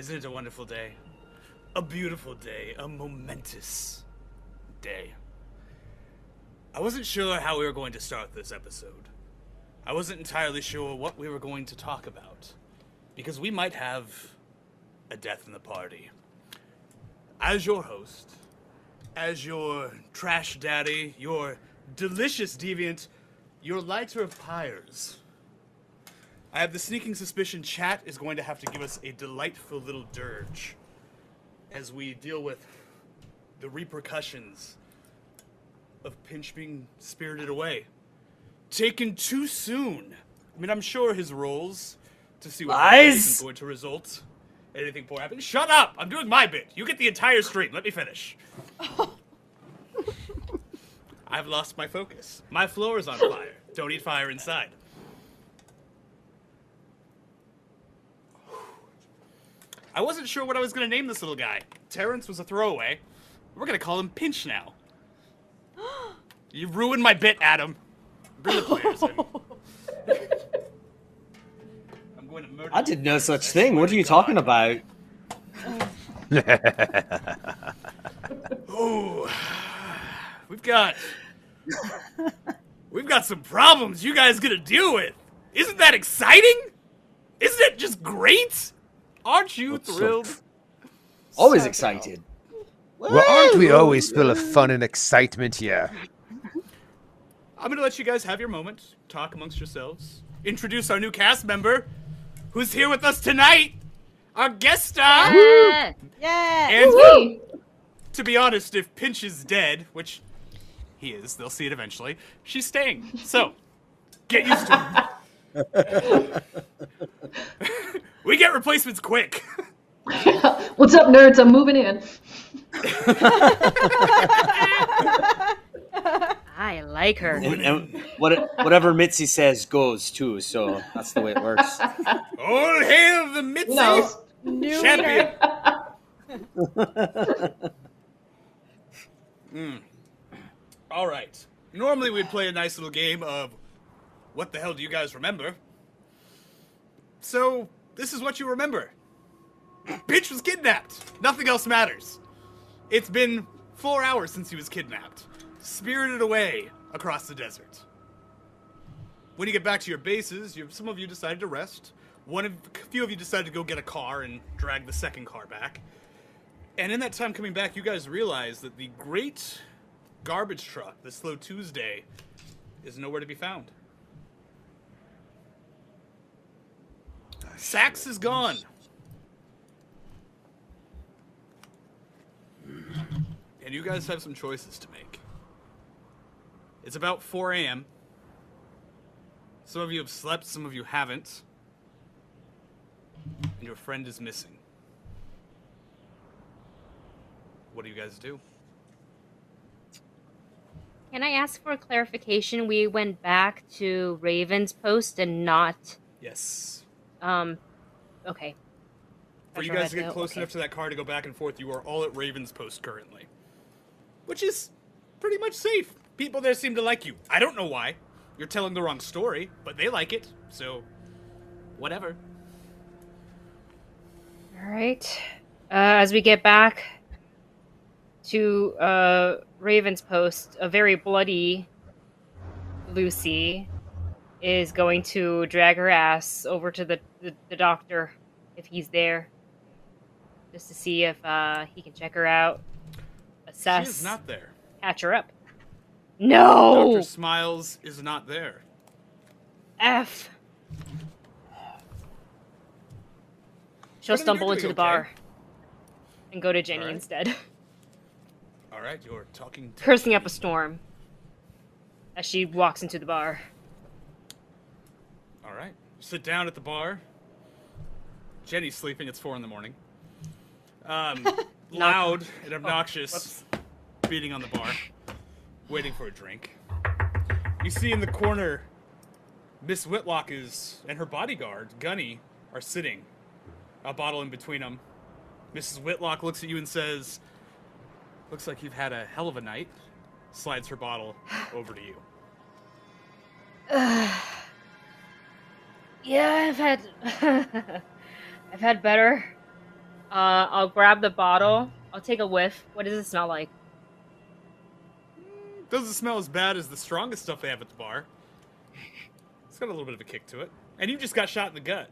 Isn't it a wonderful day? A beautiful day, a momentous day. I wasn't sure how we were going to start this episode. I wasn't entirely sure what we were going to talk about. Because we might have a death in the party. As your host, as your trash daddy, your delicious deviant, your lighter of pyres, I have the sneaking suspicion chat is going to have to give us a delightful little dirge as we deal with the repercussions of Pinch being spirited away. Taken too soon. I mean, I'm sure his roles to see what isn't going to result. Anything poor happen. Shut up! I'm doing my bit. You get the entire stream. Let me finish. I've lost my focus. My floor is on fire. Don't eat fire inside. I wasn't sure what I was going to name this little guy. Terrence was a throwaway. We're going to call him Pinch now. you ruined my bit, Adam. Bring the players in. I'm going to murder I did no such thing. What are you talking about? Ooh. We've got We've got some problems you guys gonna deal with. Isn't that exciting? Isn't it just great? Aren't you What's so- thrilled? Always So excited. Well, aren't we always full of fun and excitement here? I'm gonna let you guys have your moment, talk amongst yourselves, introduce our new cast member, who's here with us tonight, our guest star. Yeah. Yeah. And Woo! to be honest, if Pinch is dead, which he is, they'll see it eventually. She's staying. So, get used to it. we get replacements quick. What's up, nerds? I'm moving in. I like her. And, and what, whatever Mitzi says goes too, so that's the way it works. All hail the Mitzi No. New champion. Mm. All right. Normally we'd play a nice little game of what the hell do you guys remember? So, this is what you remember. Bitch was kidnapped. Nothing else matters. It's been four hours since he was kidnapped, spirited away across the desert. When you get back to your bases, you, some of you decided to rest. One of, a few of you decided to go get a car and drag the second car back. And in that time coming back, you guys realize that the great garbage truck, the Slow Tuesday, is nowhere to be found. Sax is gone. And you guys have some choices to make. It's about 4 a.m. Some of you have slept, some of you haven't. And your friend is missing. What do you guys do? Can I ask for clarification? We went back to Raven's post and not Yes. Um okay. For you guys to get close okay. enough to that car to go back and forth, you are all at Raven's Post currently. Which is pretty much safe. People there seem to like you. I don't know why. You're telling the wrong story, but they like it, so whatever. All right. Uh, as we get back to uh, Raven's post, a very bloody Lucy is going to drag her ass over to the, the, the doctor if he's there, just to see if uh, he can check her out, assess, She is not there. catch her up. No, Dr. Smiles is not there. F. She'll stumble into the bar and go to Jenny Alright. instead. All right, you're talking to cursing up a storm as she walks into the bar. All right. Sit down at the bar. Jenny's sleeping. It's four in the morning. Um, loud and obnoxious, beating on the bar, waiting for a drink. You see in the corner, Miss Whitlock is and her bodyguard Gunny are sitting, a bottle in between them. Mrs. Whitlock looks at you and says, "Looks like you've had a hell of a night." Slides her bottle over to you. Yeah, I've had I've had better. Uh, I'll grab the bottle. I'll take a whiff. What does it smell like? Doesn't smell as bad as the strongest stuff they have at the bar. It's got a little bit of a kick to it. And you just got shot in the gut.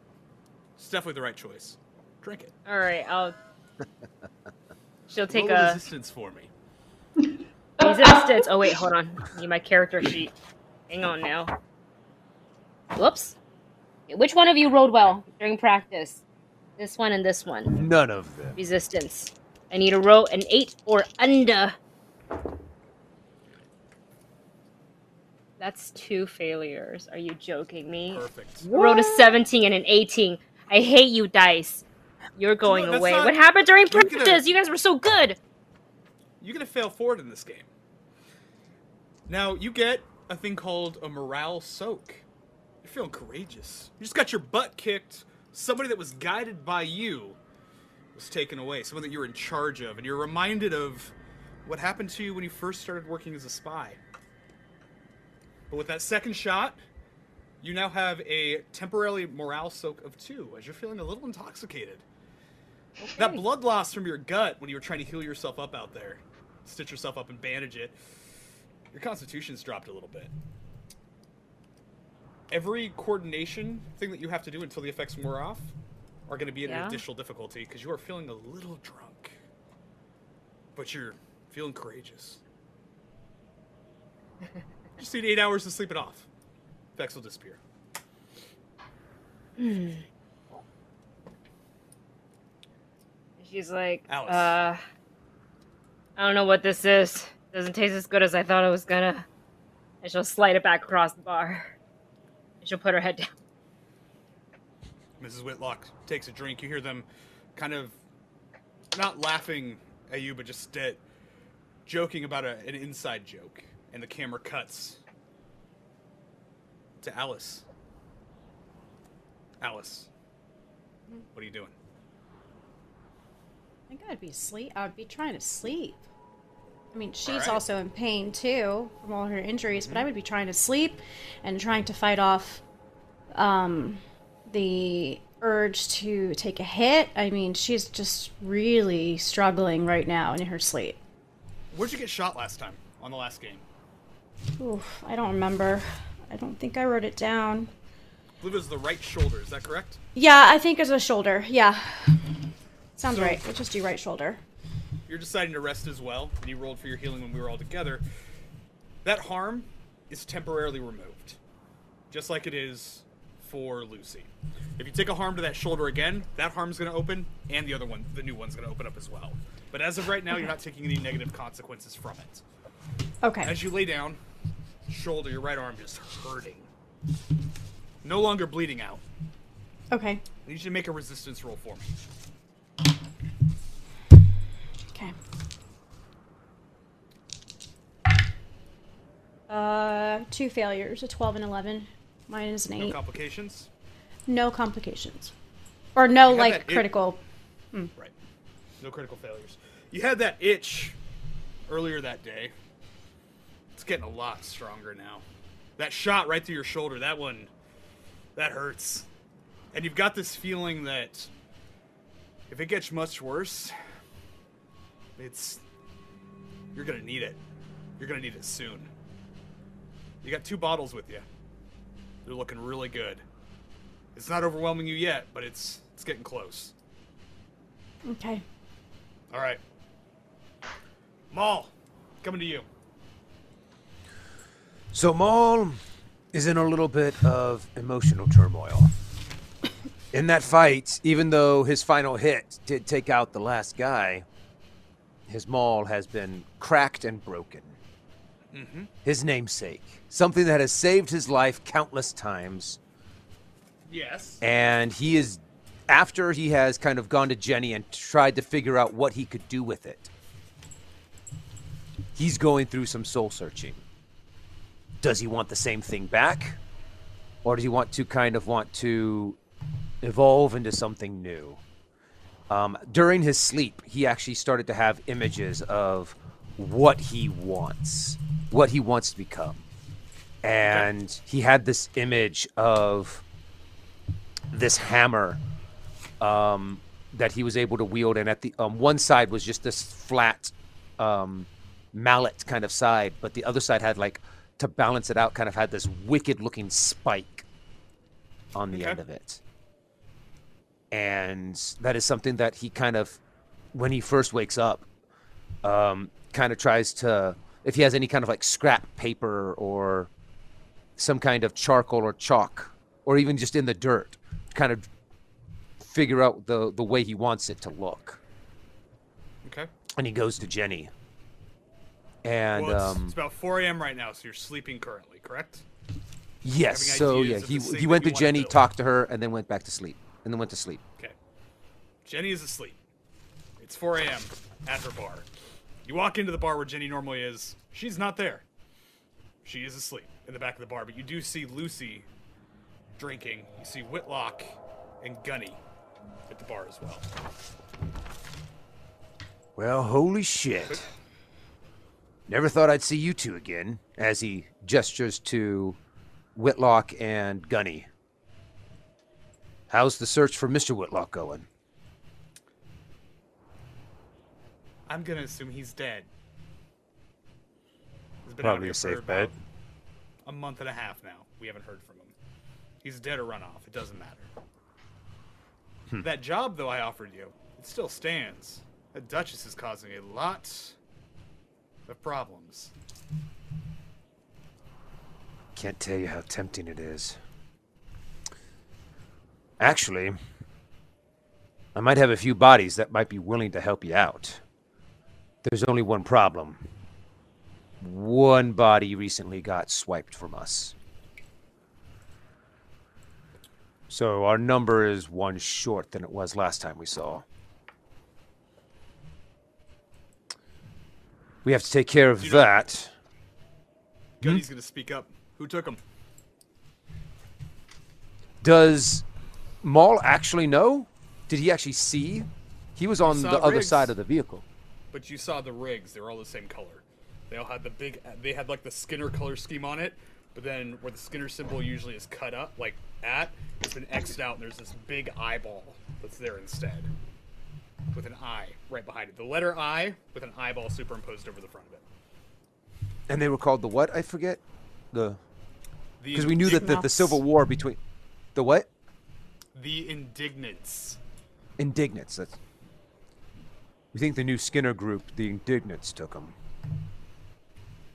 It's definitely the right choice. Drink it. All right, I'll. She'll take Roll a resistance for me. resistance. Oh wait, hold on. Need my character sheet. Hang on now. Whoops. Which one of you rode well during practice? This one and this one. None of them. Resistance. I need a row an eight or under. That's two failures. Are you joking me? Perfect. I rolled a 17 and an 18. I hate you, dice. You're going that's away. not- What happened during You're gonna- practice? You guys were so good. You're gonna fail forward in this game. Now you get a thing called a morale soak. You're feeling courageous. You just got your butt kicked. Somebody that was guided by you was taken away. Someone that you're in charge of, and you're reminded of what happened to you when you first started working as a spy. But with that second shot, you now have a temporarily morale soak of two, as you're feeling a little intoxicated. That blood loss from your gut when you were trying to heal yourself up out there, stitch yourself up and bandage it, your constitution's dropped a little bit. Every coordination thing that you have to do until the effects wear off are going to be at an Yeah. additional difficulty because you are feeling a little drunk. But you're feeling courageous. Just need eight hours to sleep it off. Effects will disappear. She's like, Alice. uh, I don't know what this is. Doesn't taste as good as I thought it was gonna. And she'll slide it back across the bar. And she'll put her head down. Mrs. Whitlock takes a drink. You hear them kind of not laughing at you, but just uh, joking about a, an inside joke. And the camera cuts to Alice. Alice, what are you doing? I think I'd be sleep. I'd be trying to sleep. I mean, she's right. also in pain too from all her injuries, but I would be trying to sleep and trying to fight off um, the urge to take a hit. I mean, she's just really struggling right now in her sleep. Where'd you get shot last time on the last game? Oof, I don't remember. I don't think I wrote it down. I believe it was the right shoulder. Is that correct? Yeah, I think it's a shoulder. Yeah. Sounds So- right. Let's just do right shoulder. You're deciding to rest as well, and you rolled for your healing when we were all together. That harm is temporarily removed, just like it is for Lucy. If you take a harm to that shoulder again, that harm's going to open, and the other one, the new one's going to open up as well. But as of right now, you're not taking any negative consequences from it. Okay. As you lay down, shoulder, your right arm just hurting, no longer bleeding out. Okay. I need you to make a resistance roll for me. Okay. Uh, two failures, a 12 and 11. Mine is an No 8. complications. no complications. Or no, like, that it- critical. Right. No critical failures. You had that itch earlier that day. It's getting a lot stronger now. That shot right through your shoulder, that one, that hurts. And you've got this feeling that if it gets much worse, it's. You're gonna need it. You're gonna need it soon. You got two bottles with you. They're looking really good. It's not overwhelming you yet, but it's it's getting close. Okay. All right. Maul, coming to you. So Maul is in a little bit of emotional turmoil. In that fight, even though his final hit did take out the last guy, his maul has been cracked and broken. Mm-hmm. His namesake, something that has saved his life countless times, Yes. and he is after he has kind of gone to Jenny and tried to figure out what he could do with it. He's going through some soul searching. Does he want the same thing back? Or does he want to kind of want to evolve into something new? Um, during his sleep, he actually started to have images of what he wants, what he wants to become. And he had this image of this hammer um, that he was able to wield, and at the um, one side was just this flat um, mallet kind of side, but the other side had like to balance it out, kind of had this wicked looking spike on the Okay. end of it. And that is something that he kind of, when he first wakes up, um, kind of tries to, if he has any kind of like scrap paper or some kind of charcoal or chalk, or even just in the dirt, kind of figure out the, the way he wants it to look. Okay. And he goes to Jenny. And well, it's, um, it's about 4 a.m. right now, so you're sleeping currently, correct? yes, so yeah, he he went to Jenny, talked to her, and then went back to sleep, and then went to sleep. Okay. Jenny is asleep. It's 4 a.m. at her bar. You walk into the bar where Jenny normally is. She's not there. She is asleep in the back of the bar, but you do see Lucy drinking. You see Whitlock and Gunny at the bar as well. Well, holy shit. Never thought I'd see you two again, as he gestures to Whitlock and Gunny. How's the search for Mr. Whitlock going? I'm gonna assume he's dead. He's been Probably out here a safe for bet. A month and a half now. We haven't heard from him. He's dead or run off. It doesn't matter. Hmm. That job, though, I offered you, it still stands. That Duchess is causing a lot of problems. Can't tell you how tempting it is. Actually, I might have a few bodies that might be willing to help you out. There's only one problem. One body recently got swiped from us. So our number is one short than it was last time we saw. We have to take care of You know- that. Gunny's hmm? gonna speak up. Who took him? Does Maul actually know? Did he actually see? He was on the other side of the vehicle. But you saw the rigs. They were all the same color. They all had the big. They had like the Skinner color scheme on it. But then where the Skinner symbol usually is cut up, like at, it's been X'd out, and there's this big eyeball that's there instead, with an eye right behind it. The letter I with an eyeball superimposed over the front of it. And they were called the what? I forget. The The because we knew that the, the civil war between the what? The indignants. Indignants. That's. We think the new Skinner group, the Indignants, took them.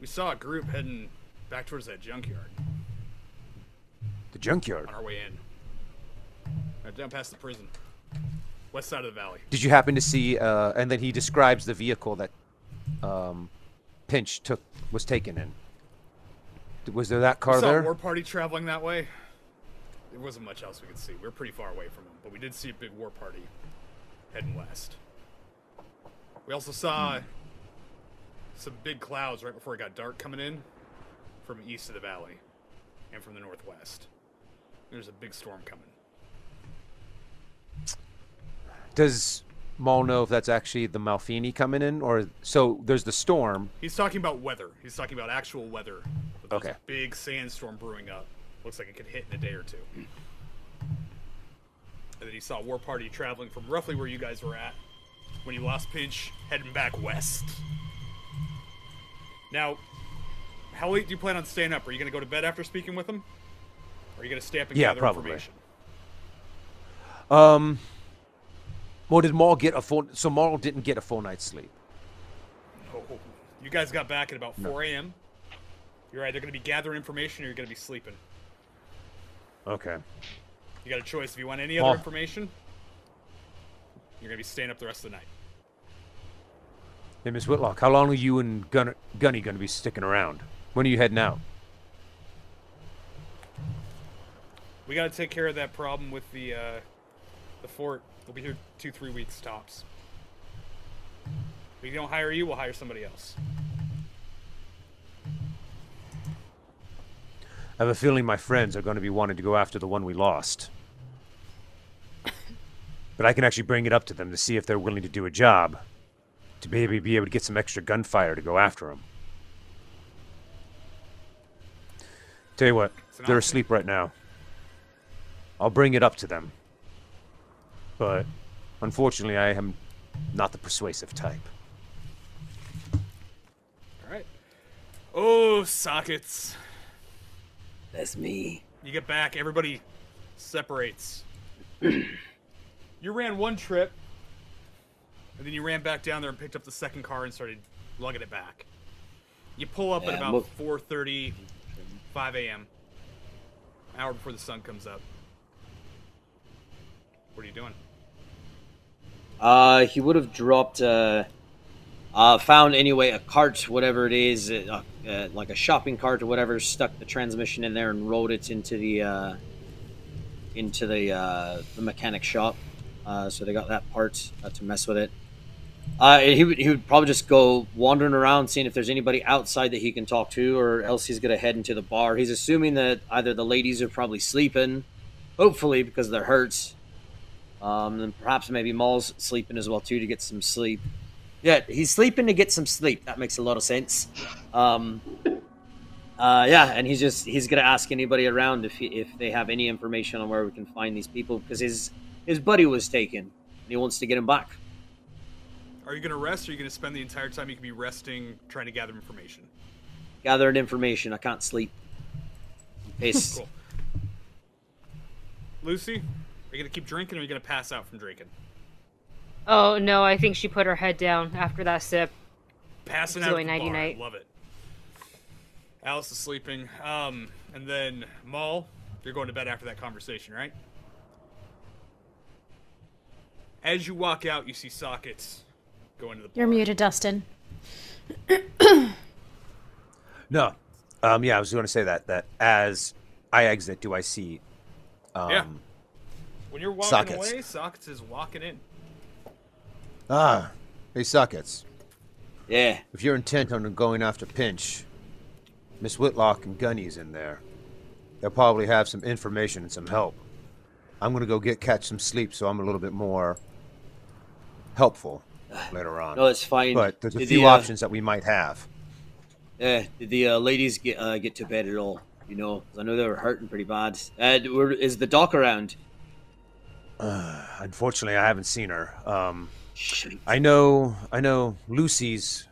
We saw a group heading back towards that junkyard The junkyard. on our way in. Right down past the prison, west side of the valley. Did you happen to see? Uh, and then he describes the vehicle that um, Pinch took was taken in. Was there that We car saw there? a war party traveling that way. There wasn't much else we could see. We were pretty far away from them, but we did see a big war party heading west. We also saw Hmm. some big clouds right before it got dark coming in from east of the valley and from the northwest. There's a big storm coming. Does Maul know if that's actually the Malfini coming in, or so? There's the storm. He's talking about weather. He's talking about actual weather. Okay. a big sandstorm brewing up. Looks like it could hit in a day or two. And then he saw War Party traveling from roughly where you guys were at when he lost Pinch, heading back west. Now, how late do you plan on staying up? Are you going to go to bed after speaking with them? Or are you going to stay up and Yeah, gather probably. information? Um. Well, did Maul get a full? So Maul didn't get a full night's sleep. Oh, you guys got back at about 4 a.m. You're either going to be gathering information or you're going to be sleeping. Okay. You got a choice. If you want any other Well- information, you're gonna be staying up the rest of the night. Hey, Miss Whitlock, how long are you and Gun- Gunny to be sticking around? When are you heading out? We got to take care of that problem with the uh, the fort. We'll be here two, three weeks tops. If we don't hire you, we'll hire somebody else. I have a feeling my friends are going to be wanting to go after the one we lost. But I can actually bring it up to them to see if they're willing to do a job, to maybe be able to get some extra gunfire to go after them. Tell you what, they're asleep right now. I'll bring it up to them. But Unfortunately, I am not the persuasive type. All right. Oh, sockets. That's me. You get back, everybody separates. you ran one trip, and then you ran back down there and picked up the second car and started lugging it back. You pull up at Yeah, about mo- 4:30, 5 a.m. Hour before the sun comes up. What are you doing? Uh, he would have dropped. Uh, uh, found anyway a cart, whatever it is, uh, uh, like a shopping cart or whatever. Stuck the transmission in there and rolled it into the uh, into the uh, the mechanic shop. Uh, so they got that part uh, to mess with it. Uh, he would he would probably just go wandering around, seeing if there's anybody outside that he can talk to, or else he's gonna head into the bar. He's assuming that either the ladies are probably sleeping, hopefully because they're hurt. Um, and perhaps maybe Maul's sleeping as well too to get some sleep. Yeah, he's sleeping to get some sleep. That makes a lot of sense. Um, uh, yeah, and he's just he's gonna ask anybody around if he, if they have any information on where we can find these people because his his buddy was taken and he wants to get him back. Are you going to rest, or are you going to spend the entire time you could be resting trying to gather information? Gathering information. I can't sleep. Case- Cool. Lucy, are you going to keep drinking, or are you going to pass out from drinking? Oh no, I think she put her head down after that sip. Passing It's out really at the bar. nighty-night. Love it. Alice is sleeping. Um, and then Maul, you're going to bed after that conversation, right? As you walk out, you see sockets go into the bar. You're muted, Dustin. No. Um, yeah, I was going to say that. That as I exit, do I see? Um, Yeah. When you're walking Sockets. away, Sockets is walking in. Ah, hey, sockets. yeah, If you're intent on going after Pinch, Miss Whitlock and Gunny's in there. They'll probably have some information and some help. I'm gonna go get catch some sleep, so I'm a little bit more helpful later on. no, it's fine. but there's a Did few the, uh, options that we might have. Yeah, did the uh, ladies get uh, get to bed at all? You know, I know they were hurting pretty bad. Uh, is the doc around? Unfortunately, I haven't seen her. Um, I know, I know Lucy's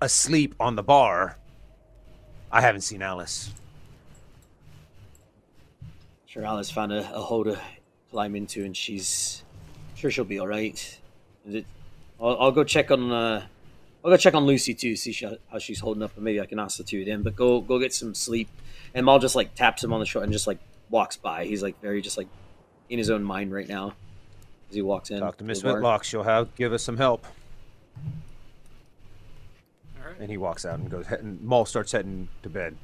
asleep on the bar. I haven't seen Alice. Sure, Alice found a, a hole to climb into, and she's sure she'll be all right. It? I'll, I'll go check on. Uh, I'll go check on Lucy too, see sh- how she's holding up, and maybe I can ask the two of them. But go, go get some sleep. And Maul just like taps him on the shoulder and just like walks by. He's like very just like in his own mind right now as he walks in. Talk to Miss. Whitlock. She'll have give us some help. All right. And he walks out and goes. And Maul starts heading to bed.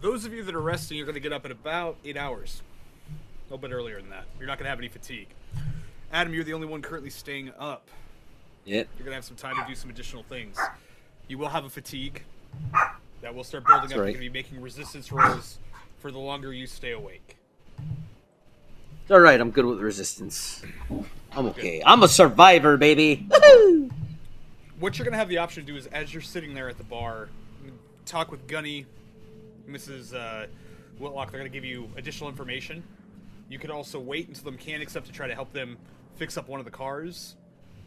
Those of you that are resting, you're going to get up in about eight hours. A little bit earlier than that. You're not going to have any fatigue. Adam, you're the only one currently staying up. Yep. You're going to have some time to do some additional things. You will have a fatigue that will start building That's up. You're right. going to be making resistance rolls for the longer you stay awake. It's all right. I'm good with resistance. I'm okay. I'm a survivor, baby. What you're going to have the option to do is, as you're sitting there at the bar, talk with Gunny, Mrs. Uh, Whitlock. They're going to give you additional information. You could also wait until the mechanics up to try to help them fix up one of the cars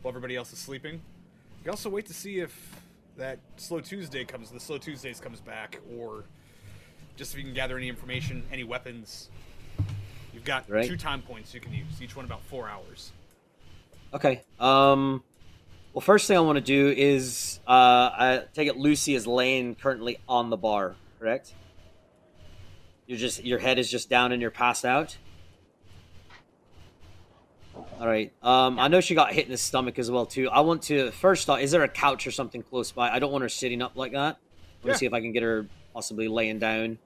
while everybody else is sleeping. You can also wait to see if that Slow Tuesday comes, the Slow Tuesdays comes back, or just if you can gather any information, any weapons. You've got Right. two time points you can use, each one about four hours. Okay. Um. Well, first thing I want to do is uh, I take it Lucy is laying currently on the bar, correct? You're just your head is just down and you're passed out. All right. Um, I know she got hit in the stomach as well too. I want to first thought, is there a couch or something close by? I don't want her sitting up like that. Let me Yeah. see if I can get her possibly laying down.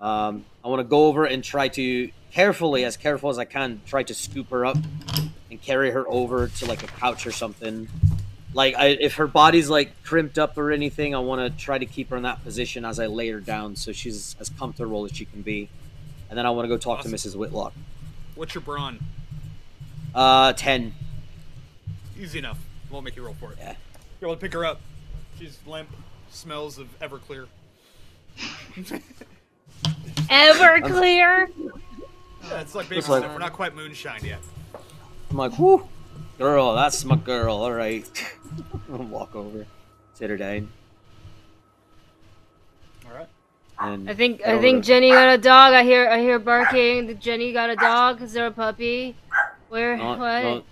Um, I want to go over and try to carefully, as careful as I can, try to scoop her up and carry her over to like a couch or something. Like, I, if her body's like crimped up or anything, I want to try to keep her in that position as I lay her down, so she's as comfortable as she can be. And then I want to go talk Awesome. to Mrs. Whitlock. What's your brawn? Uh, ten. Easy enough. Won't make you roll for it. Yeah. You're able to pick her up. She's limp, smells of Everclear. Everclear. Yeah, it's like baby Looks like- We're not quite moonshine yet. I'm like, whoo, girl, that's my girl. All right. Walk over, sit her down, All right. and I think I think to- Jenny got a dog. I hear I hear barking. Jenny got a dog. Is there a puppy? Where? No, what? no,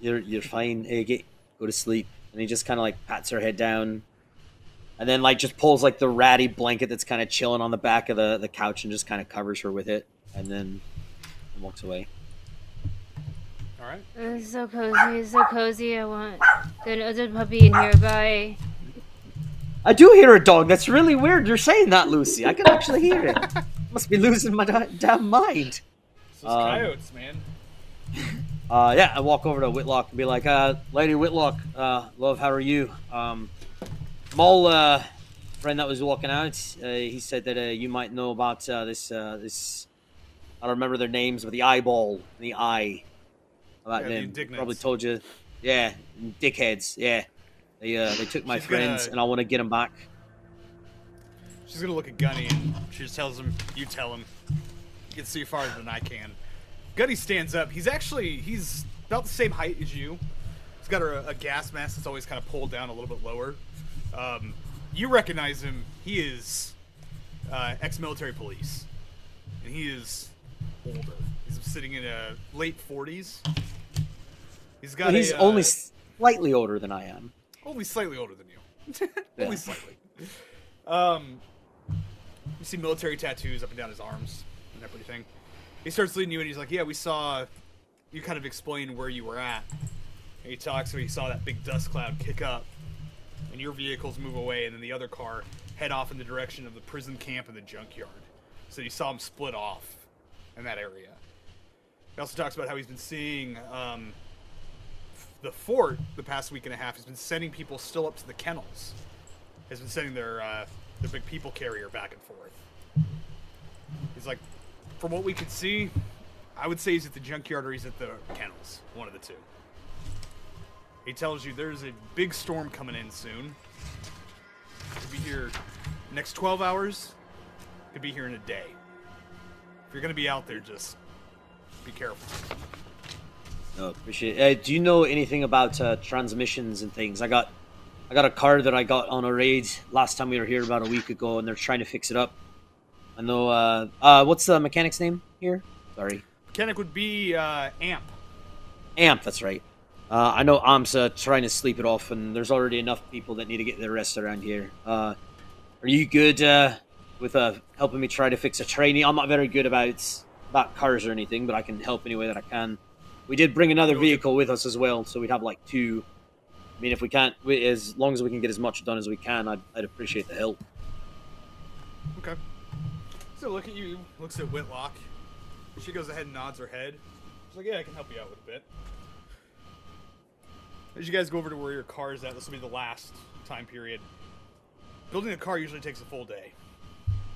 you're you're fine. Hey, get go to sleep. And he just kind of like pats her head down, and then like just pulls like the ratty blanket that's kind of chilling on the back of the the couch and just kind of covers her with it, and then walks away. All right. It's so cozy. It's so cozy. I want there's a puppy in here. Bye. I do hear a dog. That's really weird. You're saying that, Lucy. I can actually hear it. Must be losing my damn mind. So Um, coyotes, man. Uh, yeah, I walk over to Whitlock and be like, uh, Lady Whitlock, uh, love, how are you? Um, Mole, uh, friend that was walking out, uh, he said that uh, you might know about uh, this, uh, this, I don't remember their names, but the eyeball, the eye. About Yeah, them. Probably told you. Yeah, dickheads, yeah. They, uh, they took my She's friends gonna- and I want to get them back. She's gonna look at Gunny and she just tells him, "You tell him. You can see farther than I can." Gunny stands up. He's actually he's about the same height as you. He's got a, a gas mask that's always kind of pulled down a little bit lower. Um, you recognize him. He is uh, ex-military police, and he is older. He's sitting in a late forties. He's got. But he's a, uh, only slightly older than I am. only slightly older than you. Yeah. only slightly. Um, you see military tattoos up and down his arms and everything. He starts leading you, and he's like, "Yeah, we saw." You kind of explain where you were at. And he talks, so he saw that big dust cloud kick up, and your vehicles move away, and then the other car head off in the direction of the prison camp and the junkyard. So you saw them split off in that area. He also talks about how he's been seeing um, the fort the past week and a half He's been sending people still up to the kennels. Has been sending their uh, their big people carrier back and forth. He's like, from what we could see, I would say he's at the junkyard or he's at the kennels, one of the two. He tells you there's a big storm coming in soon. Could be here next 12 hours. Could be here in a day. If you're gonna be out there, just be careful. No, appreciate it. Uh, do you know anything about uh, transmissions and things? I got, I got a car that I got on a raid last time we were here about a week ago, and they're trying to fix it up. I know. Uh, uh, what's the mechanic's name here? Sorry, Mechanic would be uh, Amp. Amp. That's right. Uh, I know Amp's uh, trying to sleep it off, and there's already enough people that need to get their rest around here. Uh, are you good uh, with uh, helping me try to fix a trainee? I'm not very good about about cars or anything, but I can help any way that I can. We did bring another vehicle with us as well, so we'd have like two. I mean, if we can't, we, as long as we can get as much done as we can, I'd, I'd appreciate the help. Okay. So look at you, looks at Whitlock. She goes ahead and nods her head. She's like, yeah, I can help you out with a bit. As you guys go over to where your car is at, this will be the last time period. Building a car usually takes a full day.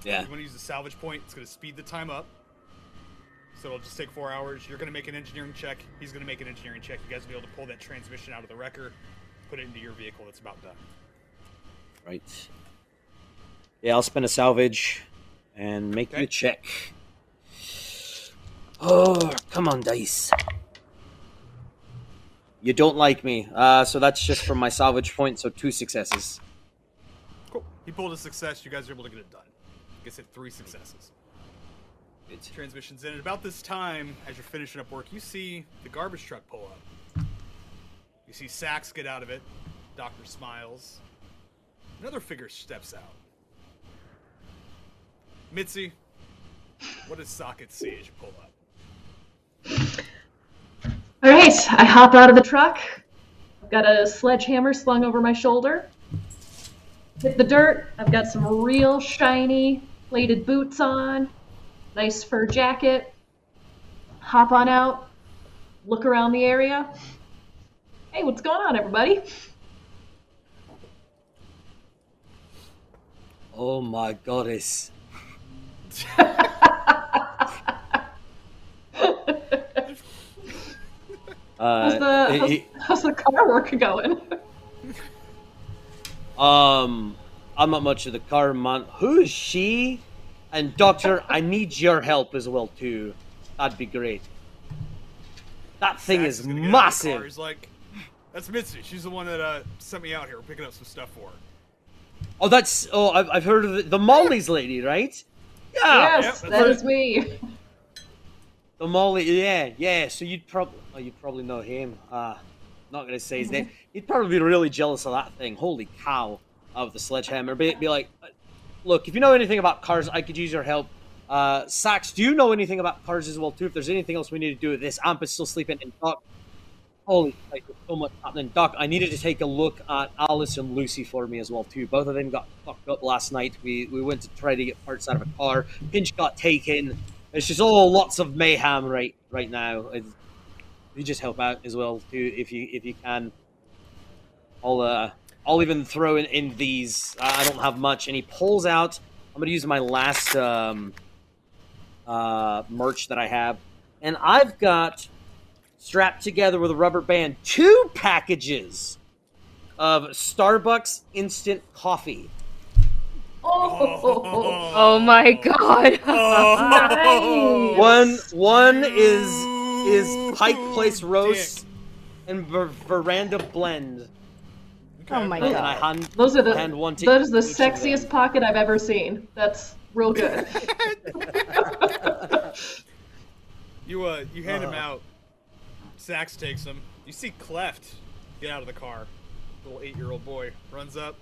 Yeah. You want to use the salvage point, it's going to speed the time up. So it'll just take four hours. You're going to make an engineering check. He's going to make an engineering check. You guys will be able to pull that transmission out of the wrecker, put it into your vehicle that's about done. Right. Yeah, I'll spend a salvage and make Okay. a check. Oh, come on, dice. You don't like me. Uh, so that's just from my salvage point, so two successes. Cool. He pulled a success. You guys are able to get it done. I hit three successes. Good. transmissions in. At about this time, as you're finishing up work, you see the garbage truck pull up. You see Sax get out of it. Doctor smiles. Another figure steps out. Mitzi, what does Socket see as you pull up? All right, I hop out of the truck. I've got a sledgehammer slung over my shoulder. Hit the dirt. I've got some real shiny plated boots on, nice fur jacket. Hop on out, look around the area. Hey, what's going on, everybody? Oh my goddess. How's Uh, the how's, he- how's the car work going? um, I'm not much of the car man. Who is she? And doctor, I need your help as well too. That'd be great. That thing Sax is gonna get out of the car. massive. He's like, "That's Mitzi. She's the one that uh, sent me out here. We're picking up some stuff for her." Oh, that's oh, I've, I've heard of the, the Molly's lady, right? Yeah, yes, yep, that that's is me. the Molly. Yeah, yeah. So you'd probably oh, you'd probably know him. Uh, not gonna say his name. He'd probably be really jealous of that thing. Holy cow! Of the sledgehammer, be, be like, look, if you know anything about cars, I could use your help. Uh, Sax, do you know anything about cars as well too? If there's anything else we need to do with this, Amp is still sleeping, and Doc. Holy, like, so much happening. Doc, I needed to take a look at Alice and Lucy for me as well too. Both of them got fucked up last night. We we went to try to get parts out of a car. Pinch got taken. It's just all lots of mayhem right right now. It's, you just help out as well too if you if you can. I'll uh I'll even throw in, in these. Uh, I don't have much, and he pulls out. I'm gonna use my last um, uh, merch that I have, and I've got strapped together with a rubber band two packages of Starbucks instant coffee. Oh, Oh my god. Oh, nice. One one is is Pike Place Dick. roast and ver- veranda blend. Oh my And I god. hand, Those are the hand one to that is the each them. sexiest pocket I've ever seen. That's real good. You uh, you hand him Uh. out. Sax takes him. You see Cleft get out of the car. Little eight-year-old boy runs up.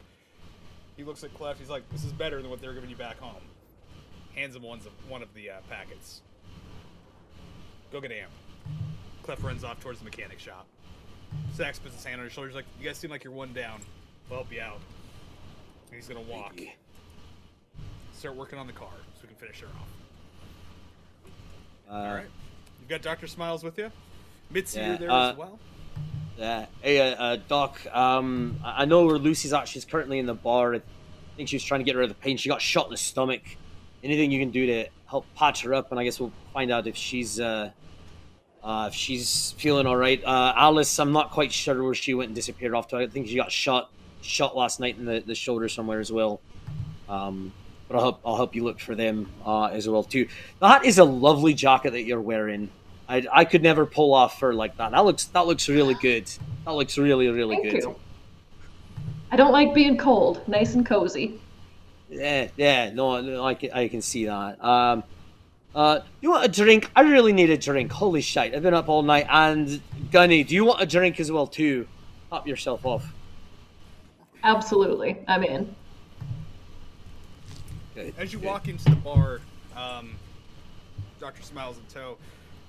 He looks at Cleft. He's like, "This is better than what they're giving you back home." Hands him one of one of the uh, packets. Go get Amp. Cleft runs off towards the mechanic shop. Sax puts his hand on his shoulder. He's like, "You guys seem like you're one down. I'll help you out." And he's gonna walk. Start working on the car so we can finish her off. Uh, All right. You've got Dr. Smiles with you. Mitzi, Yeah, there uh, as well. Yeah. Hey, uh, uh, Doc. Um, I I know where Lucy's at. She's currently in the bar. I think she was trying to get rid of the pain. She got shot in the stomach. Anything you can do to help patch her up, and I guess we'll find out if she's uh, uh, if she's feeling all right. Uh, Alice, I'm not quite sure where she went and disappeared off to. I think she got shot shot last night in the, the shoulder somewhere as well. Um, but I'll help I'll help you look for them uh, as well too. That is a lovely jacket that you're wearing. I, I could never pull off fur like that. That looks that looks really good. That looks really really Thank good. you. I don't like being cold. Nice and cozy. Yeah, yeah, no, no, I can I can see that. Um, uh, you want a drink? I really need a drink. Holy shit! I've been up all night. And Gunny, do you want a drink as well too? Pop yourself off. Absolutely. I'm in. Good, As you good. walk into the bar, um, Dr. Smiles in tow.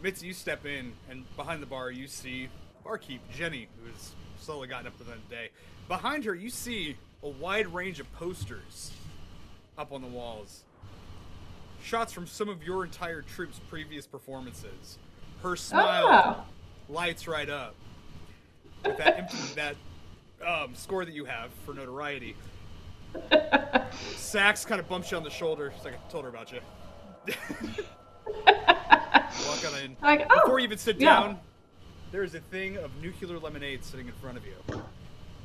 Mitzi, you step in, and behind the bar, you see barkeep Jenny, who's slowly gotten up to the the day. Behind her, you see a wide range of posters up on the walls. Shots from some of your entire troop's previous performances. Her smile Ah, lights right up with that that um, score that you have for notoriety. Sax kind of bumps you on the shoulder. She's like, I told her about you. Walk on in. like, oh, Before you even sit yeah. down, there is a thing of nuclear lemonade sitting in front of you.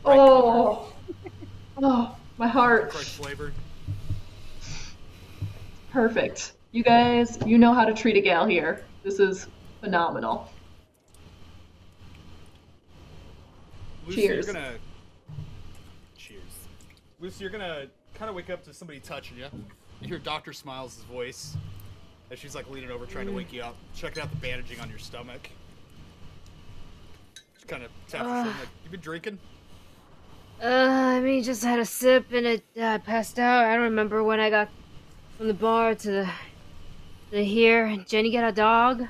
oh, oh, my heart. Crunch flavor. Perfect. You guys, you know how to treat a gal here. This is phenomenal. Lucy, Cheers. you're gonna. Cheers. Lucy, you're gonna kind of wake up to somebody touching you. You hear Doctor Smiles' voice as she's like leaning over, trying to wake you up, checking out the bandaging on your stomach. Just kind of taps your shoulder, like, "You been drinking?" Uh, I mean, just had a sip and it uh, passed out. I don't remember when I got from the bar to the to here. Jenny got a dog.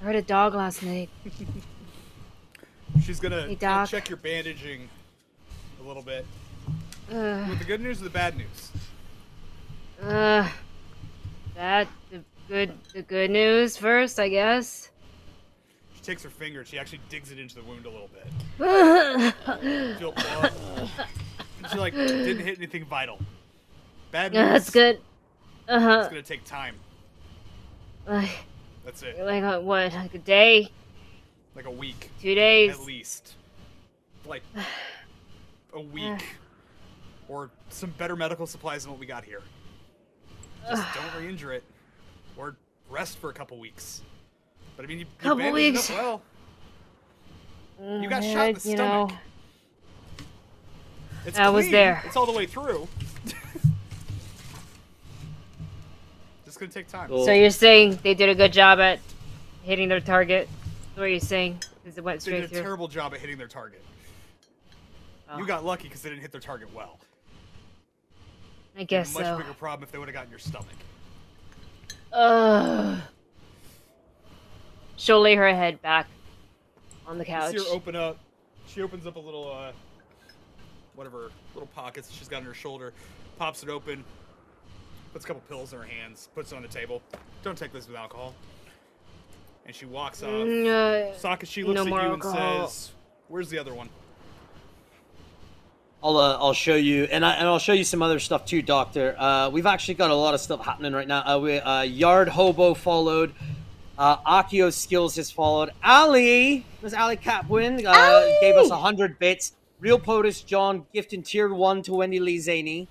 I heard a dog last night. She's gonna, Hey, gonna check your bandaging a little bit. Uh, With the good news or the bad news? uh, that the good the good news first, I guess. She takes her finger. She actually digs it into the wound a little bit. Feel blood. And she like didn't hit anything vital. Bad news. That's good. Uh It's gonna take time. Like, That's it. like uh, what? Like a day, Like a week two days. at least. Like a week. Or some better medical supplies than what we got here. Just don't re-injure it. Or rest for a couple weeks. But I mean, you, you Couple it weeks. Well. You got shot in the stomach. know, It's I was there. It's all the way through. Just gonna take time. So you're saying they did a good job at hitting their target? That's what you're saying? Because it went They did a through. terrible job at hitting their target. Oh, You got lucky because they didn't hit their target well. I guess Much so. bigger problem if they would have gotten your stomach. Ugh. She'll lay her head back on the couch. You couch. see her open up. She opens up a little, uh, whatever, little pockets she's got on her shoulder, pops it open, puts a couple pills in her hands, puts it on the table. Don't take this with alcohol. And she walks off. Mm, uh, Sakashi looks no at you alcohol. and says, "Where's the other one?" I'll uh, I'll show you, and I and I'll show you some other stuff too, Doctor. Uh, we've actually got a lot of stuff happening right now. Uh, we uh, Yard Hobo followed. Uh, Akio Skills has followed. Ali, Miss Ali Capwin, uh, gave us hundred bits. Real POTUS John gifting tier one to Wendy Lee Szany.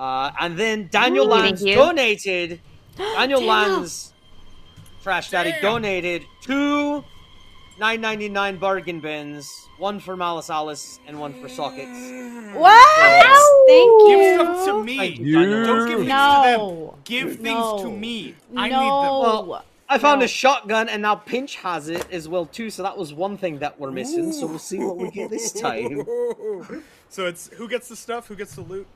Uh, and then Daniel Ooh, Lands donated. Daniel Daniel. Lands, Trash Daddy, Damn. donated two 9.99 bargain bins. One for Malice Alice and one for Sockets. What? Thank you. Give stuff to me. Thank you, Don't give things to No. them. Give things to me. I no. need Well, I found No. a shotgun, and now Pinch has it as well too. So that was one thing that we're missing. So we'll see what we get this time. so it's who gets the stuff, who gets the loot.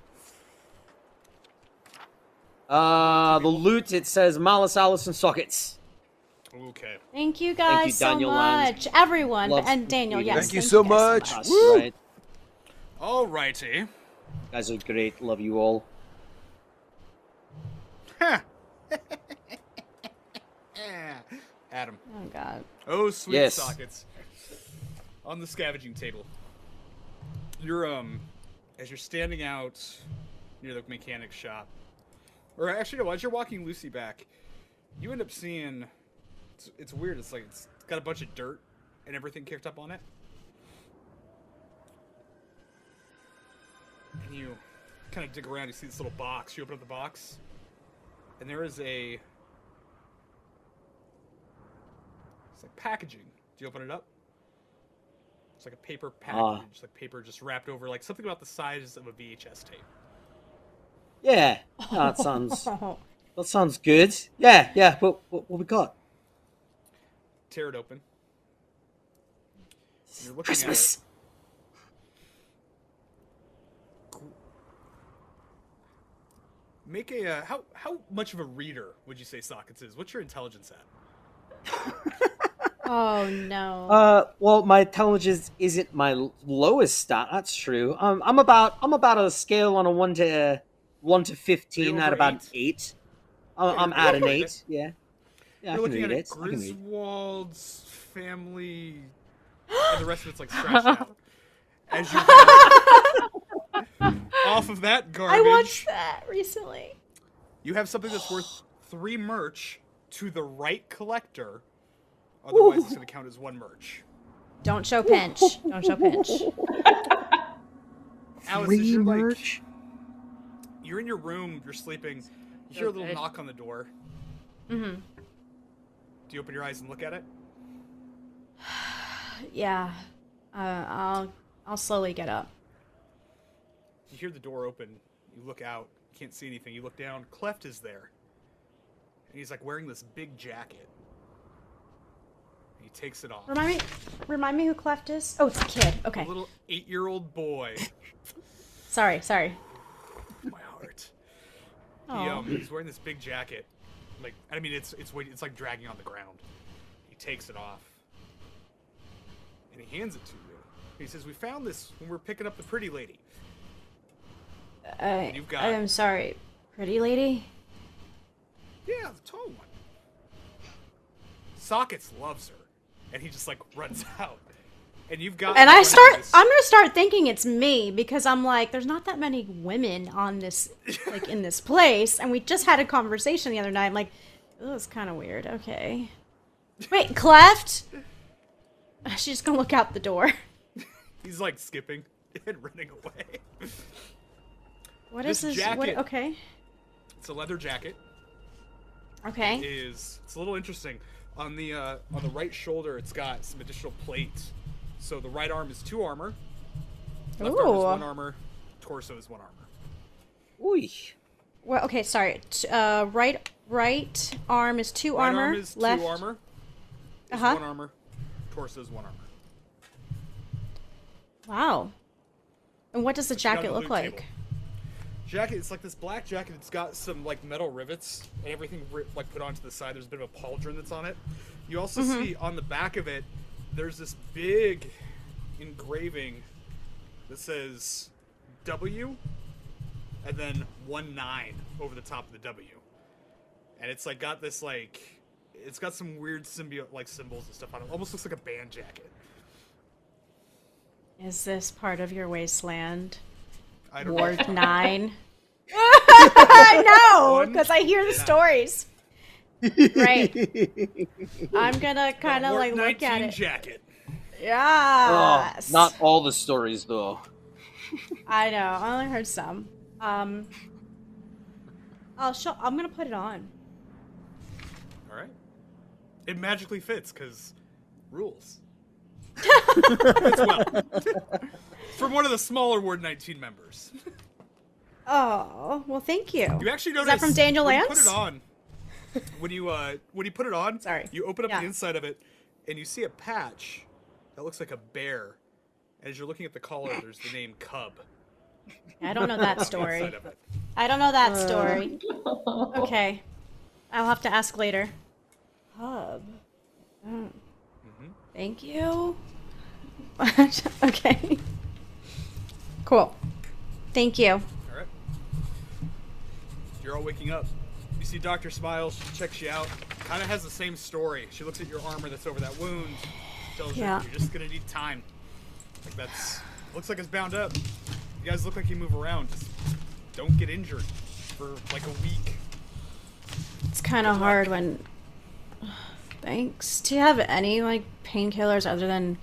Uh, the loot it says Malice Allison Sockets. Okay. Thank you guys you, so Daniel Land. much. Everyone. Love and Daniel, yes. Thank you so guys much. That's Woo! right. Alrighty. You guys are great. Love you all. Huh. Adam. Oh god. Oh, sweet Yes. sockets. On the scavenging table. You're, um, as you're standing out near the mechanic shop, or actually, no, as you're walking Lucy back, you end up seeing. It's, it's weird. It's like it's got a bunch of dirt and everything kicked up on it. And you kind of dig around, you see this little box. You open up the box, and there is a It's like packaging. Do you open it up? It's like a paper package, Ah. like paper just wrapped over, like something about the size of a VHS tape. Yeah, that sounds Oh, that sounds good. Yeah, yeah. What what, what we got? Tear it open. You're looking Christmas. at it. Make a uh, how how much of a reader would you say Sockets is? What's your intelligence at? oh no. Uh, well, my intelligence isn't my lowest stat. That's true. Um, I'm about I'm about a scale on a one to uh, one to fifteen You're at about eight? eight. I'm, Yeah, I'm at an over eight. it. Yeah. Yeah, I You're can looking read at it. a I. Griswold's family, and the rest of it's like scratched out. As you go off of that garbage. I watched that recently. you have something that's worth three merch to the right collector. Otherwise, it's going to count as one merch. Don't show pinch. Don't show pinch. Alice, as Free you're like merch. You're in your room, you're sleeping. You hear a little knock on the door. Mm-hmm. Do you open your eyes and look at it? Yeah. Uh, I'll I'll slowly get up. You hear the door open. You look out. You can't see anything. You look down. Cleft is there. And he's like wearing this big jacket. He takes it off. Remind me remind me who Cleft is? Oh, it's a kid. Okay. A little eight-year-old boy. Sorry, sorry. My heart. He, um, he's wearing this big jacket. Like I mean, it's it's wait- it's like dragging on the ground. He takes it off. And he hands it to you. He says, "We found this when we are picking up the pretty lady." I, You've got- I'm sorry. Pretty lady? Yeah, the tall one. Sockets loves her, and he just like runs out. And you've got. And I start this- I'm gonna start thinking it's me because I'm like, there's not that many women on this like in this place, and we just had a conversation the other night. I'm like, oh, it's kinda weird. Okay. Wait, Cleft? She's just gonna look out the door. He's like skipping and running away. What is This this? What, okay. It's a leather jacket. Okay. Is it's a little interesting. On the uh, on the right shoulder, it's got some additional plates So the right arm is two armor, left arm is one armor, torso is one armor. Ooh. Well, okay, sorry. T- uh, right, right arm is two Right armor. arm is left. two armor, is Uh-huh. one armor, torso is one armor. Wow. And what does the Got jacket look like? table. Jacket, it's like this black jacket. It's got some like metal rivets and everything like put onto the side. There's a bit of a pauldron that's on it. You also Mm-hmm. see on the back of it, there's this big engraving that says W and then one nine over the top of the W. And it's like got this like it's got some weird symbiote like symbols and stuff on it. Almost looks like a band jacket. Is this part of your wasteland? I don't Ward know. nine. I know, because I hear the stories. Right. I'm gonna kind of like look at it. jacket. Oh, not all the stories though. I know. I only heard some. Um. I'll show. I'm gonna put it on. All right. It magically fits because rules. fits well. From one of the smaller Ward 19 members. Oh well, thank you. You actually Is notice that from Daniel when Lance? put it on. When you uh when you put it on, Sorry. you open up Yeah. the inside of it and you see a patch that looks like a bear. And as you're looking at the collar, there's the name Cub. I don't know that story. inside of it. I don't know that story. Okay. I'll have to ask later. Hub. Oh. Thank you. okay. Cool. Thank you. All right. You're all waking up. You see Doctor Smiles. She checks you out. Kind of has the same story. She looks at your armor that's over that wound. Tells Yeah. you you're just gonna need time. Like that's looks like it's bound up. You guys look like you move around. Just don't get injured for like a week. It's kind of hard when. Thanks. Do you have any like painkillers other than?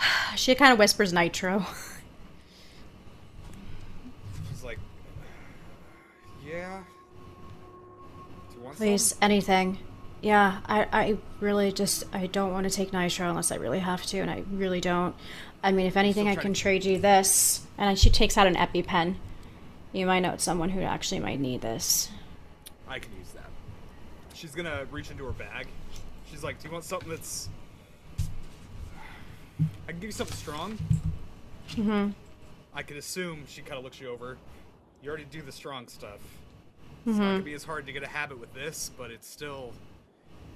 She kind of whispers nitro. She's like, yeah. Please, anything. Yeah, I, I really just I don't want to take nitro unless I really have to, and I really don't. I mean, if anything, I can to- trade you this. And she takes out an EpiPen. You might know someone who actually might need this. I can use that. She's gonna reach into her bag. She's like, "Do you want something that's? I can give you something strong." Mm-hmm. I can assume she kind of looks you over. You already do the strong stuff. It's not Mm-hmm. gonna be as hard to get a habit with this, but it's still,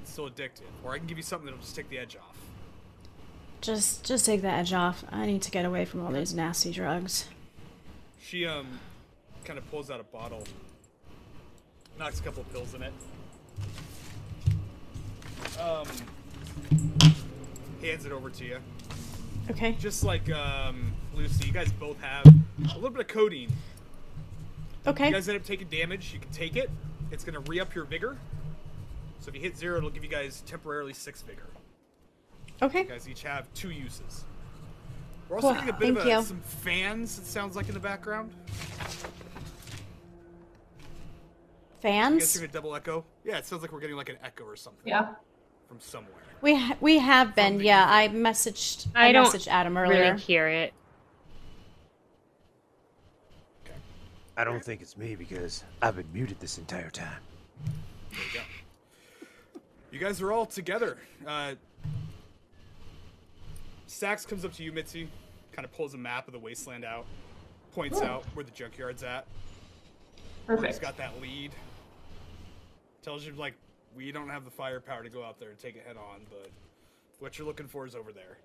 it's still addictive. Or I can give you something that'll just take the edge off. Just just take the edge off. I need to get away from all these nasty drugs. She um, kind of pulls out a bottle, knocks a couple pills in it. Um, hands it over to you. Okay. Just like um, Lucy, you guys both have a little bit of codeine. Okay. You guys end up taking damage. You can take it. It's gonna re-up your vigor. So if you hit zero, it'll give you guys temporarily six vigor. Okay. You guys each have two uses. We're also Cool, getting a bit of thank a, you. some fans. It sounds like in the background. I guess Fans. you're gonna double echo. Yeah, it sounds like we're getting like an echo or something Yeah. from somewhere. We ha- we have been. From Yeah, I messaged. I, I don't messaged Adam earlier. Really hear it. I don't think it's me because I've been muted this entire time. There you go. You guys are all together. Uh, Sax comes up to you, Mitzy, kind of pulls a map of the wasteland out, points out where the junkyard's at. He's Perfect. got that lead. Tells you like we don't have the firepower to go out there and take it head on, but what you're looking for is over there.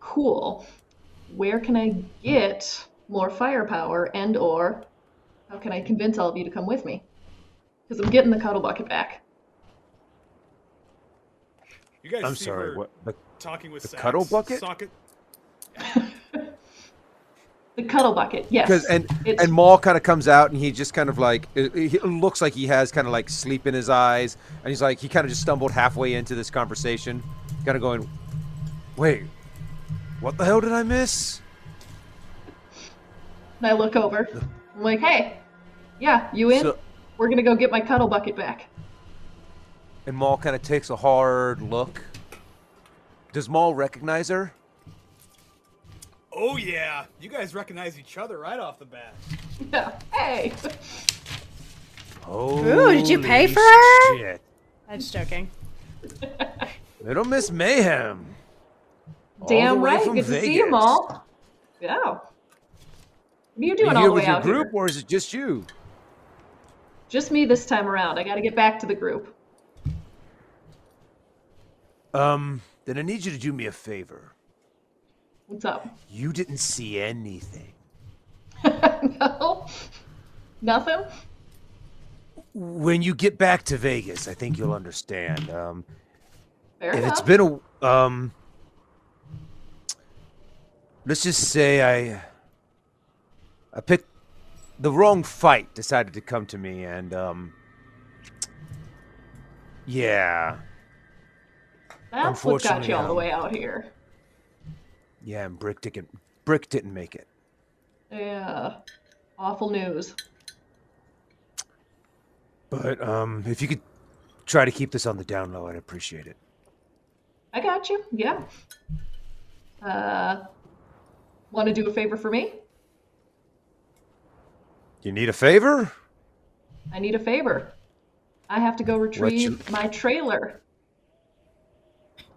Cool. Where can I get more firepower and or how can I convince all of you to come with me? Because I'm getting the cuddle bucket back. You guys I'm see sorry. What? The, talking with the Sax. cuddle bucket? Socket. The cuddle bucket, yes. because and It's- and Maul kind of comes out and he just kind of like it, it looks like he has kind of like sleep in his eyes and he's like he kind of just stumbled halfway into this conversation, kind of going, wait, what the hell did I miss? And I look over. I'm like, hey, yeah, you in? So- We're gonna go get my cuddle bucket back. And Maul kind of takes a hard look. does Maul recognize her? Oh yeah, you guys recognize each other right off the bat. Yeah. Hey. Oh, Ooh, did you pay for her? Shit. I'm just joking. Little Miss Mayhem. Damn right. from Good to see you, Vegas. all. Yeah. What are you Are doing you all the way with your out group, here? or is it just you? Just me this time around. I got to get back to the group. Um, then I need you to do me a favor. What's up? You didn't see anything. no. Nothing. When you get back to Vegas, I think you'll understand. Um, Fair if enough. it's been a um, let's just say I I picked the wrong fight. Decided to come to me, and um, yeah, That's what got you all the way out here. yeah, and Brick didn't Brick didn't make it. Yeah. Awful news. But um, if you could try to keep this on the down low, I'd appreciate it. I got you. Yeah. Uh, want to do a favor for me? You need a favor? I need a favor. I have to go retrieve you- my trailer.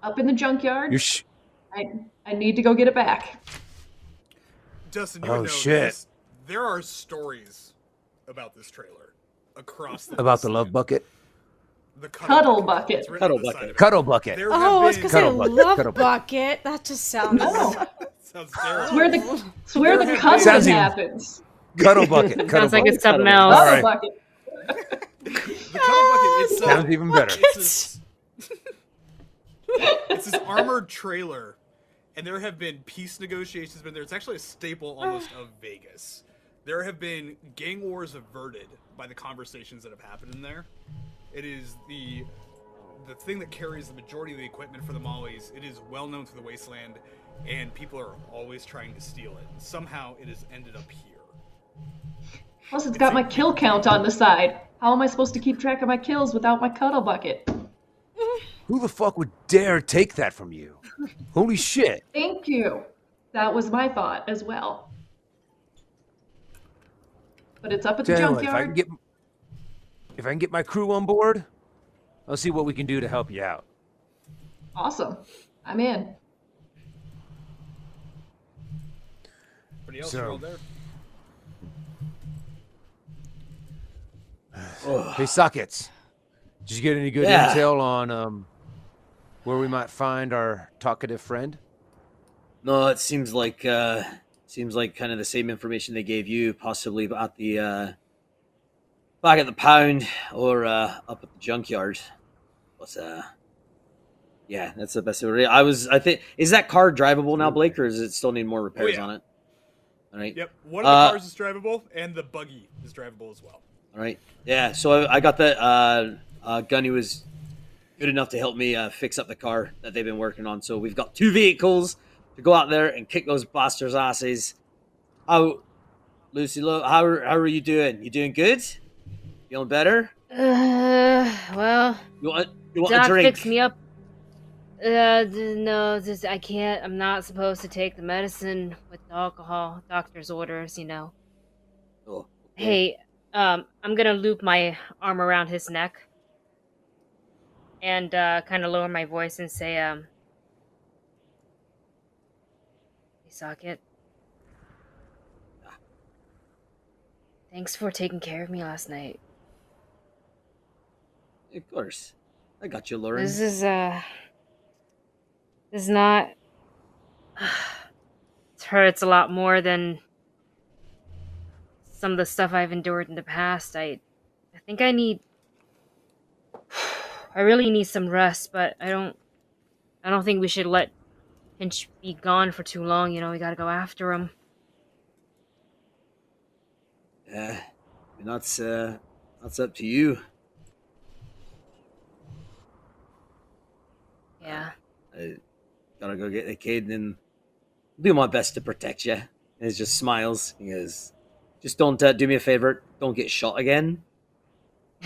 Up in the junkyard. You sh- I, I need to go get it back. Dustin, you Oh, know shit. this. There are stories about this trailer across the about the love bucket, The Cuddle bucket. It's written on Cuddle bucket. cuddle bucket. There Oh, I have was gonna say Cuddle bucket, love cuddle bucket. That just sounds. Oh, Sounds it's where the it's where the There have cuddling even- happens. Cuddle bucket. Cuddle Sounds like bucket. it's something Cuddle. else. All Cuddle right. bucket. The cuddle bucket. It's, uh, Sounds even better. It's this, it's this armored trailer, and there have been peace negotiations. Been there. It's actually a staple almost of Vegas. There have been gang wars averted by the conversations that have happened in there. It is the the thing that carries the majority of the equipment for the Mollies. It is well known through the wasteland, and people are always trying to steal it. And somehow it has ended up here. Plus, it's got my kill count on the side. How am I supposed to keep track of my kills without my cuddle bucket? Who the fuck would dare take that from you? Holy shit. Thank you. That was my thought as well. But it's up at the Tell you what, if I junkyard. can get if I can get my crew on board, I'll see what we can do to help you out. Awesome. I'm in. Everybody else, So- there. Hey sockets. Did you get any good Yeah. intel on um where we might find our talkative friend? No, it seems like uh seems like kind of the same information they gave you, possibly at the uh back at the pound or uh up at the junkyard. But uh yeah, that's the best. way- I was I think is that car drivable now, Blake, or does it still need more repairs yeah. on it? All right. Yep, one of the Uh, cars is drivable, and the buggy is drivable as well. Right. Yeah. So I, I got that. Uh, uh, Gunny was good enough to help me uh, fix up the car that they've been working on. So we've got two vehicles to go out there and kick those bastards' asses. How, Lucy? How are- how are you doing? You doing good? Feeling better? Uh, well, You want you want a Doc drink? fixed me up. Uh, no, this, I can't. I'm not supposed to take the medicine with the alcohol. Doctor's orders, you know. Oh, okay. Hey, um, I'm gonna loop my arm around his neck and uh, kind of lower my voice and say, um, "Hey, Socket. Thanks for taking care of me last night. Of course. I got you, Lauren. This is uh, this is not. It hurts a lot more than some of the stuff I've endured in the past. I, I think I need. I really need some rest, but I don't. I don't think we should let Pinch be gone for too long. You know, we gotta go after him. Yeah. That's uh, that's up to you. Yeah. I gotta go get the kid and do my best to protect you. And he just smiles. He goes, just don't uh, do me a favor. Don't get shot again.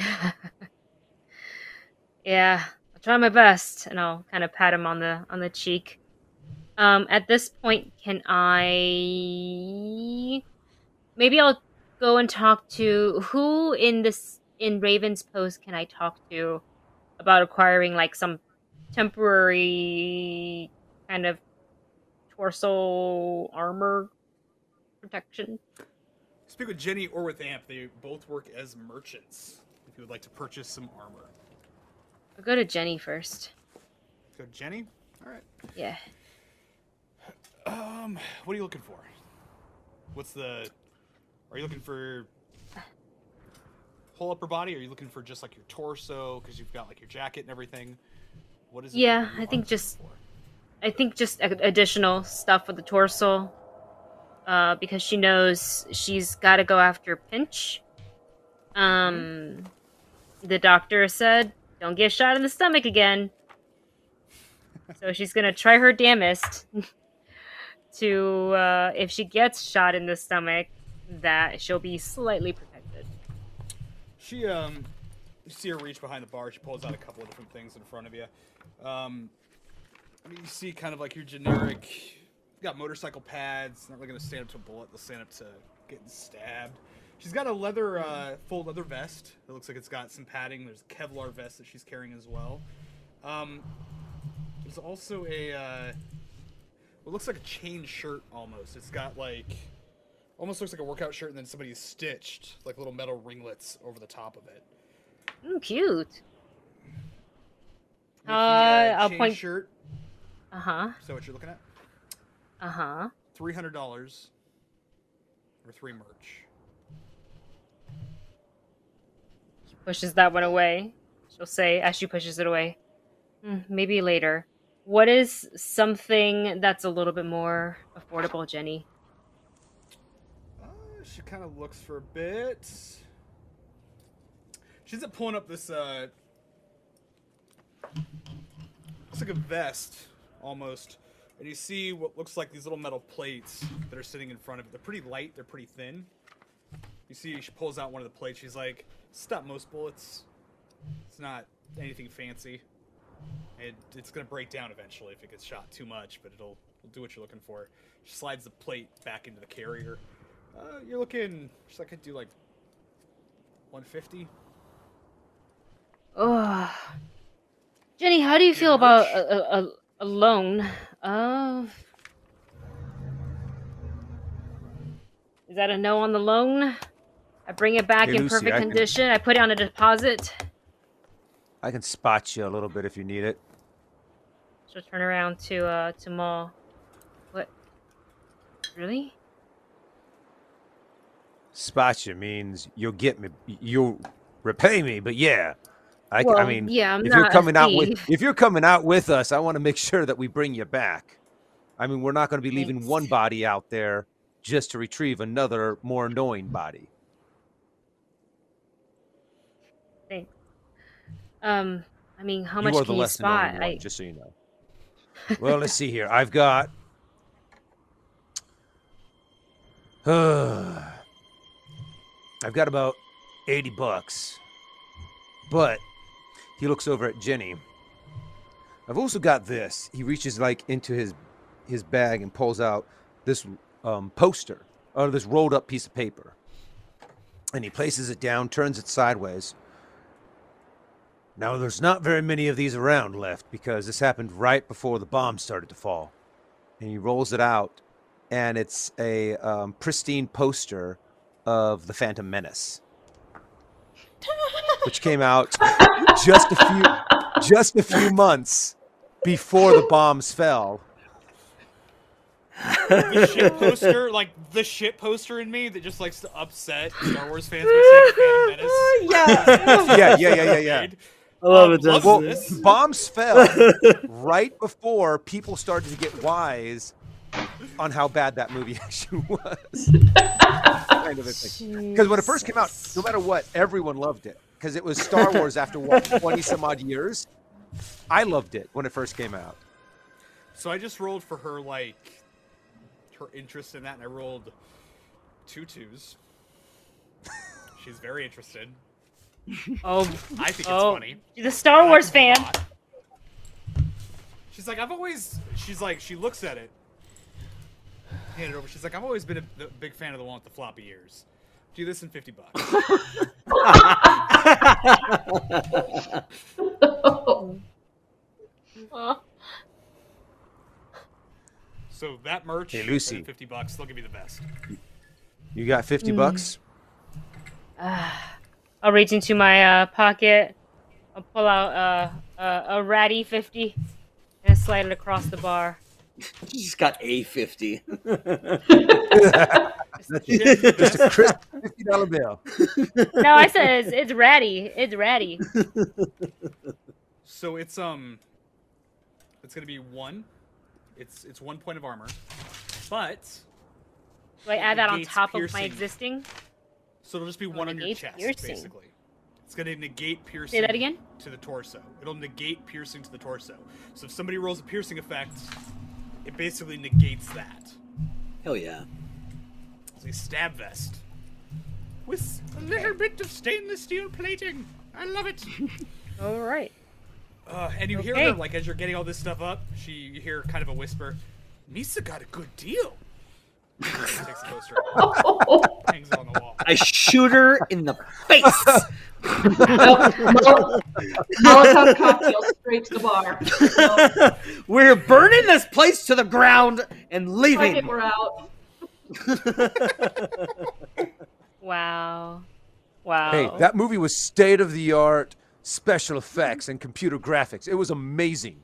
yeah. I'll try my best, and I'll kind of pat him on the on the cheek. Um, at this point, can I? Maybe I'll go and talk to who in this in Raven's post can I talk to about acquiring like some temporary kind of torso armor protection. Speak with Jenny or with Amp. They both work as merchants. If you would like to purchase some armor, I'll go to Jenny first. go to Jenny. All right. Yeah. Um, what are you looking for? What's the? Are you looking for whole upper body? Or are you looking for just like your torso because you've got like your jacket and everything? What is it? Yeah, you I think are just- looking for? I think just a- additional stuff with the torso, uh, because she knows she's got to go after Pinch. Um, the doctor said, "Don't get shot in the stomach again." so she's gonna try her damnest to, uh, if she gets shot in the stomach, that she'll be slightly protected. She um, you see her reach behind the bar. She pulls out a couple of different things in front of you. Um, I mean, you see kind of like your generic. Got motorcycle pads. Not really gonna stand up to a bullet. They'll stand up to getting stabbed. She's got a leather, uh, full leather vest. It looks like it's got some padding. There's a Kevlar vest that she's carrying as well. Um, there's also a. Uh, what looks like a chain shirt almost. It's got like. Almost looks like a workout shirt, and then somebody stitched like little metal ringlets over the top of it. Ooh, cute. The, Uh, I'll chain point- shirt. Uh huh. So what you're looking at? Uh huh. Three hundred dollars or three merch. She pushes that one away. She'll say as she pushes it away, "Hmm, maybe later. What is something that's a little bit more affordable, Jenny? Uh, she kind of looks for a bit. She's pulling up this. uh Looks like a vest almost, and you see what looks like these little metal plates that are sitting in front of it. They're pretty light. They're pretty thin. You see, she pulls out one of the plates. She's like, "Stop most bullets. It's not anything fancy. It, it's gonna break down eventually if it gets shot too much, but it'll, it'll do what you're looking for." She slides the plate back into the carrier. Uh, you're looking. She's like, I could do like 150. Ugh. Jenny, how do you feel about a, a, a, a loan of? Is that a no on the loan? I bring it back Hey, in Lucy, perfect I can- condition. I put down a deposit. I can spot you a little bit if you need it. She'll turn around to uh to Maul. What? Really? Spot you means you'll get me, you'll repay me. But yeah, I, I mean, yeah, I'm if you're coming out with, if you're coming out with us, I want to make sure that we bring you back. I mean, we're not going to be leaving Thanks. one body out there just to retrieve another more annoying body. Thanks. Um, I mean, how you much can you spot? one, I just so you know. well, let's see here. I've got. I've got about 80 bucks. But he looks over at Jenny. I've also got this. He reaches like into his his bag and pulls out this um, poster or this rolled up piece of paper. And he places it down, turns it sideways. Now, there's not very many of these around left because this happened right before the bomb started to fall. And he rolls it out, and it's a um, pristine poster of the Phantom Menace, which came out just a few just a few months before the bombs fell. The shit poster, like the shit poster in me that just likes to upset Star Wars fans by saying Phantom Menace. yeah. Yeah, yeah, yeah, yeah, yeah. I love Um, it. loves Justin. Well, this. bombs fell right before people started to get wise on how bad that movie actually was. kind of. Because when it first came out, no matter what, everyone loved it. Because it was Star Wars after what, 20 some odd years. I loved it when it first came out. So I just rolled for her like her interest in that, and I rolled two twos. She's very interested. oh I think it's oh funny. the Star Wars fan. She's like, I've always. She's like, she looks at it. Hand it over. She's like, I've always been a, a big fan of the one with the floppy ears. Do this in fifty bucks. so that merch, Hey, Lucy. fifty bucks, they'll give you the best. You got 50 bucks? I'll reach into my uh, pocket. I'll pull out uh, uh, a ratty 50 and slide it across the bar. She's got a fifty. Just a crisp $50 bill. No, I said it's, it's ratty. It's ratty. So it's um, it's gonna be one. It's it's one point of armor, but Do I add that on Negates top of my piercing. existing? so it'll just be one on your negate chest, piercing. basically. It's gonna negate piercing. Say that again? To the torso. It'll negate piercing to the torso. So if somebody rolls a piercing effect, it basically negates that. Hell yeah. It's a stab vest with a little bit of stainless steel plating. I love it. All right. Uh, and you hear her like as you're getting all this stuff up. She you hear kind of a whisper. Misa got a good deal. Takes the poster, hangs it on the wall. I shoot her in the face. Molotov cocktail straight to the bar. So, We're burning this place to the ground and fuck it, leaving. we're out. Wow. Wow. Hey, that movie was state of the art special effects and computer graphics. It was amazing.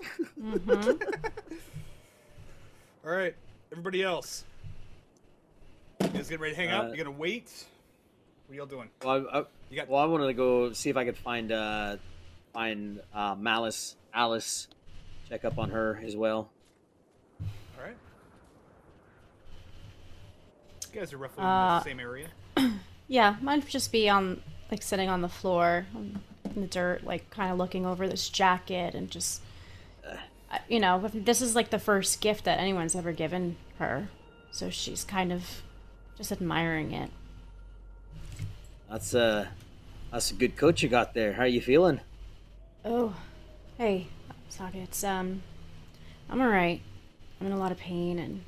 All right, everybody else. You guys getting ready to hang out? Uh, You gonna wait? What are y'all doing? Well, I, I, You got- well, I wanted to go see if I could find uh, find uh, Malice, Alice, check up on her as well. All right. You guys are roughly Uh, in the same area. Yeah, mine would just be on like sitting on the floor in the dirt, like kind of looking over this jacket and just, you know, this is like the first gift that anyone's ever given her, so she's kind of just admiring it. That's uh, that's a good coach you got there. How are you feeling? Oh, hey, sockets. Um, I'm alright. I'm in a lot of pain and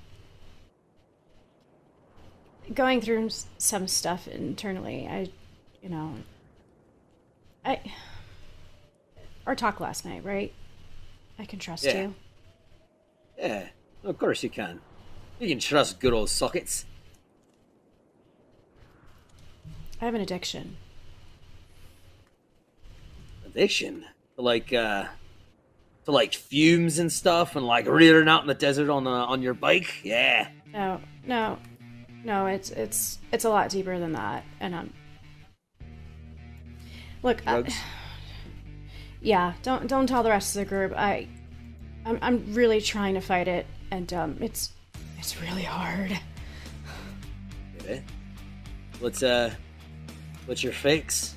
going through some stuff internally. I, you know, I. Our talk last night, right? I can trust Yeah. you. Yeah, of course you can. You can trust good old sockets. I have an addiction. Addiction, To like uh, to like fumes and stuff, and like rearing out in the desert on the on your bike. Yeah. No, no, no. It's it's it's a lot deeper than that, and I'm, Look, I, yeah. Don't don't tell the rest of the group. I, I'm I'm really trying to fight it, and um, it's it's really hard. Let's uh, what's your fakes.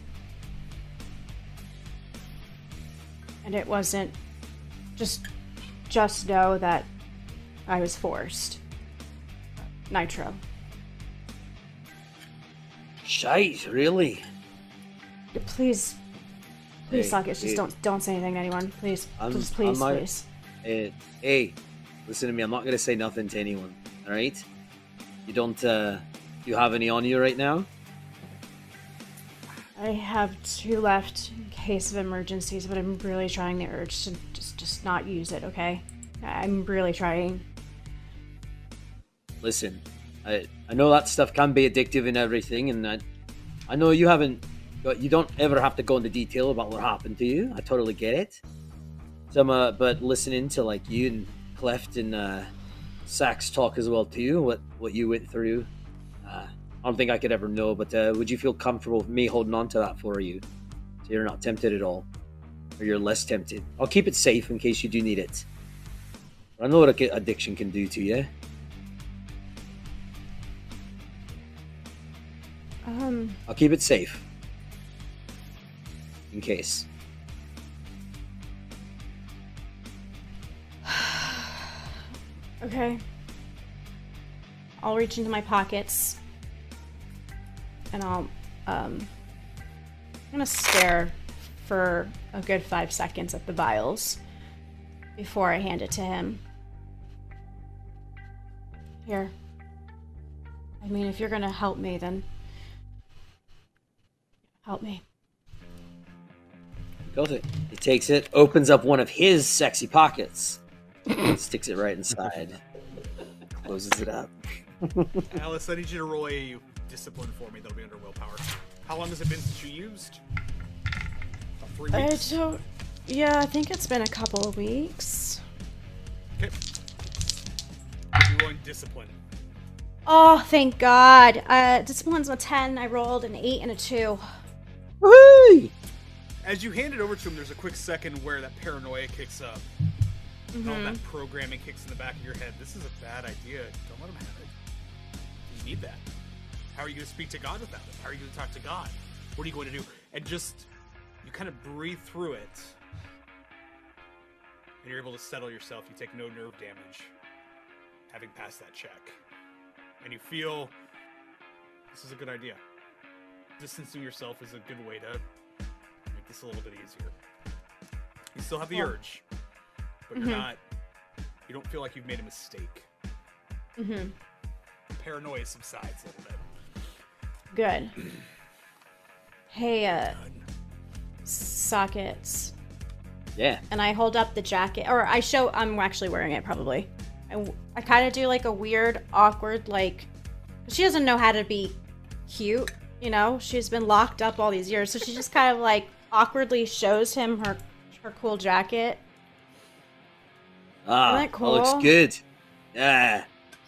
And it wasn't just just know that I was forced. Nitro. Shite, really? Please, please, Hey, Sockets, just hey. don't don't say anything to anyone, please, I'm- please, please, not- please. Hey, hey, listen to me. I'm not gonna say nothing to anyone. All right? You don't. uh You have any on you right now? I have two left in case of emergencies, but I'm really trying the urge to just just not use it. Okay, I'm really trying. Listen, I I know that stuff can be addictive and everything, and I I know you haven't. You don't ever have to go into detail about what happened to you. I totally get it. Some, uh, but listening to like you and Cleft and uh, Sax talk as well too, what what you went through. I don't think I could ever know, but uh, would you feel comfortable with me holding on to that for you, so you're not tempted at all, or you're less tempted? I'll keep it safe in case you do need it. I know what a- addiction can do to you. Um, I'll keep it safe. In case. okay. I'll reach into my pockets, and I'll um, I'm gonna stare for a good five seconds at the vials, before I hand it to him. Here. I mean, if you're gonna help me, then help me. Goes it. He takes it, opens up one of his sexy pockets, sticks it right inside, closes it up. Alice, I need you to roll a discipline for me. That'll be under willpower. How long has it been since you used? About three I don't. Yeah, I think it's been a couple of weeks. Okay. You're rolling discipline. Oh, thank God. Uh, discipline's a 10. I rolled an 8 and a 2. Woohoo! As you hand it over to him, there's a quick second where that paranoia kicks up. All Mm-hmm. that programming kicks in the back of your head. This is a bad idea. Don't let him have it. You need that. How are you going to speak to God without it? How are you going to talk to God? What are you going to do? And just, you kind of breathe through it. And you're able to settle yourself. You take no nerve damage having passed that check. And you feel this is a good idea. Distancing yourself is a good way to make this a little bit easier. You still have the Yeah. urge, but you're not. You don't feel like you've made a mistake. Mm-hmm. Paranoia subsides a little bit. Good. Hey, uh, sockets. Yeah. And I hold up the jacket, or I show, I'm actually wearing it probably. I, I kind of do like a weird, awkward, like, she doesn't know how to be cute, you know? She's been locked up all these years, so she just kind of like awkwardly shows him her, her cool jacket. Ah, Isn't that that looks good. Yeah.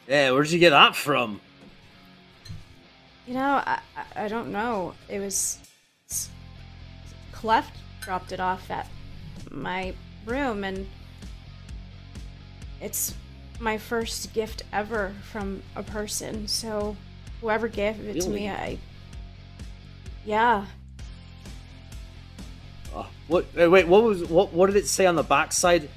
Yeah, where'd you get that from? You know, I, I, don't know. It was. Cleft dropped it off at my room, and it's my first gift ever from a person. So, whoever gave it to me, I. Yeah. Oh, what? Wait, wait, what was what? What did it say on the backside?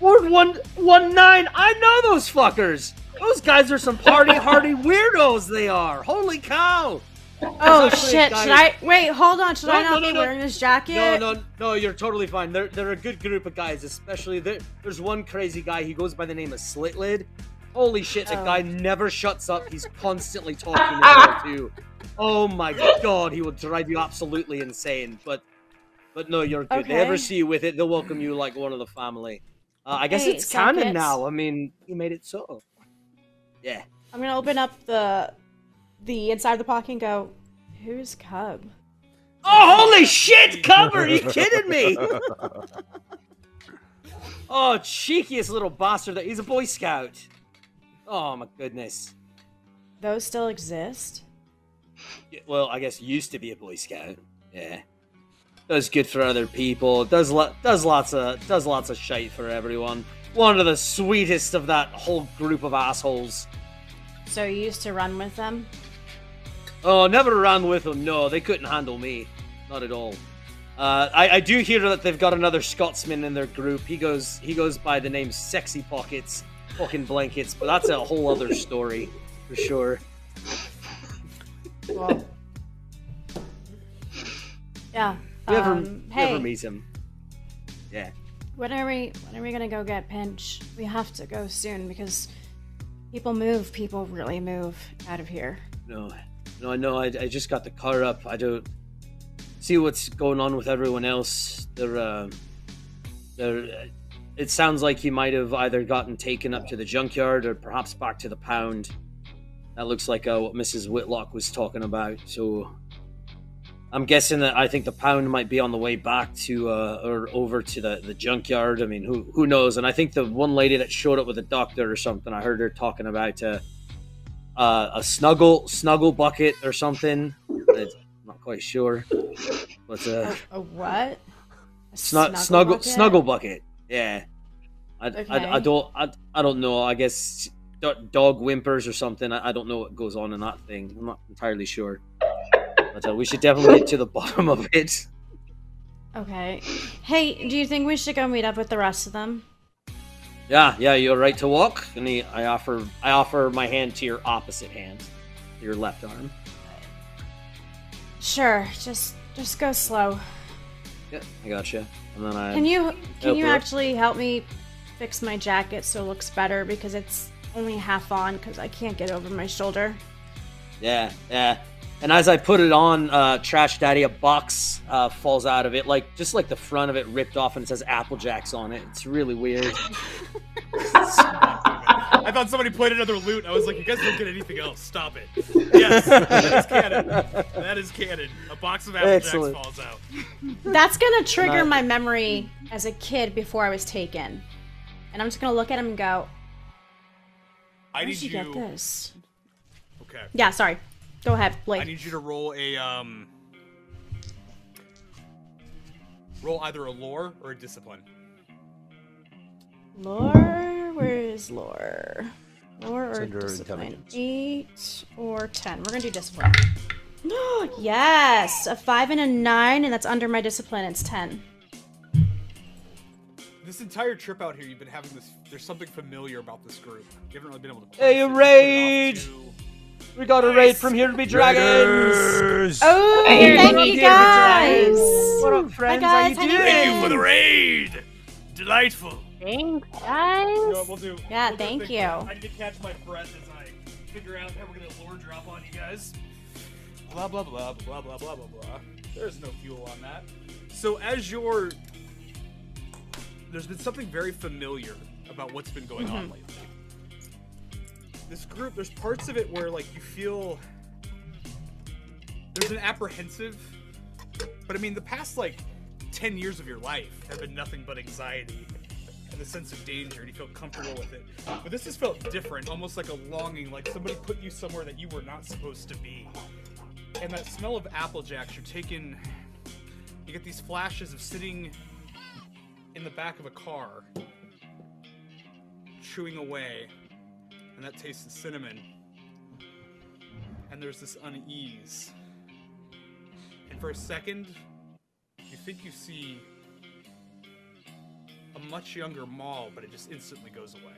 Word one one nine. I know those fuckers. Those guys are some party hardy weirdos. They are. Holy cow! Oh shit! guy- Should I wait? Hold on. Should No, I not no, be no. wearing this jacket? No, no, no. You're totally fine. They're they're a good group of guys. Especially there, there's one crazy guy. He goes by the name of Slitlid. Holy shit! The Oh. guy never shuts up. He's constantly talking to well too. Oh my god, he will drive you absolutely insane. But but no, you're good. They ever see you with it, they'll welcome you like one of the family. Uh, I guess Hey, it's canon sockets. now. I mean, you made it so. Yeah. I'm gonna open up the the inside of the pocket and go. Who's Cub? Oh, holy shit, cover! Are you kidding me? oh, cheekiest little bastard. That He's a Boy Scout. Oh, my goodness. Those still exist? Yeah, Well, I guess used to be a Boy Scout. Yeah. Does good for other people. Does lo- does lots of does lots of shite for everyone. One of the sweetest of that whole group of assholes. So you used to run with them? Oh, never ran with them. No, they couldn't handle me. Not at all. Uh, I, I do hear that they've got another Scotsman in their group. He goes he goes by the name Sexy Pockets, fucking blankets, but that's a whole other story for sure. Well, yeah. You ever, um, you hey, ever meet him? Yeah. when are we? When are we gonna go get Pinch? We have to go soon because people move. People really move out of here. No, no, no. I, I just got the car up. I don't see what's going on with everyone else. They're, uh, they're. It sounds like he might have either gotten taken up to the junkyard or perhaps back to the pound. That looks like uh, what Mrs. Whitlock was talking about. So, I'm guessing that I think the pound might be on the way back to uh, or over to the, the junkyard. I mean, who who knows? And I think the one lady that showed up with a doctor or something, I heard her talking about. Uh, uh, a snuggle snuggle bucket or something. I'm not quite sure, but uh, A what? A snug, snuggle bucket? snuggle bucket. Yeah, I, Okay. I, I don't I, I don't know. I guess dog whimpers or something. I, I don't know what goes on in that thing. I'm not entirely sure, but uh, we should definitely get to the bottom of it. Okay. Hey, do you think we should go meet up with the rest of them? Yeah, yeah, you're right to walk. And he, I offer I offer my hand to your opposite hand, your left arm. Sure. Just just go slow. Yeah, I gotcha. And then I Can you can you her up. actually help me fix my jacket so it looks better because it's only half on because I can't get over my shoulder. Yeah, yeah. And as I put it on, uh, Trash Daddy, a box uh, falls out of it, like just like the front of it ripped off, and it says Apple Jacks on it. It's really weird. I thought somebody played another loot. I was like, you guys don't get anything else. Stop it. Yes, that is canon. That is canon. A box of Apple Excellent. Jacks falls out. That's gonna trigger Nice. my memory as a kid before I was taken. And I'm just gonna look at him and go, I Where need did you you. get this? Okay. Yeah, sorry. Go ahead, Blake. I need you to roll a um. Roll either a lore or a discipline. Lore, where is lore? Lore or discipline? Eight or ten. We're gonna do discipline. yes, a five and a nine, and that's under my discipline. It's ten. This entire trip out here, you've been having this. There's something familiar about this group. You haven't really been able to. Hey, place it. You put it to- We got a raid from here to be dragons. Oh, Hey, thank you guys. What up, friends? guys, How how you you doing? Thank you for the raid. Delightful. Thanks, You know guys. we'll do? Yeah, we'll do a thank thing. you. I need to catch my breath as I figure out how we're gonna lore drop on you guys. Blah blah blah blah blah blah blah blah. There's no fuel on that. So as you're, there's been something very familiar about what's been going on mm-hmm. lately. This group, there's parts of it where like you feel there's an apprehensive, but I mean the past like ten years of your life have been nothing but anxiety and the sense of danger, and you feel comfortable with it. But this has felt different, almost like a longing, like somebody put you somewhere that you were not supposed to be. And that smell of apple jacks, you're taking. You get these flashes of sitting in the back of a car, chewing away, and that taste of cinnamon. And there's this unease. And for a second, you think you see a much younger Maul, but it just instantly goes away.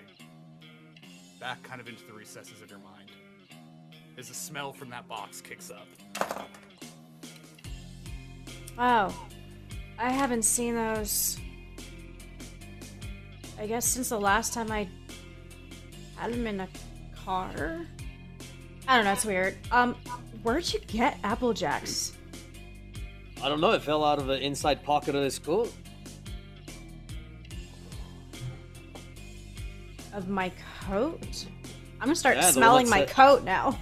Back kind of into the recesses of your mind. As the smell from that box kicks up. Wow. I haven't seen those. I guess since the last time I had them in a car. I don't know. It's weird. Um, where'd you get Apple Jacks? I don't know. It fell out of the inside pocket of this coat. Of my coat? I'm gonna start Yeah, smelling my said- coat now.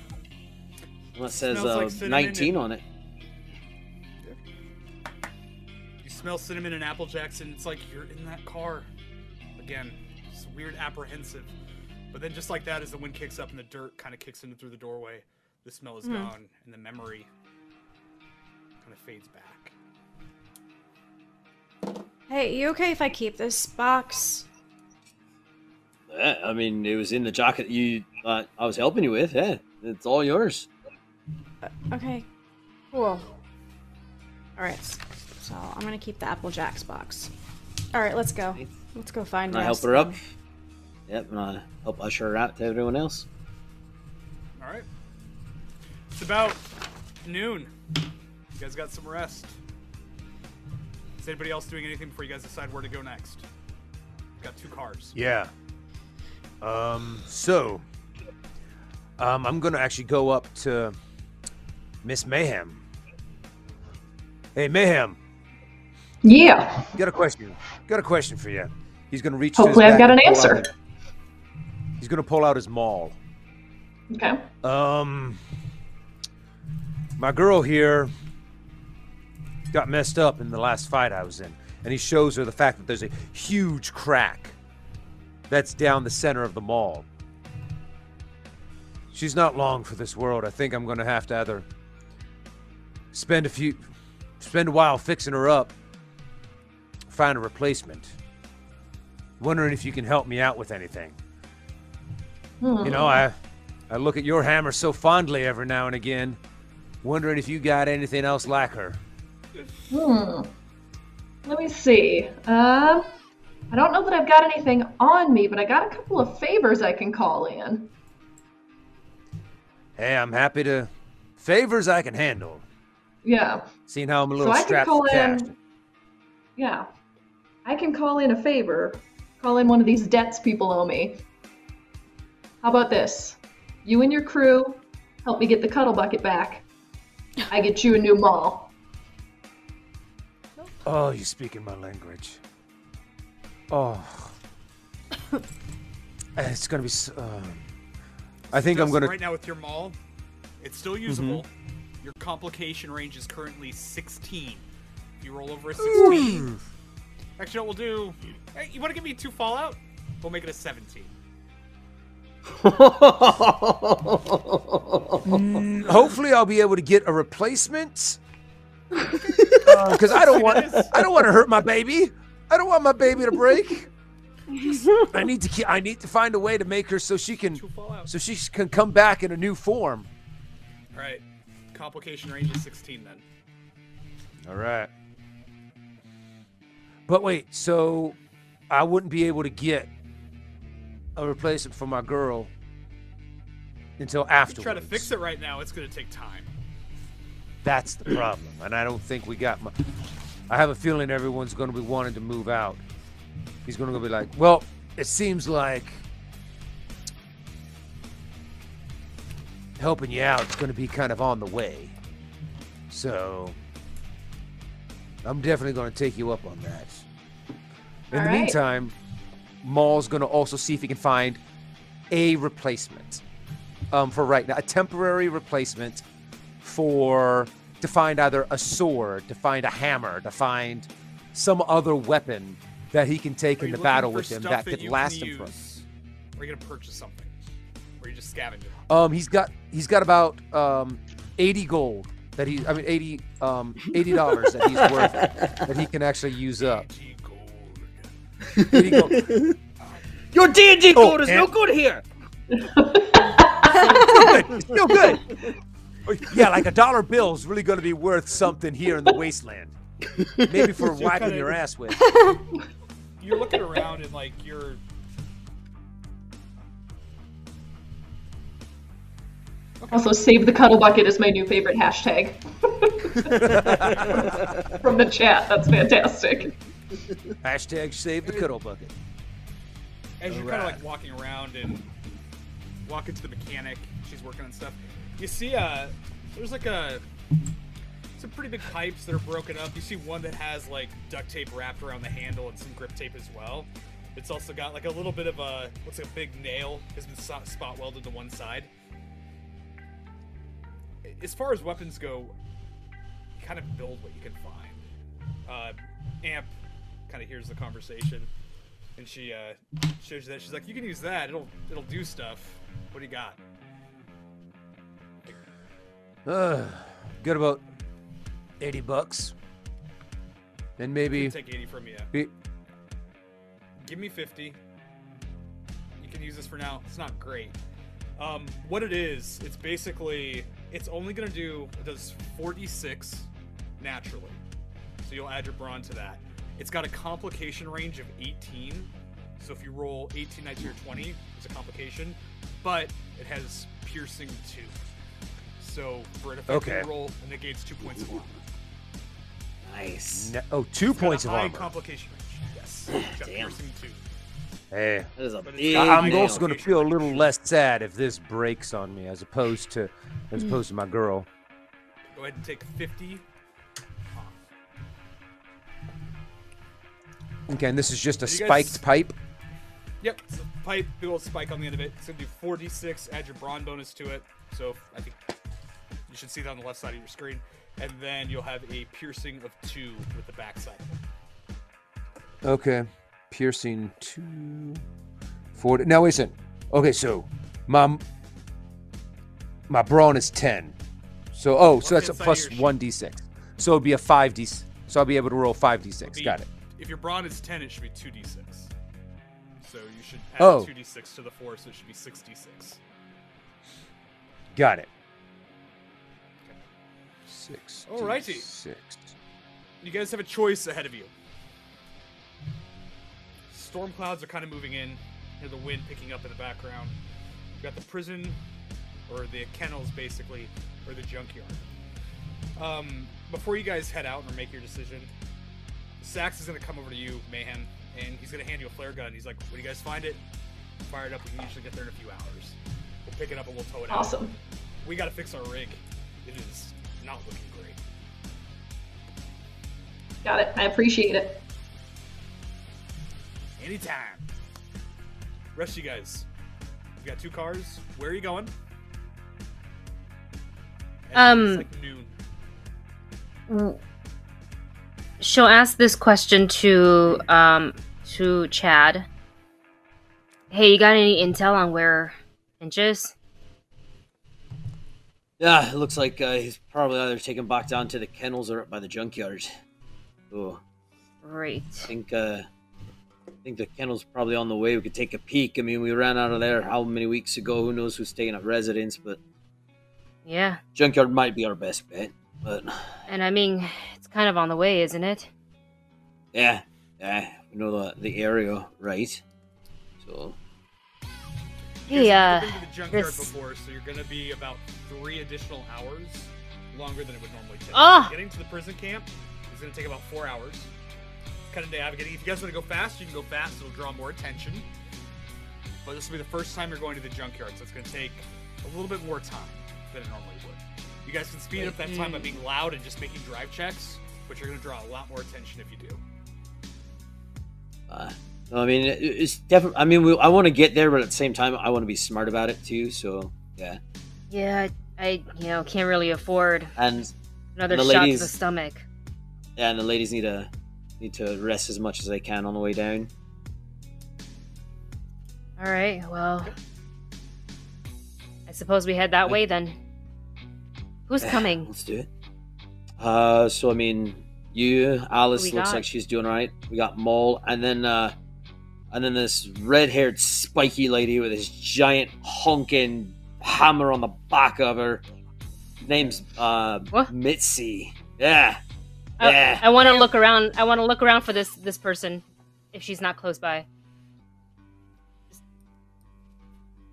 Well, it says Smells uh, like 19 and- on it. You smell cinnamon and apple jacks, and it's like you're in that car. Again, it's weird, apprehensive. But then, just like that, as the wind kicks up and the dirt kind of kicks in through the doorway, the smell is gone, and the memory kind of fades back. Hey, you okay if I keep this box? Yeah, I mean, it was in the jacket you uh, I was helping you with. Yeah, it's all yours. Okay. Cool. Alright. So I'm gonna keep the Apple Jacks box. Alright, let's go. Let's go find And I help her of up. Them. Yep, and I help usher her out to everyone else. All right. It's about noon. You guys got some rest. Is anybody else doing anything before you guys decide where to go next? Got two cars. Yeah. Um. So, um, I'm gonna actually go up to Miss Mayhem. Hey, Mayhem. Yeah. Got a question. Got a question for you. He's gonna reach. to his Hopefully I've got an pull out answer. his- he's gonna pull out his maul. Okay. Um, my girl here got messed up in the last fight I was in, and he shows her the fact that there's a huge crack that's down the center of the maul. She's not long for this world. I think I'm gonna have to either spend a few, spend a while fixing her up, find a replacement. Wondering if you can help me out with anything. You know, I I look at your hammer so fondly every now and again, wondering if you got anything else like her. Hmm. Let me see. Um, I don't know that I've got anything on me, but I got a couple of favors I can call in. Hey, I'm happy to favors I can handle. Yeah. Seeing how I'm a So little I can strapped call for cash. in. Yeah. I can call in a favor call in one of these debts people owe me. How about this? You and your crew help me get the cuddle bucket back. I get you a new maul. Oh, you're speaking my language. Oh. it's gonna be. s- Um, I think I'm gonna. right now with your maul, it's still usable. Your complication range is currently 16. If you roll over a 16, actually, what we'll do? Hey, you want to give me two fallout? We'll make it a 17. Mm, hopefully, I'll be able to get a replacement. Because I don't want. I don't want to hurt my baby. I don't want my baby to break. I need to. Keep, I need to find a way to make her so she can. So she can come back in a new form. All right. Complication range is 16 then. All right. But wait, so I wouldn't be able to get a replacement for my girl until You afterwards. try to fix it right now, it's going to take time. That's the problem, and I don't think we got. My, I have a feeling everyone's going to be wanting to move out. He's going to be like, well, it seems like helping you out is going to be kind of on the way. So I'm definitely going to take you up on that. In All the right. meantime, Maul's going to also see if he can find a replacement um, for right now, a temporary replacement for to find either a sword, to find a hammer, to find some other weapon that he can take in the battle with him stuff that could last him for. are you going to purchase something? Or are you just scavenging? Um, he's got he's got about um, eighty gold that he I mean eighty um eighty dollars that he's worth that he can actually use up. G gold. 80. Your D&D Oh, code is no good here. It's still good. Oh, yeah, like a dollar bill is really going to be worth something here in the wasteland. Maybe for whacking kinda- your ass with. You're looking around and like you're. Also, save the cuddle bucket is my new favorite hashtag. From the chat, that's fantastic. Hashtag save the cuddle bucket. as you're kind of like walking around and walking to the mechanic, she's working on stuff. You see, uh, there's like a some pretty big pipes that are broken up. You see one that has like duct tape wrapped around the handle and some grip tape as well. It's also got like a little bit of a what's like a big nail has been spot welded to one side. As far as weapons go, kind of build what you can find. Uh, Amp kind of hears the conversation and she uh shows you that she's like you can use that it'll it'll do stuff. What do you got? Uh, got about 80 bucks. Then maybe. Take 80 from you be- give me 50 you can use this for now. It's not great. Um what it is it's basically it's only gonna do it does 46 naturally. So you'll add your brawn to that it's got a complication range of 18 so if you roll 18 19 or 20 it's a complication but it has piercing 2 so for an effective Okay. roll it negates 2 points of armor Nice. Ne- oh, two It's got a points of high armor. complication range yes it's got Damn. piercing 2 Hey. That is a But it's big I- I'm high also going to feel a little less sad if this breaks on me as opposed to as hmm. opposed to my girl. go ahead and take 50 Okay, and this is just a you guys- spiked pipe. Yep, it's a pipe, big old spike on the end of it. It's gonna do 4d6, add your brawn bonus to it. So I think you should see that on the left side of your screen. And then you'll have a piercing of 2 with the back side. Okay, piercing two, four. Now wait a second. Okay, so my my brawn is ten. So oh, so that's a plus your sheet? one d six. So it'd be a five d. So I'll be able to roll five d six. Got it. If your brawn is 10, it should be 2d6. So you should add Oh. 2d6 to the 4, so it should be 6d6. Got it. Six. Alrighty. Six. You guys have a choice ahead of you. Storm clouds are kind of moving in. You hear the wind picking up in the background. You got the prison, or the kennels, basically, or the junkyard. Um, before you guys head out or make your decision, Sax is going to come over to you, Mayhem, and he's gonna hand you a flare gun. He's like, "When you guys find it, fire it up. We can usually get there in a few hours. We'll pick it up and we'll tow it out. Awesome. We gotta fix our rig. It is not looking great. Got it. I appreciate it. Anytime. Rest you guys, you got two cars. Where are you going? Um, it's like noon. She'll ask this question to um to Chad. Hey, you got any intel on where Pinch is? Yeah, it looks like uh, he's probably either taken back down to the kennels or up by the junkyard. Oh, Great. I think uh, I think the kennel's probably on the way. We could take a peek. I mean, we ran out of there how many weeks ago? Who knows who's taking up residence? But Yeah, junkyard might be our best bet. But and I mean, kind of on the way, isn't it? yeah, yeah, we know the the area, right? So You Hey, uh, have been to the junkyard this- before, so you're gonna be about three additional hours longer than it would normally take. Ah! Getting to the prison camp is gonna take about four hours. Kind of navigating. If you guys want to go fast, you can go fast. It'll draw more attention. But this will be the first time you're going to the junkyard, so it's gonna take a little bit more time than it normally would. You guys can speed up that time by Mm. being loud and just making drive checks, but you're gonna draw a lot more attention if you do. Uh, no, I mean, it's definitely. I mean, we, I want to get there, but at the same time, I want to be smart about it too. So yeah, Yeah, I you know can't really afford and another The shot to the ladies- stomach. yeah, and the ladies need to need to rest as much as they can on the way down. All right, well, I suppose we head that way then. Who's Yeah, coming? Let's do it. Uh, so I mean, you, Alice we looks got? like she's doing all right. We got Mole, and then uh, and then this red-haired, spiky lady with this giant honking hammer on the back of her. Name's uh What? Mitzy. Yeah, I- yeah. I, want to look around. I want to look around for this this person, if she's not close by.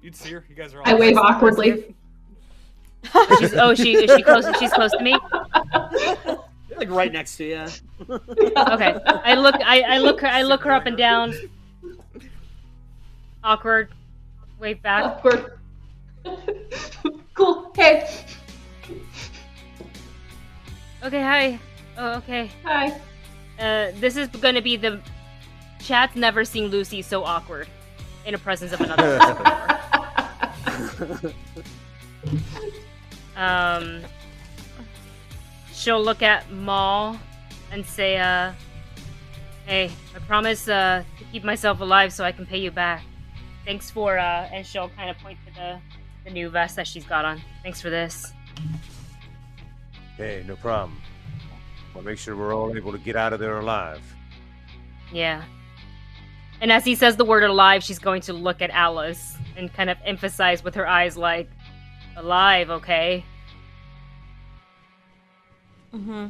You'd see her. You guys are all. I wave awkwardly. She's, oh, she is she close? She's close to me. like right next to you. Okay, I look. I, I look. her I look her up and down. Awkward. Wave back. Awkward. cool. Hey. Okay, hi. Oh, okay. Hi. Uh, this is gonna be the. Chat's never seen Lucy so awkward in the presence of another. Um, she'll look at Maul and say, uh, "Hey, I promise uh, to keep myself alive so I can pay you back. Thanks for." Uh, and she'll kind of point to the the new vest that she's got on. Thanks for this. Hey, no problem. I'll make sure we're all able to get out of there alive. Yeah. And as he says the word alive, she's going to look at Alice and kind of emphasize with her eyes, like, alive, okay? Mm-hmm.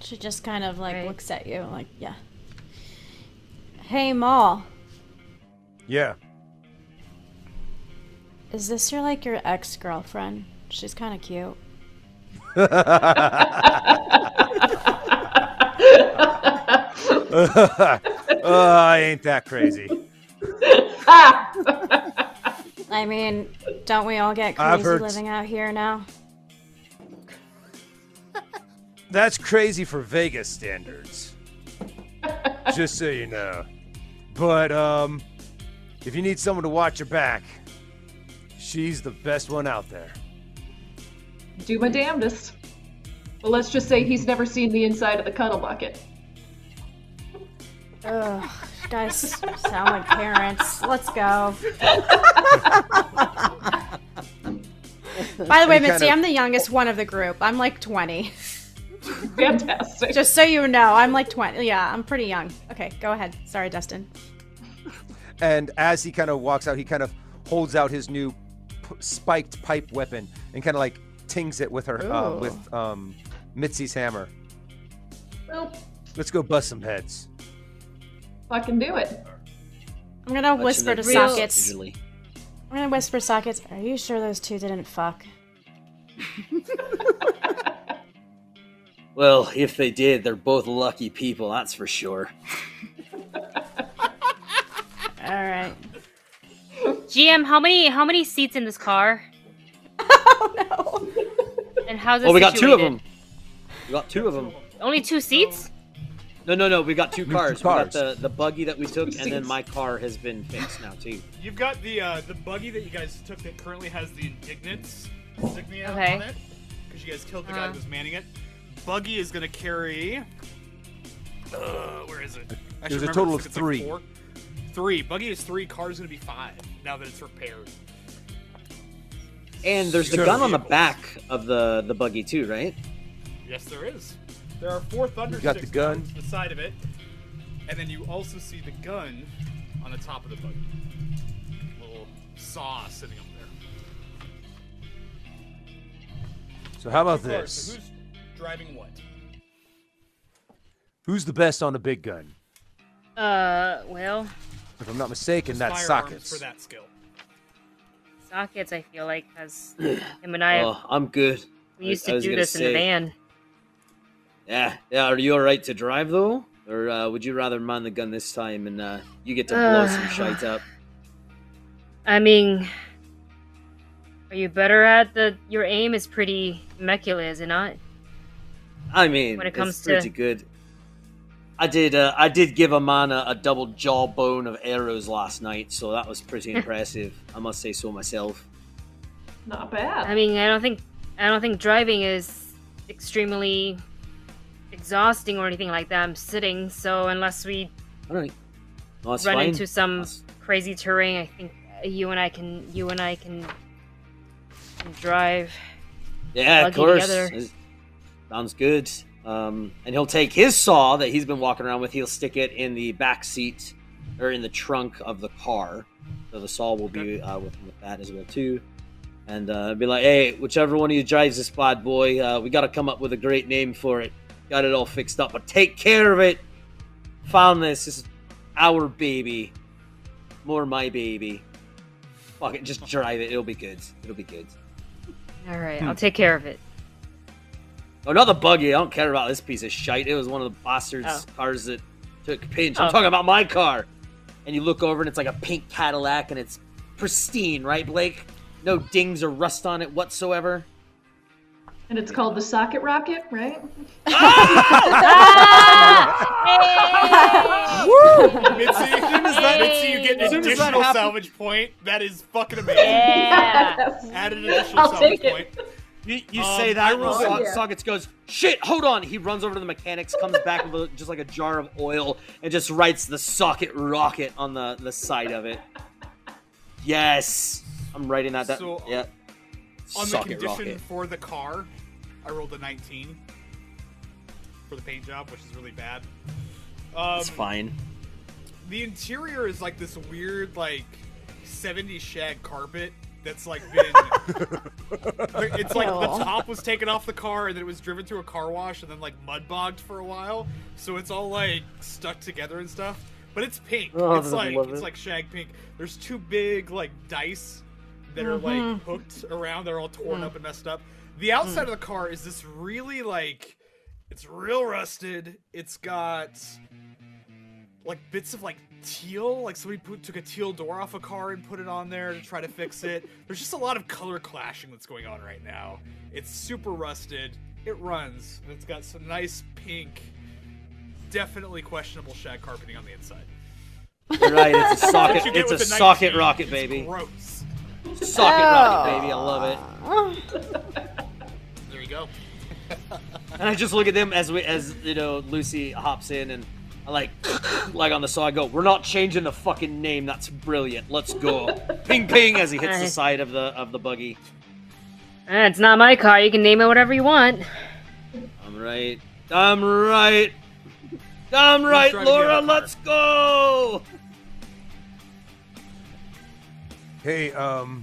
She just kind of like Right. looks at you, like, yeah. Hey, Maul, Yeah. is this your like your ex girlfriend? She's kind of cute. oh, I ain't that crazy. I mean, don't we all get crazy living out here now? That's crazy for Vegas standards. Just so you know. But um if you need someone to watch your back, she's the best one out there. Do my damnedest. Well, let's just say he's never seen the inside of the cuddle bucket. Ugh, you guys sound like parents. Let's go. By the way, Any kind Mitzy, of- I'm the youngest one of the group. I'm like 20. Fantastic. Just so you know, I'm like 20. Yeah, I'm pretty young. Okay, go ahead. Sorry, Dustin. And as he kind of walks out, he kind of holds out his new p- spiked pipe weapon and kind of like tings it with her uh, with um Mitzy's hammer. well, Let's go bust some heads. fucking do it. I'm gonna Watching whisper the to real- Sockets. usually. I'm gonna whisper Sockets. Are you sure those two didn't fuck? Well, if they did, they're both lucky people, that's for sure. All right. GM, how many how many seats in this car? oh no. And how's it? Oh, we got two of them. We got two of them. Only two seats? No, no, no. We got two cars. Two cars. We got the, the buggy that we took, two and seats. then my car has been fixed now too. You've got the uh, the buggy that you guys took that currently has the indignance insignia okay. on it because you guys killed the uh. guy uh-huh. who was manning it. Buggy is gonna carry. Uh, where is it? I There's a total of it's like three. four. Three. Buggy is three. Car's is gonna be five now that it's repaired. And there's the gun on the back of the the buggy too, right? Yes, there is. There are four thunder got the gun. down the side of it, and then you also see the gun on the top of the buggy. Little saw sitting up there. So how about Two cars, so this? who's driving what? Who's the best on the big gun? Uh, well, If I'm not mistaken, that's sockets. for that skill. sockets. I feel like has him and I. Oh, I'm good. we used I to was do gonna this in the van. Yeah, yeah. Are you all right to drive though, or uh, would you rather man the gun this time and uh, you get to blow some Uh, shite up? I mean, are you better at the? Your aim is pretty immaculate, is it not? I mean, when it comes it's pretty to- good. I did. Uh, I did give a man a, a double jawbone of arrows last night, so that was pretty impressive. I must say so myself. Not bad. I mean, I don't think I don't think driving is extremely exhausting or anything like that. I'm sitting, so unless we All right. No, run fine. into some That's- crazy terrain, I think you and I can you and I can, can drive. Yeah, of course. together. It's- Sounds good. Um, and he'll take his saw that he's been walking around with. He'll stick it in the back seat or in the trunk of the car. So the saw will be uh, with, with that as well too. And uh, be like, hey, whichever one of you drives this bad boy, uh, we got to come up with a great name for it. Got it all fixed up, but take care of it. Found this. This is our baby. More my baby. Fuck it, just drive it. It'll be good. It'll be good. All right, Hmm. I'll take care of it. Oh, not the buggy. I don't care about this piece of shite. It was one of the bastards' Oh. cars that took a pinch. I'm Oh. talking about my car. And you look over and it's like a pink Cadillac and it's pristine, right, Blake? No dings or rust on it whatsoever. and it's called the socket rocket, right? Mitzy, Mitzy, you get as an soon as that additional salvage point. That is fucking amazing. Yeah. Add an additional I'll salvage take it. point. You, you Um, say that, and Yeah. Sockets goes, shit, hold on. He runs over to the mechanics, comes back with a, just like a jar of oil, and just writes the socket rocket on the, the side of it. Yes. I'm writing that down. So, yeah. On the condition rocket. for the car, I rolled a 19 for the paint job, which is really bad. Um, It's fine. the interior is like this weird, like 70s shag carpet that's like been. it's like the top was taken off the car and then it was driven through a car wash and then like mud bogged for a while. So it's all like stuck together and stuff. But it's pink. Oh, it's like love it's it. like shag pink. There's two big like dice that are like mm-hmm. hooked around. They're all torn mm. up and messed up. The outside mm. of the car is this really like it's real rusted. It's got like bits of like teal, like somebody put, took a teal door off a car and put it on there to try to fix it. There's just a lot of color clashing that's going on right now. It's super rusted. It runs, and it's got some nice pink, definitely questionable shag carpeting on the inside. You're right. It's a socket. It's a socket 19, rocket, it's baby. Gross. Socket rocket, baby. I love it. There you go. And I just look at them as we, as you know, Lucy hops in and I like, like on the saw. I go, "We're not changing the fucking name. That's brilliant. Let's go." ping, ping, as he hits the side of the of the buggy. Eh, it's not my car. You can name it whatever you want. I'm right. I'm right. I'm right, Laura. Let's go. Hey, um,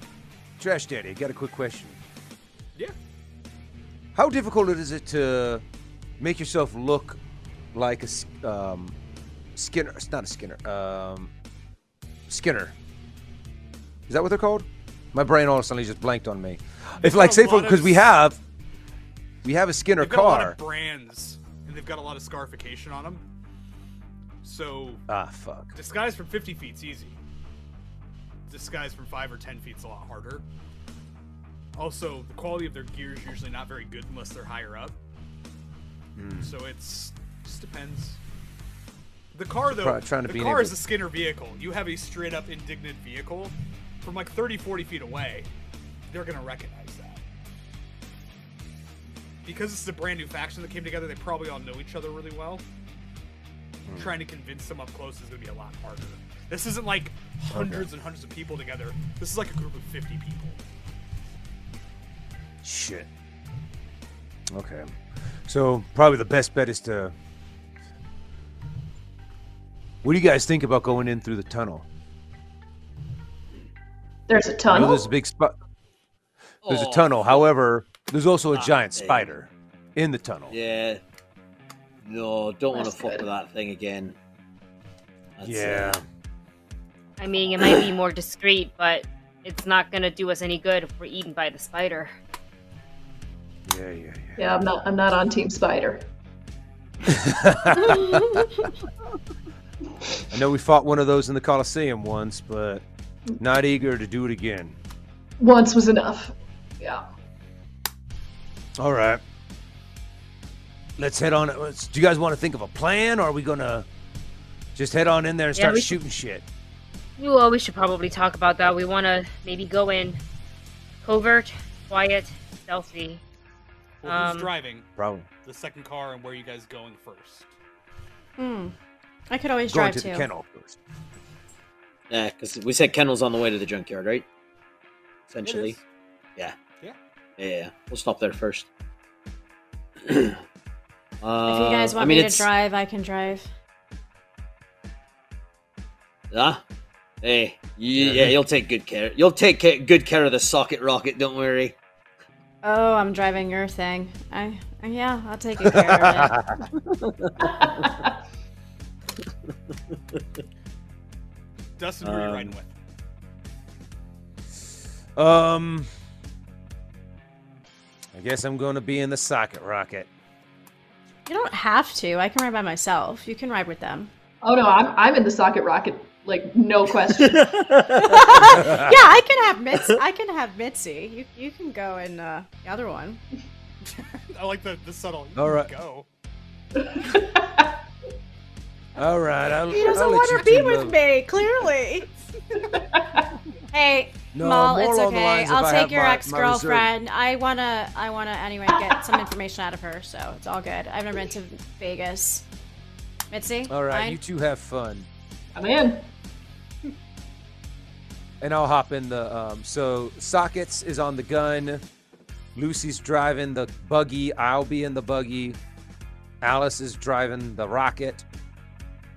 Trash Daddy, I got a quick question. Yeah. How difficult is it to make yourself look like a um, Skinner? It's not a Skinner. Um, Skinner. Is that what they're called? My brain all of a sudden just blanked on me. If like say for because we have we have a Skinner They've a lot car. of brands, and they've got a lot of scarification on them. So Ah, fuck. disguise from 50 feet's easy. disguise from five or ten feet is a lot harder. Also, the quality of their gear is usually not very good unless they're higher up. So it's just depends. The car though, Try- trying to the car able- is a Skinner vehicle. You have a straight up indignant vehicle from like 30, 40 feet away. They're gonna recognize that. Because it's a brand new faction that came together, they probably all know each other really well. Hmm. Trying to convince them up close is gonna be a lot harder. This isn't like hundreds and hundreds of people together. This is like a group of 50 people. Shit. Okay. So probably the best bet is to. What do you guys think about going in through the tunnel? There's a I know tunnel. there's a big spot. There's a Oh, tunnel. However, there's also a Ah, giant dang. spider in the tunnel. Yeah. No, don't want to That's fuck good. with that thing again. That's, uh, Yeah. I mean, it might be more discreet, but it's not gonna do us any good if we're eaten by the spider. Yeah, yeah, yeah. Yeah, I'm not. I'm not on Team Spider. I know we fought one of those in the Coliseum once, but not eager to do it again. Once was enough. Yeah. All right. Let's head on. let's- Do you guys want to think of a plan, or are we gonna just head on in there and Yeah, start we should- shooting shit? Well, we should probably talk about that. We want to maybe go in covert, quiet, stealthy. Well, Um, who's driving Probably the second car, and where are you guys going first? Hmm. I could always drive to too. the kennel first. Yeah, because we said Kennel's on the way to the junkyard, right? Essentially. It is. Yeah. Yeah. Yeah, yeah. We'll stop there first. uh, If you guys want I mean, me to drive, I can drive. Yeah. Hey, you, yeah, you'll take good care. You'll take ca- good care of the socket rocket. Don't worry. Oh, I'm driving your thing. I yeah, I'll take good care of it. Dustin, who are you Um, riding with? Um, I guess I'm going to be in the socket rocket. You don't have to. I can ride by myself. You can ride with them. Oh no, I'm I'm in the socket rocket. Like no question. yeah, I can have Mitz. I can have Mitzy. You you can go in uh, the other one. I like the, the subtle. You All can right. Go. All right, I'll, He doesn't I'll want to be with know. me. Clearly. hey, No, Mal, it's okay. I'll I take your my- my ex-girlfriend. I wanna, I wanna anyway get some information out of her, so it's all good. I've never been to Vegas. Mitzy, All right, fine? you two have fun, I'm in. and I'll hop in the. Um, so sockets is on the gun. Lucy's driving the buggy. I'll be in the buggy. Alice is driving the rocket.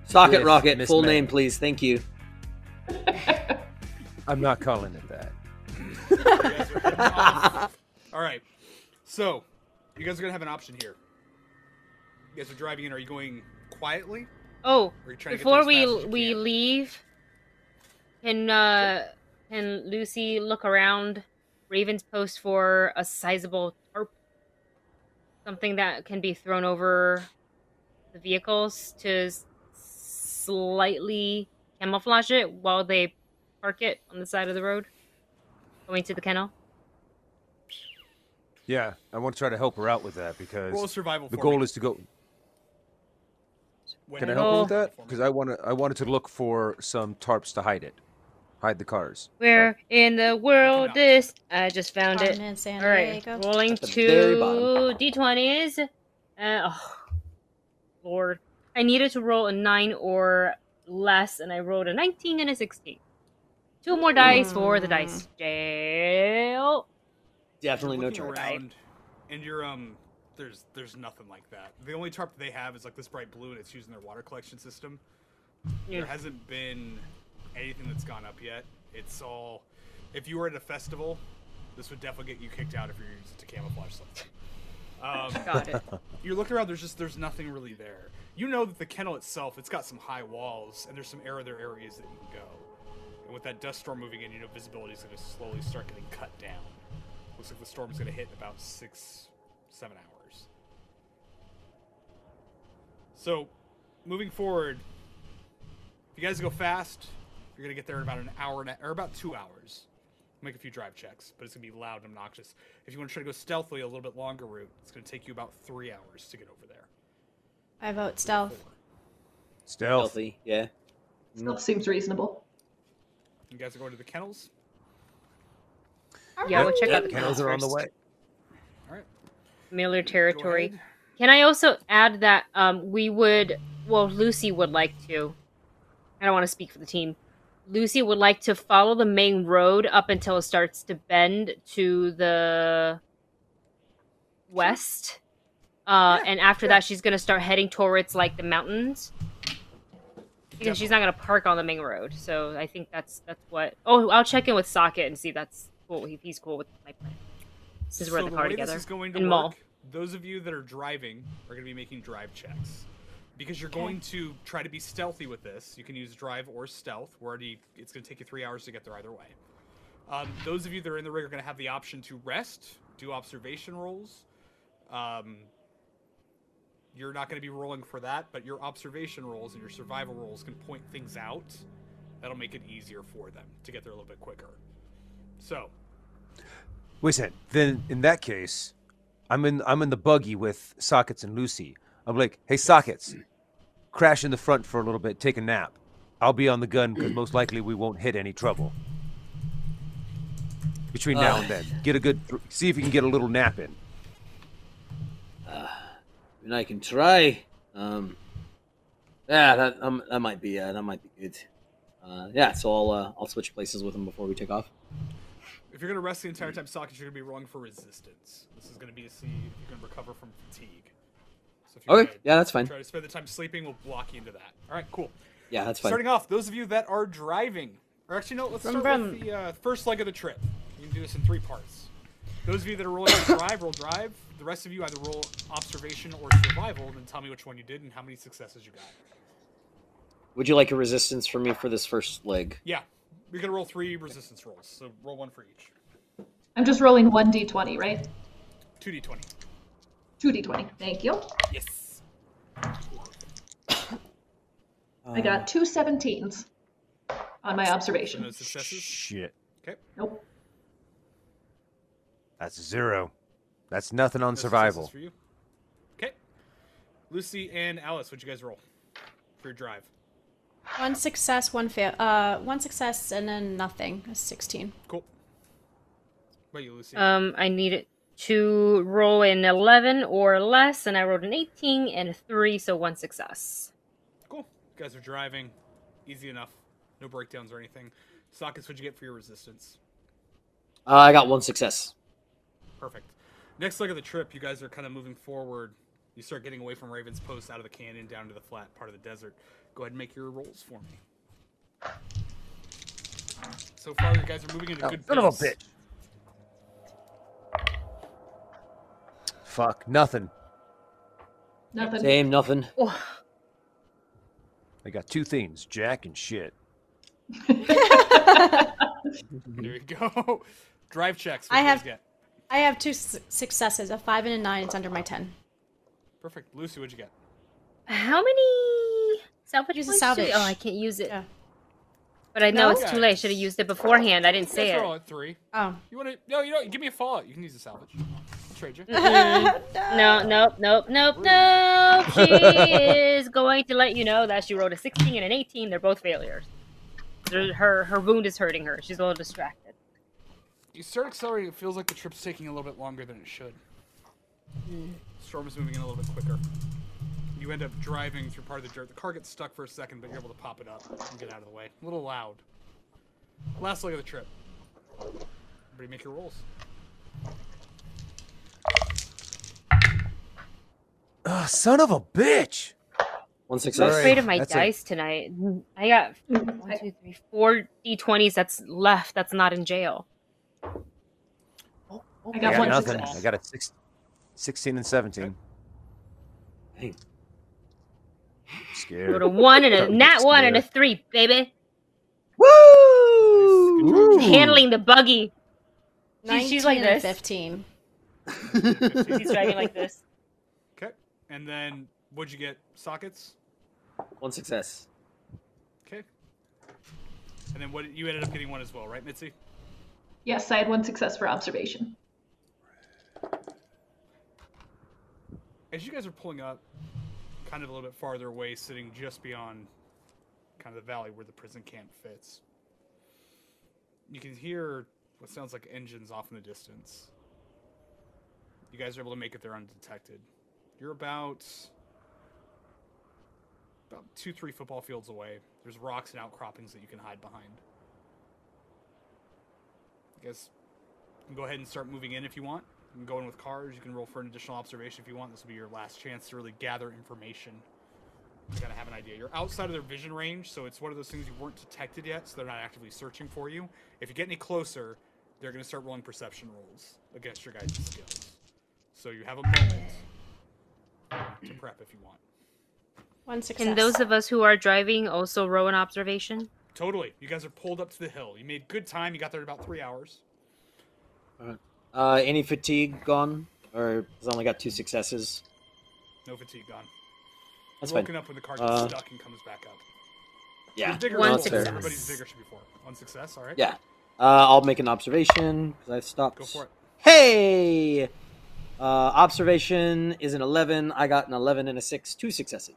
Socket With rocket. Miss Full May. name, please. Thank you. I'm not calling it that. You guys are heading off. All right. So, you guys are gonna have an option here. You guys are driving in. Are you going quietly? Oh, are you trying to get before we fast as you we can? leave, can uh can Lucy look around Raven's post for a sizable tarp, something that can be thrown over the vehicles to s- slightly camouflage it while they park it on the side of the road, going to the kennel. Yeah, I want to try to help her out with that because Roll survival. the goal me. is to go. When Can I help you with that? Because I want to. I wanted to look for some tarps to hide it, hide the cars. Where in the world out. is? I just found Carmen it. in San All right, Diego. rolling At the very bottom. two d20s. Uh, oh, Lord, I needed to roll a nine or less, and I rolled a 19 and a 16. Two more dice for the dice jail. Definitely no You're looking charge. around, and you're um. There's there's nothing like that. The only tarp they have is like this bright blue, and it's using their water collection system. There hasn't been anything that's gone up yet. It's all. If you were at a festival, this would definitely get you kicked out if you're using it to camouflage something. Um, Got it. you're looking around. There's just there's nothing really there. You know that the kennel itself, it's got some high walls, and there's some other areas that you can go. And with that dust storm moving in, you know visibility is going to slowly start getting cut down. Looks like the storm's going to hit in about six, seven hours. So, moving forward, if you guys go fast, You're gonna get there in about an hour and a, or about two hours. Make a few drive checks, but it's gonna be loud and obnoxious. If you want to try to go stealthily a little bit longer route, it's gonna take you about three hours to get over. I vote stealth. Four. Stealth. Healthy, yeah. Stealth seems reasonable. You guys are going to the kennels. Yeah, we'll check Yeah, out the kennels are on the first. way. All right. Familiar Go territory. Can I also add that um, we would, well, Lucy would like to. I don't want to speak for the team. Lucy would like to follow the main road up until it starts to bend to the west. Uh, Yeah, and after sure. that, she's going to start heading towards like the mountains. Because she's not going to park on the main road. So I think that's that's what. Oh, I'll check in with Socket and see if that's cool. If he's cool with my plan. Since we're in the the car together. this is going to in work, mall. those of you that are driving are going to be making drive checks. Because you're going to try to be stealthy with this, you can use drive or stealth. We're already, it's going to take you three hours to get there either way. Um, those of you that are in the rig are going to have the option to rest, do observation rolls. Um, you're not going to be rolling for that, but your observation rolls and your survival rolls can point things out. That'll make it easier for them to get there a little bit quicker. So, Wait a second. Then in that case, I'm in I'm in the buggy with Sockets and Lucy. I'm like, hey Sockets, crash in the front for a little bit, take a nap. I'll be on the gun because most likely we won't hit any trouble. Between now Uh. and then, get a good see if you can get a little nap in. I mean, I can try. Um, yeah, that um, that might be uh, that might be good. Uh, yeah, so I'll uh, I'll switch places with him before we take off. If you're gonna rest the entire time, sockets, you're gonna be rolling for resistance. This is gonna be to see if you can recover from fatigue. So if you Okay, yeah, that's fine. Try to spend the time sleeping. We'll block you into that. All right, cool. Yeah, that's fine. Starting off, those of you that are driving, or actually no, let's start vroom. with the uh, first leg of the trip. You can do this in three parts. Those of you that are rolling to drive, roll drive. The rest of you either roll observation or survival, and then tell me which one you did and how many successes you got. Would you like a resistance from me for this first leg? Yeah, you're gonna roll three resistance rolls. So roll one for each. I'm just rolling 1d20, right? Two d twenty. 2d20. Thank you. Yes. I got two 17s on my No observation. successes. Shit, Okay. Nope. that's zero. That's nothing on No survival. for you. Okay. Lucy and Alice, what'd you guys roll for your drive? One success, one fail. Uh, one success and then nothing. That's Sixteen. Cool. What about you, Lucy? Um, I needed to roll an 11 or less, and I rolled an 18 and a 3, so one success. cool. You guys are driving. Easy enough. No breakdowns or anything. Sockets, what'd you get for your resistance? Uh, I got one success. Perfect. Next leg of the trip, you guys are kind of moving forward. You start getting away from Raven's Post, out of the canyon, down to the flat part of the desert. Go ahead and make your rolls for me. So far, you guys are moving at a Oh, good son of a bitch. Fuck, nothing. Nothing. Same, nothing. Oh, I got two things, Jack and shit. There you go. Drive checks. I what you guys have- Get. I have two su- successes, a five and a nine. It's under my ten. Perfect. Lucy, what'd you get? how many salvage Use the points salvage. do- Oh, I can't use it. Yeah. But I know No? it's too late. I should have used it beforehand. I didn't say Let's it. roll at three. Oh. You want to? No, you know. Give me a fallout. You can use the salvage. I'll trade you. No, nope, nope, nope, nope. She is going to let you know that she rolled a 16 and an 18. They're both failures. Her her, her wound is hurting her. She's a little distracted. You start accelerating. It feels like the trip's taking a little bit longer than it should. Storm is moving in a little bit quicker. You end up driving through part of the dirt. The car gets stuck for a second, but you're able to pop it up and get out of the way. A little loud. Last leg of the trip. Everybody make your rolls. Ah, son of a bitch! One I'm afraid of my That's a- dice tonight. I got one, two, three, four d20s that's left that's not in jail. Oh, I I got got one nothing. success. I got a six, 16 and 17. Hey, Rolled Scared. a one and a nat one and a three, baby. Woo! Ooh. Handling the buggy. She's, she's like a this. Fifteen. She's dragging like this. Okay. And then what'd you get? Sockets. One success. Okay. And then what you ended up getting one as well, right, Mitzy? Yes, I had one success for observation. As you guys are pulling up, kind of a little bit farther away, sitting just beyond kind of the valley where the prison camp fits, you can hear what sounds like engines off in the distance. You guys are able to make it there undetected. You're about about two, three football fields away. There's rocks and outcroppings that you can hide behind. You guys can go ahead and start moving in if you want. You can go in with cars. You can roll for an additional observation if you want. This will be your last chance to really gather information. You gotta have an idea. You're outside of their vision range, so it's one of those things you weren't detected yet, so they're not actively searching for you. If you get any closer, they're going to start rolling perception rolls against your guys' skills. So you have a moment to prep if you want. One success. Can those of us who are driving also row an observation? Totally. You guys are pulled up to the hill. You made good time. You got there in about three hours. Uh, any fatigue gone? Or has only got two successes? No fatigue gone. That's Woken fine. up when the car gets Uh, stuck and comes back up. Yeah. Your vigor One success. Everybody's vigor should be four. One success. All right. Yeah. Uh, I'll make an observation because I stopped. Go for it. Hey! Uh, observation is an 11. I got an 11 and a 6. Two successes.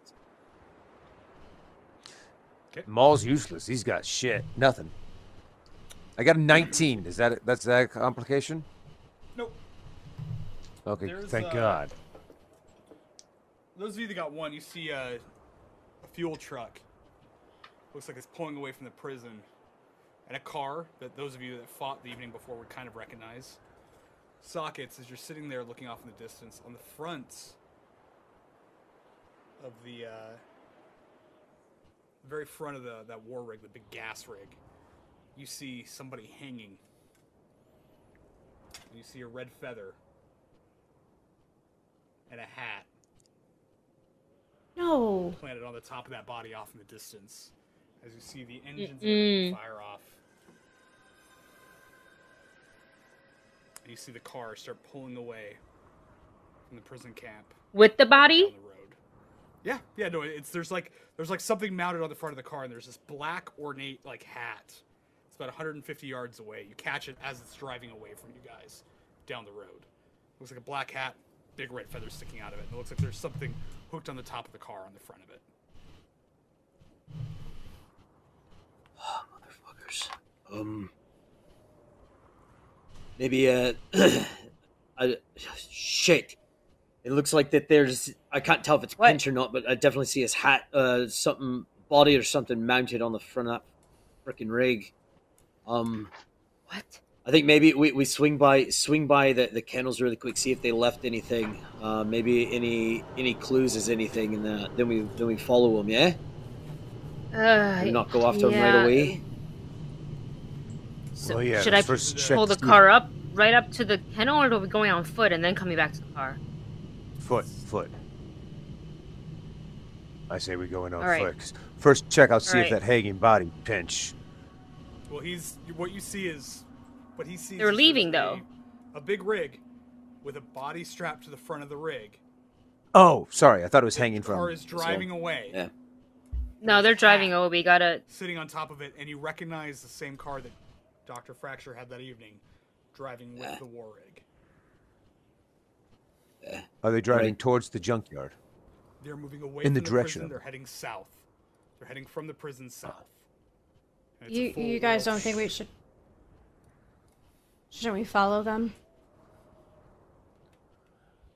Maul's useless. He's got shit. Nothing. I got a 19. Is that that's that a complication? Nope. Okay, There's, thank uh, God. Those of you that got one, you see a, a fuel truck. Looks like it's pulling away from the prison, and a car that those of you that fought the evening before would kind of recognize. Sockets, as you're sitting there looking off in the distance, on the front of the uh, very front of the that war rig, the big gas rig, you see somebody hanging. You see a red feather and a hat No. planted on the top of that body off in the distance as you see the engines Mm-mm. fire off. And you see the car start pulling away from the prison camp. With the body? Yeah, yeah, no, it's there's like there's like something mounted on the front of the car, and there's this black ornate like hat. It's about 150 yards away. You catch it as it's driving away from you guys down the road. looks like a black hat, big red feathers sticking out of it. And it looks like there's something hooked on the top of the car on the front of it. Oh, motherfuckers. Um. Maybe, uh. I, shit. It looks like that there's. I can't tell if it's What? pinch or not, but I definitely see his hat, uh, something, body or something mounted on the front of that freaking rig. Um. What? I think maybe we, we swing by swing by the, the kennels really quick, see if they left anything, uh, maybe any any clues as anything, and uh, then we then we follow them. Yeah, Uh, we not go after them yeah. right away. So Well, yeah, should I let's first check pull the to see- car up right up to the kennel, or are we going on foot and then coming back to the car? Foot, foot. I say we go in on All right. foot. 'cause First, check out see All if that hanging body pinch. Well, he's what you see is what he sees. They're leaving, there's though. A, a big rig with a body strapped to the front of the rig. Oh, sorry. I thought it was The hanging from. car is driving away. yeah. No, they're driving. Oh, we gotta. sitting on top of it, and you recognize the same car that Dr. Fracture had that evening, driving with the war rig. Are they driving Right. towards the junkyard? They're moving away In from the the, direction prison. of They're heading south. They're heading from the prison south. And it's a You you guys don't think we should? Shouldn't we follow them?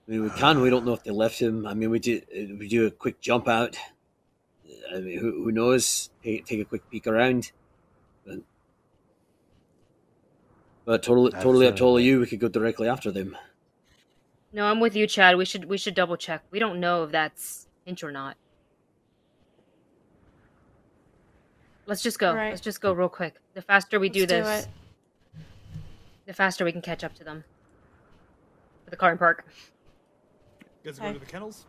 I mean, we can. We don't know if they left him. I mean, we do. uh, We do a quick jump out. I mean, who, who knows? Take, take a quick peek around. But, but totally, totally up to all of you. We could go directly after them. No, I'm with you, Chad. We should we should double check. We don't know if that's Pinch or not. Let's just go. All right. Let's just go real quick. The faster we do Let's do this, it. the faster we can catch up to them. Put the car in park. You guys are going to the kennels?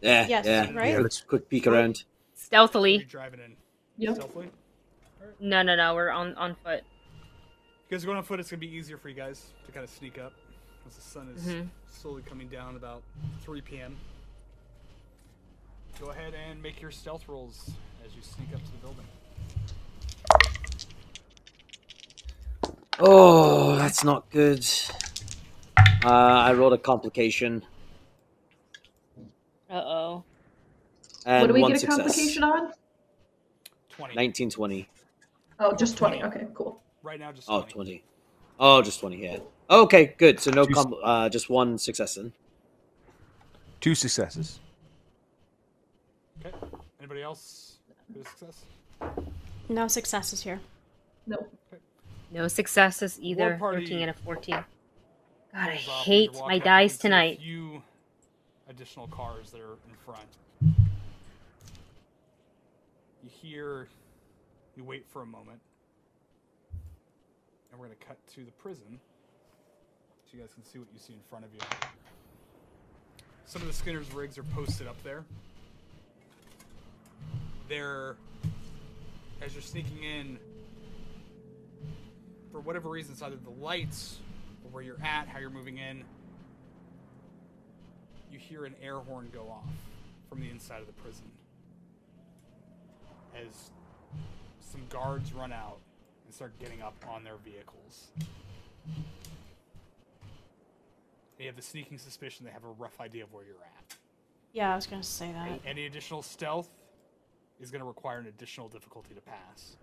Yeah, Yes, yeah. right? Yeah, let's Quick peek around. Are you Stealthily. driving in? Yep. Stealthily? No, no, no. We're on on foot guys are going on foot, it's going to be easier for you guys to kind of sneak up as the sun is mm-hmm. slowly coming down about 3 p.m. Go ahead and make your stealth rolls as you sneak up to the building. Oh, that's not good. Uh, I rolled a complication. Uh oh. What do we get a success. complication on? 20. 1920. Oh, just 20. Okay, cool. Right now, just Oh, 20. 20. Oh, just 20, yeah. Okay, good. So no Two- com- uh, just one success then. Two successes. Okay. Anybody else? Get a success? No successes here. Nope. No successes either. War party 13 and a 14. God, I Pulls off as you hate my dice can see a tonight. You additional cars that are in front. You hear. You wait for a moment. And we're going to cut to the prison. So you guys can see what you see in front of you. Some of the Skinner's rigs are posted up there. They're. As you're sneaking in, for whatever reason, it's either the lights or where you're at, how you're moving in. You hear an air horn go off from the inside of the prison as some guards run out and start getting up on their vehicles. They have the sneaking suspicion they have a rough idea of where you're at. Yeah, I was gonna say that. Any additional stealth is going to require an additional difficulty to pass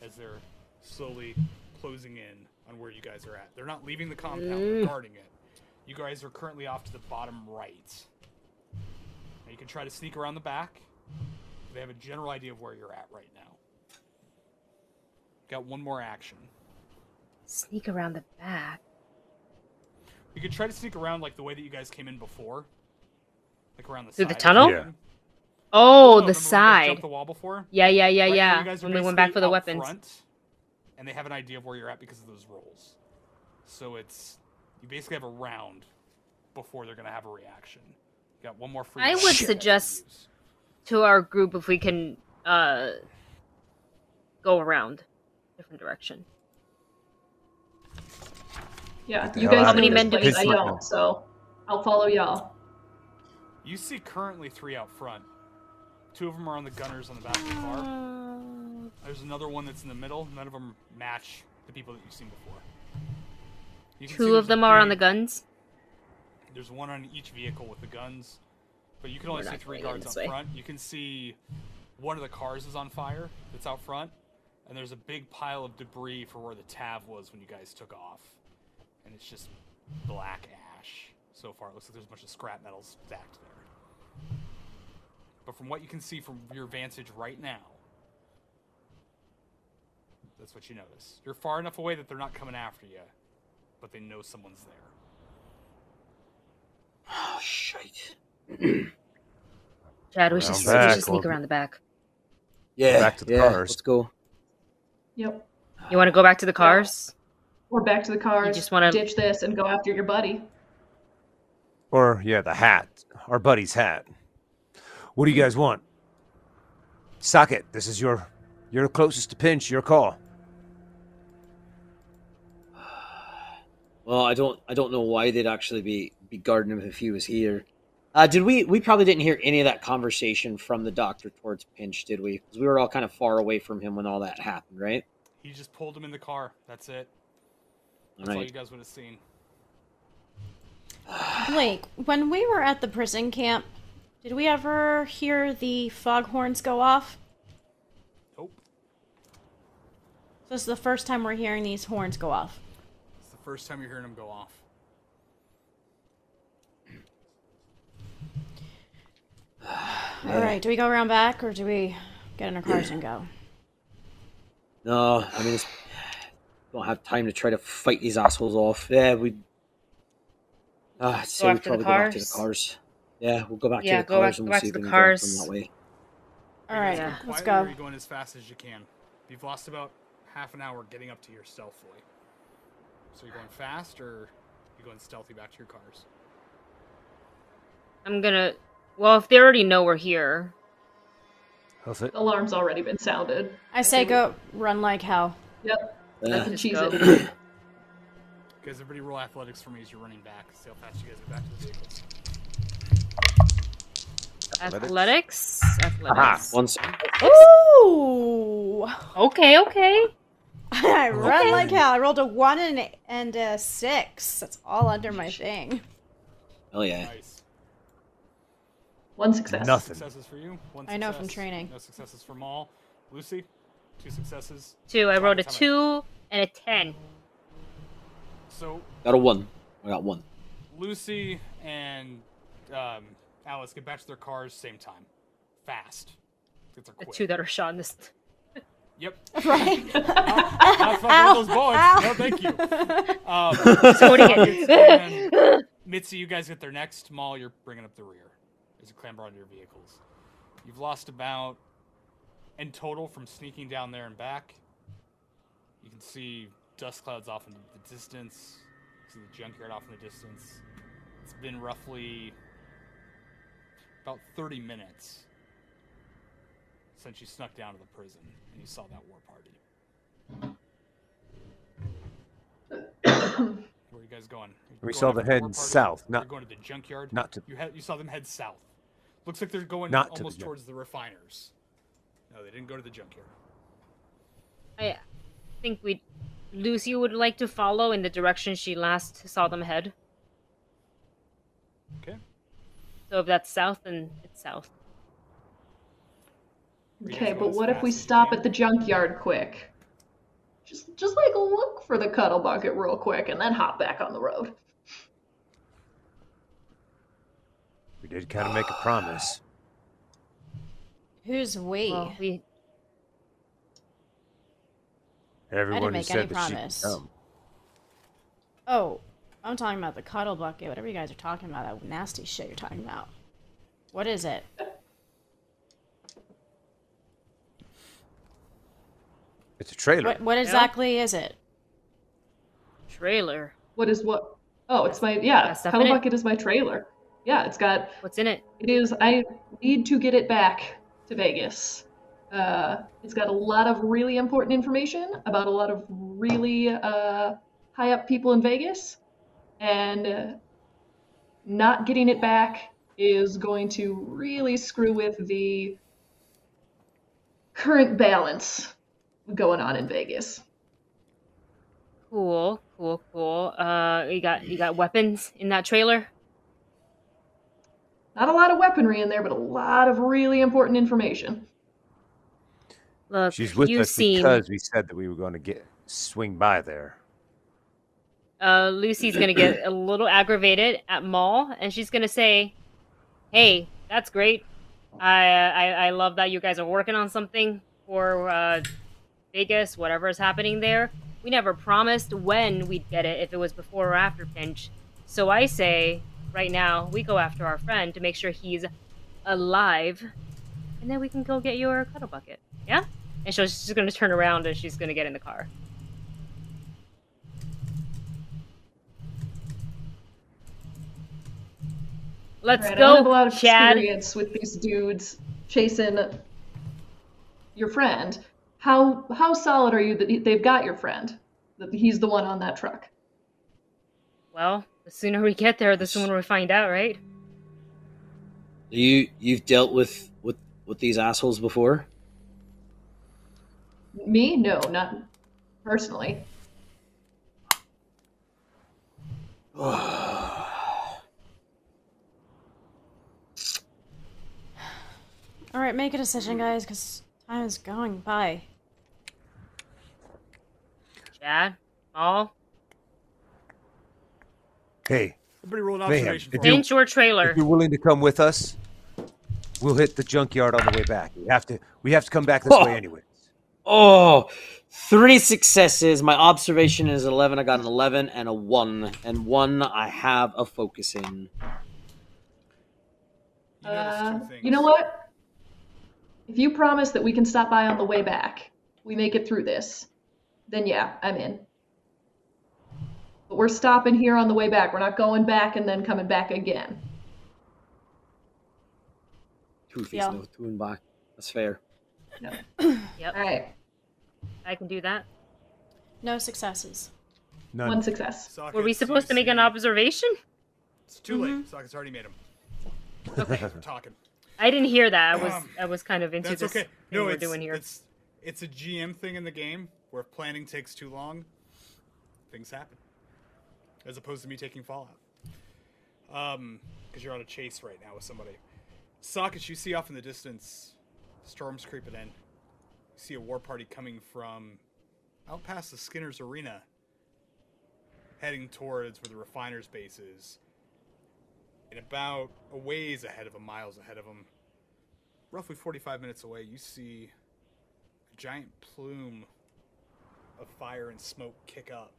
as they're slowly closing in on where you guys are at. They're not leaving the compound, they're mm. guarding it. You guys are currently off to the bottom right. Now you can try to sneak around the back. They have a general idea of where you're at right now. Got one more action. Sneak around the back. You could try to sneak around like the way that you guys came in before. Like around the Through side the tunnel? Yeah. thing. Oh, the side. Jumped the wall before? Yeah, yeah, yeah, Right now, yeah. you guys are When we went back for the weapons. front, and they have an idea of where you're at because of those rolls. So it's you basically have a round before they're gonna have a reaction. You got one more free. I would you guys can suggest- To our group, if we can uh go around different direction. Yeah, you guys out of know here. this How many men do place, we I see? don't, so I'll follow y'all. You see currently three out front. Two of them are on the gunners on the back of the car. There's another one that's in the middle. None of them match the people that you've seen before. You can Two there's of them are on the guns. There's one on each vehicle with the guns, but you can only We're see three guards this up way. front. You can see one of the cars is on fire that's out front, and there's a big pile of debris for where the Tav was when you guys took off, and it's just black ash so far. It looks like there's a bunch of scrap metals stacked there. But from what you can see from your vantage right now, that's what you notice. You're far enough away that they're not coming after you, but they know someone's there. Oh, shite. Chad, we should, we should sneak around the back. Yeah, Back to the yeah, cars. Let's go. Yep. You want to go back to the cars? We're back to the cars. You just wanna- ditch this and go after your buddy. Or yeah, the hat. Our buddy's hat. What do you guys want? Socket, this is your you're closest to pinch, your call. Well, I don't, I don't know why they'd actually be be guarding him if he was here. Uh, did we? We probably didn't hear any of that conversation from the doctor towards Pinch, did we? Because we were all kind of far away from him when all that happened, right? He just pulled him in the car. That's it. All That's all you guys would have seen. Blake, when we were at the prison camp, did we ever hear the foghorns go off? Nope. This is the first time we're hearing these horns go off. It's the first time you're hearing them go off. All right, do we go around back or do we get in our cars and go? No, I mean, it's, don't have time to try to fight these assholes off. Yeah, we. Uh, I'd we probably go back to the cars? cars. Yeah, we'll go back Yeah, to the go back- cars and we'll back see to if the we can grab cars. them that way. All Are you right, guys let's going quietly, go. Or are going as fast as you can? You've lost about half an hour getting up to here stealthily. So you're going fast, or you're going stealthy back to your cars? I'm gonna. Well, if they already know we're here, How's it? Alarm's already been sounded. I say go run like hell. Yep. Yeah. That's a cheese go. it. Guys, everybody roll athletics for me as you're running back. See how fast you guys get back to the vehicles. athletics. Athletics. Aha. One second. Ooh! Okay, okay. I run like hell. I rolled a one and a, and a six. That's all under my thing. Oh yeah. Nice. One success. Nothing. Successes for you. One I know from success. training. No successes for Maul. Lucy, two successes. Two. I rolled a Tell two and a ten. So Got a one. I got one. Lucy and um, Alice get back to their cars same time, fast. It's a The two that are shot in this. Yep. Right. Not fucking with those bullets. No, thank you. Um, Holding Rockets it. and Mitzy, you guys get there next. Maul, you're bringing up the rear as you clamber onto your vehicles. You've lost about, in total, from sneaking down there and back. You can see dust clouds off in the distance. You see the junkyard off in the distance. It's been roughly about 30 minutes since you snuck down to the prison and you saw that war party. Where are you guys going? You We going saw the them war heading party? south, You're not- going to the junkyard. not to- You had you saw them head south. Looks like they're going Not to the almost towards the refiners. No, they didn't go to the junkyard. I think we, Lucy would like to follow in the direction she last saw them head. Okay. So if that's south, then it's south. Okay, but what if we stop at the junkyard quick? Just just like look for the cuddle bucket real quick and then hop back on the road. We did kind of make a promise. Who's we? Well, we Everyone who make said any that she promise. could come. Oh, I'm talking about the cuddle bucket. Whatever you guys are talking about, that nasty shit you're talking about. What is it? It's a trailer. What what exactly is it? trailer. What is what? Oh, it's my yeah. Got stuff Cuddle bucket is my trailer. Yeah, it's got What's in it? It is. I need to get it back to Vegas. Uh, it's got a lot of really important information about a lot of really uh, high up people in Vegas, and uh, not getting it back is going to really screw with the current balance going on in Vegas. Cool, cool, cool. Uh, you got you got weapons in that trailer. Not a lot of weaponry in there, but a lot of really important information. Look, She's with us seem because we said that we were going to get swing by there. uh, Lucy's gonna get a little aggravated at Maul, and she's gonna say, "Hey, that's great. I I, I love that you guys are working on something for uh, Vegas, whatever is happening there. We never promised when we'd get it, if it was before or after Pinch. So I say, right now, we go after our friend to make sure he's alive, and then we can go get your cuddle bucket. Yeah." And so she's just gonna turn around and she's gonna get in the car. Let's Right, I have a go, lot of Chad. experience with these dudes chasing your friend. How how solid are you that he- they've got your friend? That he's the one on that truck. Well, the sooner we get there, the sooner we find out, right? You you've dealt with with with these assholes before? Me? No, not personally. All right, make a decision, guys, because time is going by. Chad, all Hey, Everybody roll an Mayhem, observation if for you- your trailer. if you're willing to come with us, we'll hit the junkyard on the way back. We have to. We have to come back this Oh. way anyway. Oh, three successes. My observation is 11. I got an 11 and a 1. And 1 I have a focus in. You Uh, you know what? If you promise that we can stop by on the way back, we make it through this, then yeah, I'm in. But we're stopping here on the way back. We're not going back and then coming back again. Two feet, Yeah. no two and back. That's fair. No. yep, All right, I can do that. No successes. None. one success. Sockets, Were we supposed to make an observation? It's too late. Sockets already made them. Okay, we're talking. I didn't hear that. I was Um, I was kind of into That's this okay. thing No, we're it's, doing here. It's it's a GM thing in the game where planning takes too long, things happen. As opposed to me taking Fallout. Um, because you're on a chase right now with somebody. Sockets, you see off in the distance, storms creeping in. You see a war party coming from out past the Skinner's Arena, heading towards where the refiner's base is. And about a ways ahead of them, miles ahead of them, roughly 45 minutes away, you see a giant plume of fire and smoke kick up.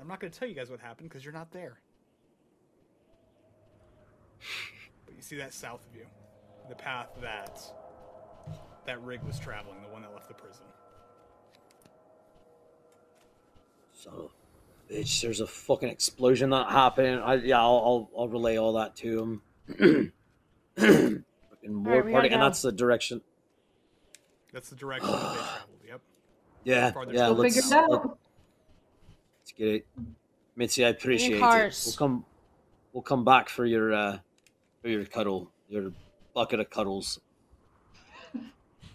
I'm not going to tell you guys what happened because you're not there. But you see that south of you, the path that that rig was traveling, the one that left the prison. So, bitch, there's a fucking explosion that happened. I yeah, I'll I'll, I'll relay all that to him. fucking war Alright, we party, and that's the direction. That's the direction that they traveled. Yep. Yeah, Farther yeah. south. We'll Let's figure it out. let- let's get it, Mitzy. I appreciate it. We'll come, we'll come back for your uh, for your cuddle, your bucket of cuddles.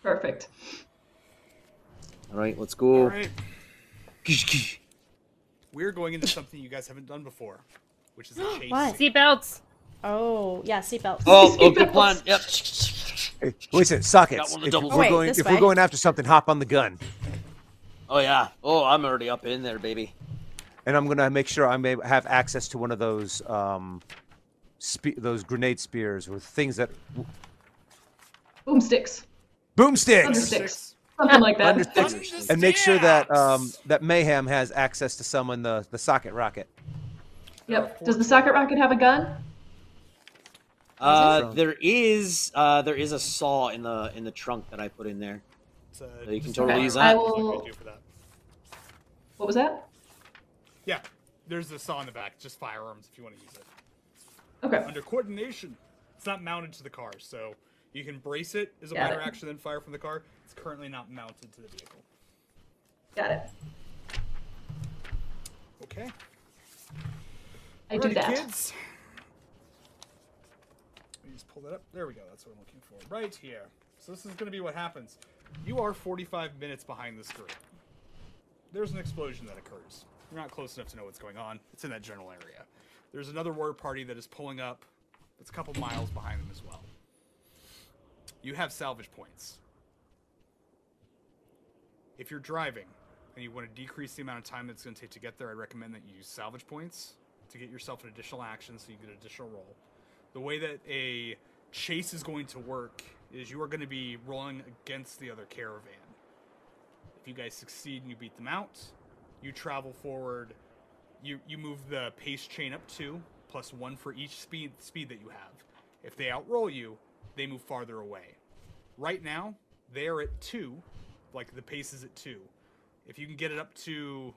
Perfect. All right, let's go. All right. We're going into something you guys haven't done before, which is a chase. What? Seatbelts. Oh, yeah, seatbelts. Oh, oh, good plan. Yep. Hey, wait a sockets. Got one of the If double- we're Wait, going, if way. we're going after something, hop on the gun, Oh yeah. Oh, I'm already up in there, baby. And I'm gonna make sure I may have access to one of those um, spe- those grenade spears or things that Boomsticks. boomsticks, Thundersticks. Something like that. Thundersticks. and make sure that um, that mayhem has access to summon the the socket rocket. Yep. Does the socket rocket have a gun? Uh, there is uh, there is a saw in the in the trunk that I put in there. It's, So you can totally a use that. I will- we do for that. What was that? Yeah, there's a saw in the back, just firearms if you want to use it. Okay. Under coordination, it's not mounted to the car, so you can brace it as a Got minor it. action, then fire from the car. It's currently not mounted to the vehicle. Got it. Okay. I do that. kids. Let me just pull that up. There we go. That's what I'm looking for. Right here. So this is going to be what happens. You are 45 minutes behind this group. There's an explosion that occurs. You're not close enough to know what's going on. It's in that general area. There's another war party that is pulling up. It's a couple miles behind them as well. You have salvage points. If you're driving and you want to decrease the amount of time that's going to take to get there, I recommend that you use salvage points to get yourself an additional action so you get an additional roll. The way that a chase is going to work is you are going to be rolling against the other caravan. If you guys succeed and you beat them out, you travel forward. You you move the pace chain up two plus one for each speed speed that you have. If they outroll you, they move farther away. Right now, they are at two, like the pace is at two. If you can get it up to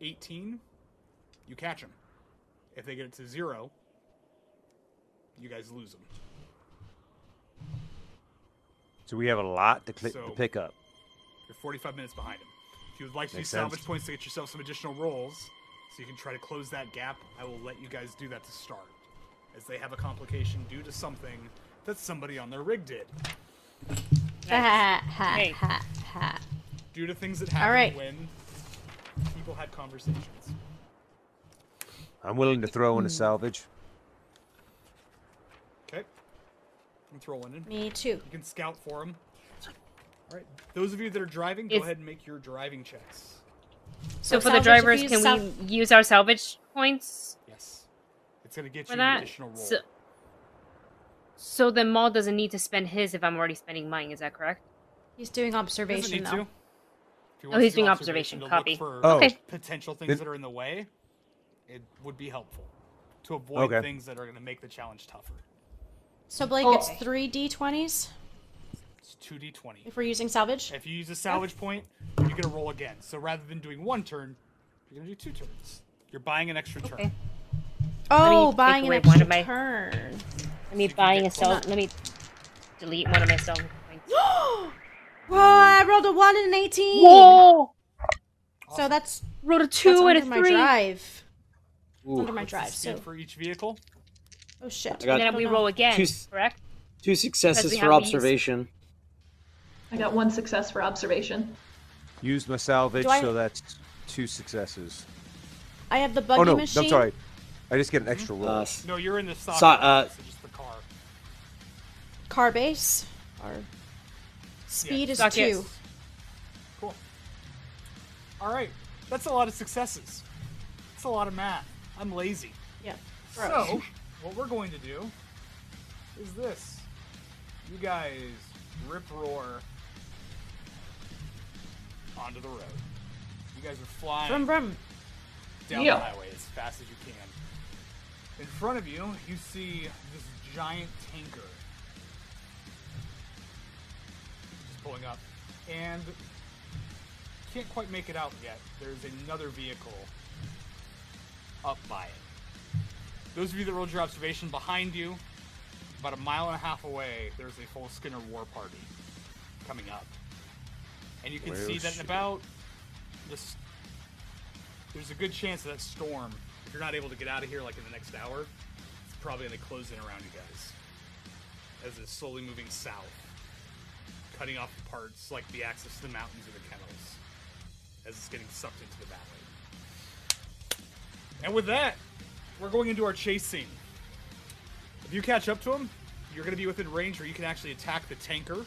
18, you catch them. If they get it to zero, you guys lose them. So we have a lot to, cli So- to pick up. You're 45 minutes behind them. If you would like to Makes use salvage sense. points to get yourself some additional rolls, so you can try to close that gap, I will let you guys do that to start. As they have a complication due to something that somebody on their rig did. Ha ha Hey. ha ha. Due to things that happened right. when people had conversations. I'm willing to throw Hmm. in a salvage. Okay? I'm throwing in. Me too. You can scout for them. All right. Those of you that are driving, go If- ahead and make your driving checks. So, So for the salvage, if drivers, you can sal- we use our salvage points Yes. It's going to get for you an that? additional roll. So, so then Maul doesn't need to spend his if I'm already spending mine. Is that correct? He's doing Doesn't observation need though. to. If he Oh, wants he's to do doing observation, to look copy. For Oh. Okay. potential things Then- that are in the way, it would be helpful to avoid Okay. things that are going to make the challenge tougher. So Blake, Oh. it's three d20s It's 2d20. if we're using salvage. If you use a salvage point, you're going to roll again. So rather than doing one turn, you're going to do two turns. You're buying an extra turn. Okay. Oh, buying an extra one of my- turn. Let me you can buying a cell. Let me delete one of my cell points. Whoa! I rolled a one and an eighteen. Whoa! So that's Rolled a two and under a my drive. Ooh, Under my What's drive. So for each vehicle. oh shit. And then we roll again, Two correct? Two successes for have these. observation. I got one success for observation. Used my salvage, I- so that's two successes. I have the buggy oh no, machine. I'm sorry. I just get an extra roll. Uh, No, you're in the socket. So- uh, so just the car. Car base. Or speed Yeah. is Suck it. two. Cool. All right, that's a lot of successes. That's a lot of math. I'm lazy. Yeah. So, what we're going to do is this. You guys rip roar onto the road. You guys are flying Brum brum. down Yeah. the highway as fast as you can. In front of you, you see this giant tanker just pulling up, and can't quite make it out yet. There's another vehicle up by it. Those of you that rolled your observation behind you, about a mile and a half away, there's a full Skinner war party coming up, and you can Well, see that in about this there's a good chance that storm, if you're not able to get out of here like in the next hour, it's probably going to close in around you guys. As it's slowly moving south, cutting off parts like the access to the mountains or the kennels, as it's getting sucked into the valley. And with that, we're going into our chase scene. If you catch up to him, you're going to be within range where you can actually attack the tanker,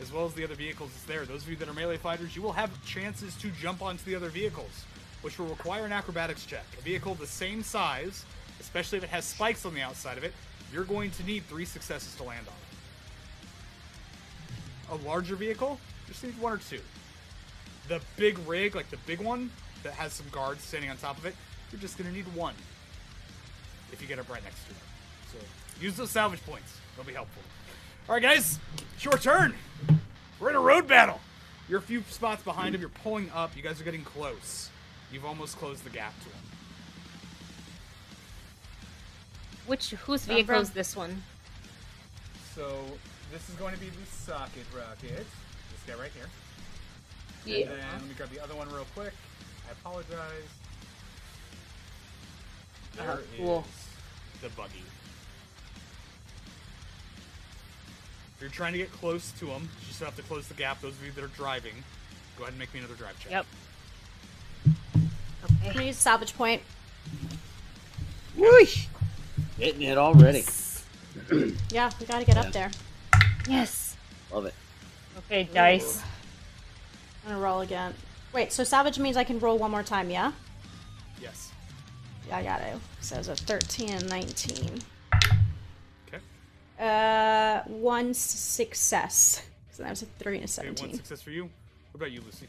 as well as the other vehicles that's there. Those of you that are melee fighters, you will have chances to jump onto the other vehicles, which will require an acrobatics check. A vehicle the same size, especially if it has spikes on the outside of it, you're going to need three successes to land on. A larger vehicle, just need one or two. The big rig, like the big one that has some guards standing on top of it, you're just going to need one if you get up right next to it. So use those salvage points. They'll be helpful. All right, guys, it's your turn. We're in a road battle. You're a few spots behind him. You're pulling up. You guys are getting close. You've almost closed the gap to him. Which whose Brum, vehicle is this one? So this is going to be the socket rocket. This guy right here. Yeah. And then let me grab the other one real quick. I apologize. There Uh, is the buggy. If you're trying to get close to them, you just have to close the gap. Those of you that are driving, go ahead and make me another drive check. Yep. I'm Okay. gonna use salvage point. Whoosh! Hitting it already. Yeah, we gotta get Yeah. up there. Yes. Love it. Okay, dice. I'm gonna roll again. Wait, so salvage means I can roll one more time, yeah? Yes. Yeah, I got it. So it's a 13 and 19. Okay. Uh, one success. So that was a 3 and a Okay, 17. one success for you. What about you, Lucy?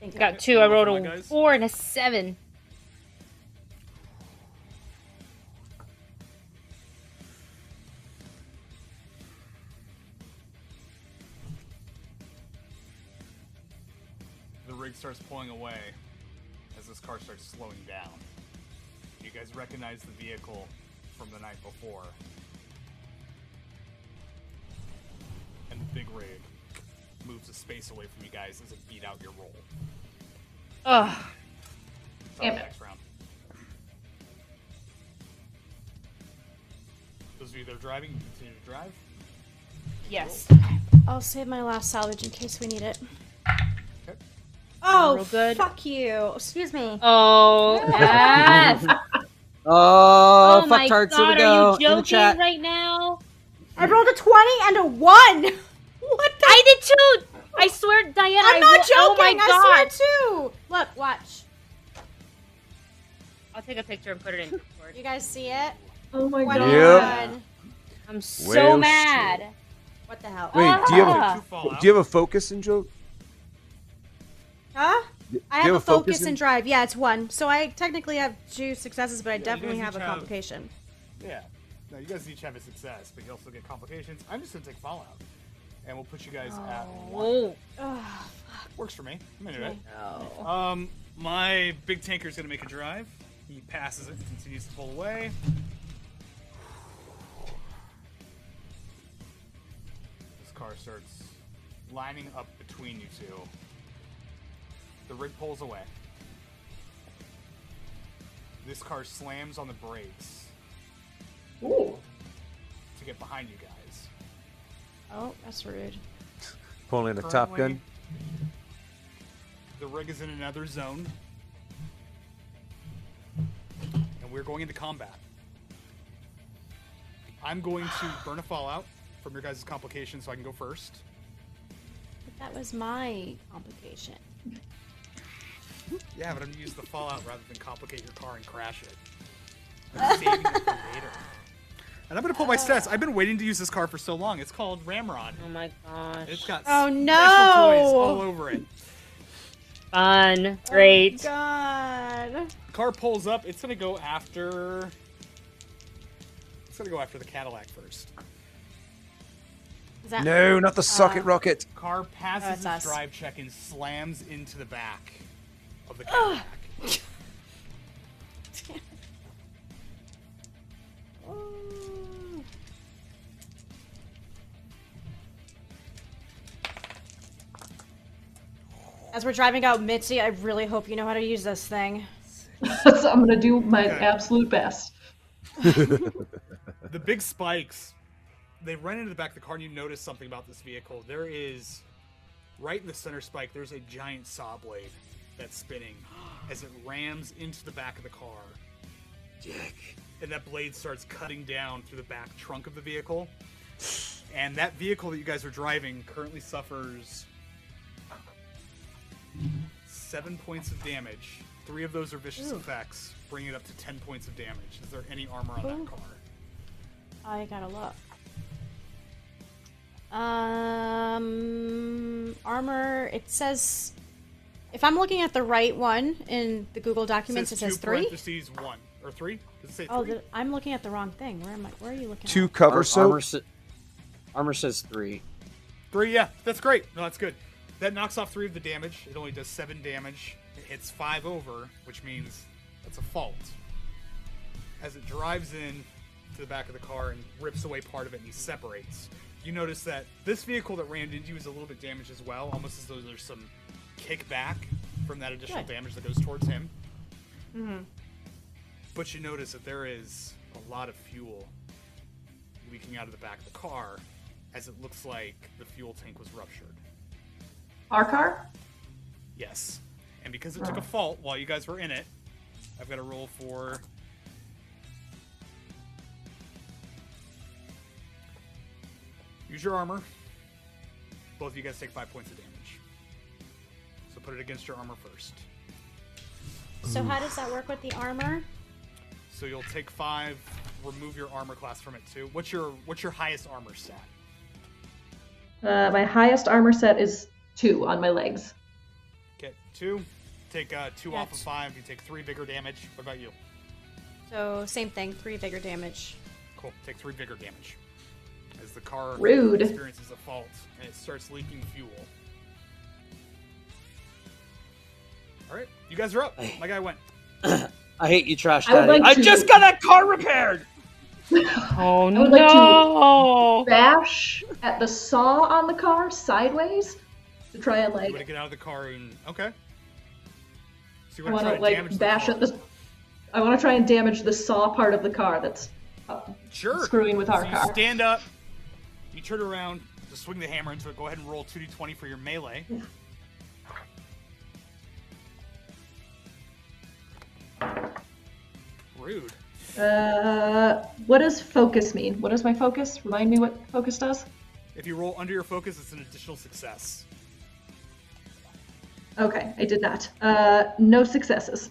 Thank you. Got two. I rolled a guys. four and a seven. The rig starts pulling away as this car starts slowing down. You guys recognize the vehicle from the night before. And the big rig moves a space away from you guys as it beat out your roll. Ugh. Start Damn it. next round. Those of you that are driving, you continue to drive. Yes. I'll save my last salvage in case we need it. Okay. Oh, Real good. fuck you. Excuse me. Oh, yes. Oh, oh my fuck tarts. god, Here we go. are you In the joking chat. right now? I rolled a 20 and a 1! What the? I did too. I swear, Diana. I'm I not ro- joking! Oh my god. I swear too! Look, watch. I'll take a picture and put it in Discord. You guys see it? Oh my One god. Yep. I'm so Well, shit. mad. What the hell? Wait, do you have Ah. Two fall a, do you have a focus in Joe? Huh? Do I you have a focus focus and drive. Yeah, it's one. So I technically have two successes, but I you definitely have a each have- complication. Yeah. No, you guys each have a success, but you also get complications. I'm just gonna take Fallout, and we'll put you guys at one. Oh. Works for me. I'm into it. No. Um, my big tanker is gonna make a drive. He passes it and continues to pull away. This car starts lining up between you two. The rig pulls away. This car slams on the brakes Ooh. to get behind you guys. Oh, that's rude. Pulling a Top Gun. The rig is in another zone. And we're going into combat. I'm going to burn a fallout from your guys' complication so I can go first. But that was my complication. Yeah, but I'm gonna use the fallout rather than complicate your car and crash it. I'm saving it for later. And I'm gonna pull my stats. I've been waiting to use this car for so long. It's called Ramrod. Oh my gosh. It's got Oh, special no! toys all over it. Fun. Great. Oh, God. The car pulls up. It's gonna go after. It's gonna go after the Cadillac first. Is that No, not the socket Uh, rocket. Car Oh, passes it's its drive check and slams into the back of the Cadillac. As we're driving out Mitzy, I really hope you know how to use this thing. so I'm gonna do my Okay. absolute best. the big spikes they run into the back of the car and you notice something about this vehicle there is right in the center spike there's a giant saw blade that's spinning as it rams into the back of the car Dick. and that blade starts cutting down through the back trunk of the vehicle and that vehicle that you guys are driving currently suffers seven points of damage three of those are vicious effects bring it up to 10 points of damage is there any armor on Ooh. that car I gotta look. Um, armor. It says, if I'm looking at the right one in the Google documents, it says two three. parentheses one or three. Does it say Oh, three? the, I'm looking at the wrong thing. Where am I? Where are you looking? Two At? cover Ar- soap. armor, sa- armor says three. Three, yeah, that's great. No, that's good. That knocks off three of the damage. It only does seven damage. It hits five over, which means that's a fault. As it drives in to the back of the car and rips away part of it and he separates, you notice that this vehicle that rammed into you is a little bit damaged as well, almost as though there's some kickback from that additional Good. damage that goes towards him. Mm-hmm. But you notice that there is a lot of fuel leaking out of the back of the car as it looks like the fuel tank was ruptured. Our car? Yes. And because it took a fault while you guys were in it, I've got to roll for. Use your armor. Both of you guys take five points of damage. So put it against your armor first. So how does that work with the armor? So you'll take five, remove your armor class from it too. What's your what's your highest armor set? Uh, my highest armor set is two on my legs. Get two. Take uh, two Yeah, off of five. You take three vigor damage. What about you? So same thing. Three vigor damage. Cool. Take three vigor damage. As the car Rude. experiences a fault and it starts leaking fuel. Alright, you guys are up. My guy went. I hate you, trash I like I to- just got that car repaired. Oh I would like to- no! Bash at the saw on the car sideways to try and You want to like get out of the car and okay. So you I want to like bash the at the I want to try and damage the saw part of the car that's uh, Sure. screwing with our so you car. stand up. You turn around to swing the hammer into it. Go ahead and roll 2d20 for your melee. Rude. Uh, what does focus mean? What does my focus? Remind me what focus does. If you roll under your focus, it's an additional success. Okay, I did not. Uh, no successes.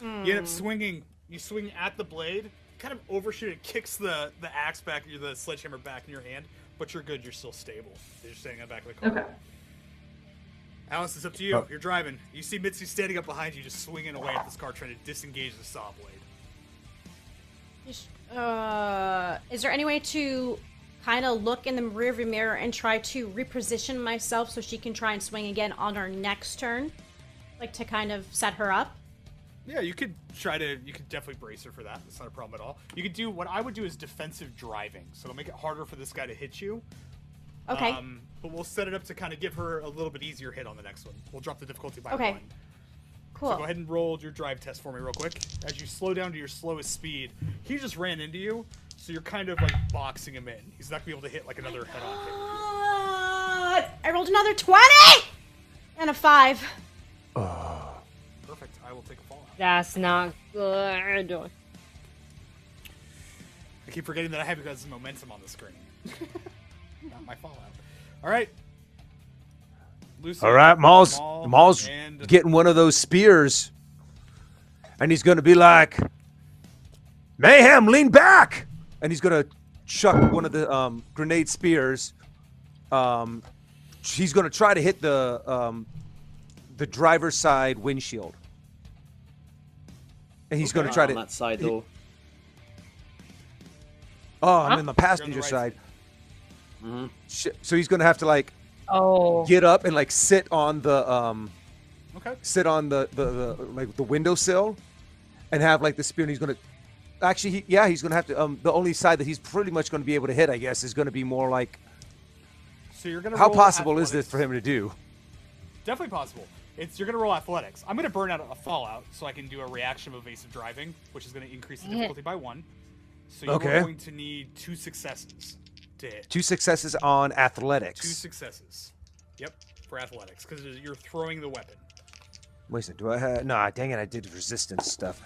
You end up swinging. You swing at the blade, kind of overshoot it, kicks the the axe back, the sledgehammer back in your hand, but you're good. You're still stable. You're standing on the back of the car. Okay. Alice, it's up to you. Oh. You're driving. You see Mitzy standing up behind you, just swinging away at this car, trying to disengage the saw blade. Uh, is there any way to kind of look in the rearview mirror and try to reposition myself so she can try and swing again on her next turn? Like to kind of set her up? Yeah, you could try to. You could definitely brace her for that. That's not a problem at all. You could do what I would do is defensive driving, so it'll make it harder for this guy to hit you. Okay. Um, but we'll set it up to kind of give her a little bit easier hit on the next one. We'll drop the difficulty by Okay. one. Cool. So go ahead and roll your drive test for me real quick. As you slow down to your slowest speed, he just ran into you, so you're kind of like boxing him in. He's not gonna be able to hit like another head-on hit. Uh, I rolled another 20 and a 5. Perfect. I will take a fallout. That's not good. I keep forgetting that I have you guys' momentum on the screen. not my fallout. All right. Lucy, All right, Maul's Maul, Maul's and getting one of those spears, and he's gonna be like, "Mayhem, lean back!" And he's gonna chuck one of the um, grenade spears. Um, he's gonna try to hit the um, the driver's side windshield, and he's gonna try on to. that side though. Oh, I'm Huh? in the passenger the right side. hmm So he's gonna have to like Oh. get up and like sit on the um, Okay. sit on the, the, the like the windowsill and have like the spear and he's gonna actually he, yeah he's gonna have to um the only side that he's pretty much gonna be able to hit i guess is gonna be more like So you're gonna. how roll possible is this for him to do Definitely possible. It's you're gonna roll athletics. I'm gonna burn out a fallout so I can do a reaction of evasive driving, which is gonna increase the difficulty by one. So you're Okay. going to need two successes two successes on athletics. Two successes. Yep, for athletics because you're throwing the weapon. wait a second do i have nah dang it i did resistance stuff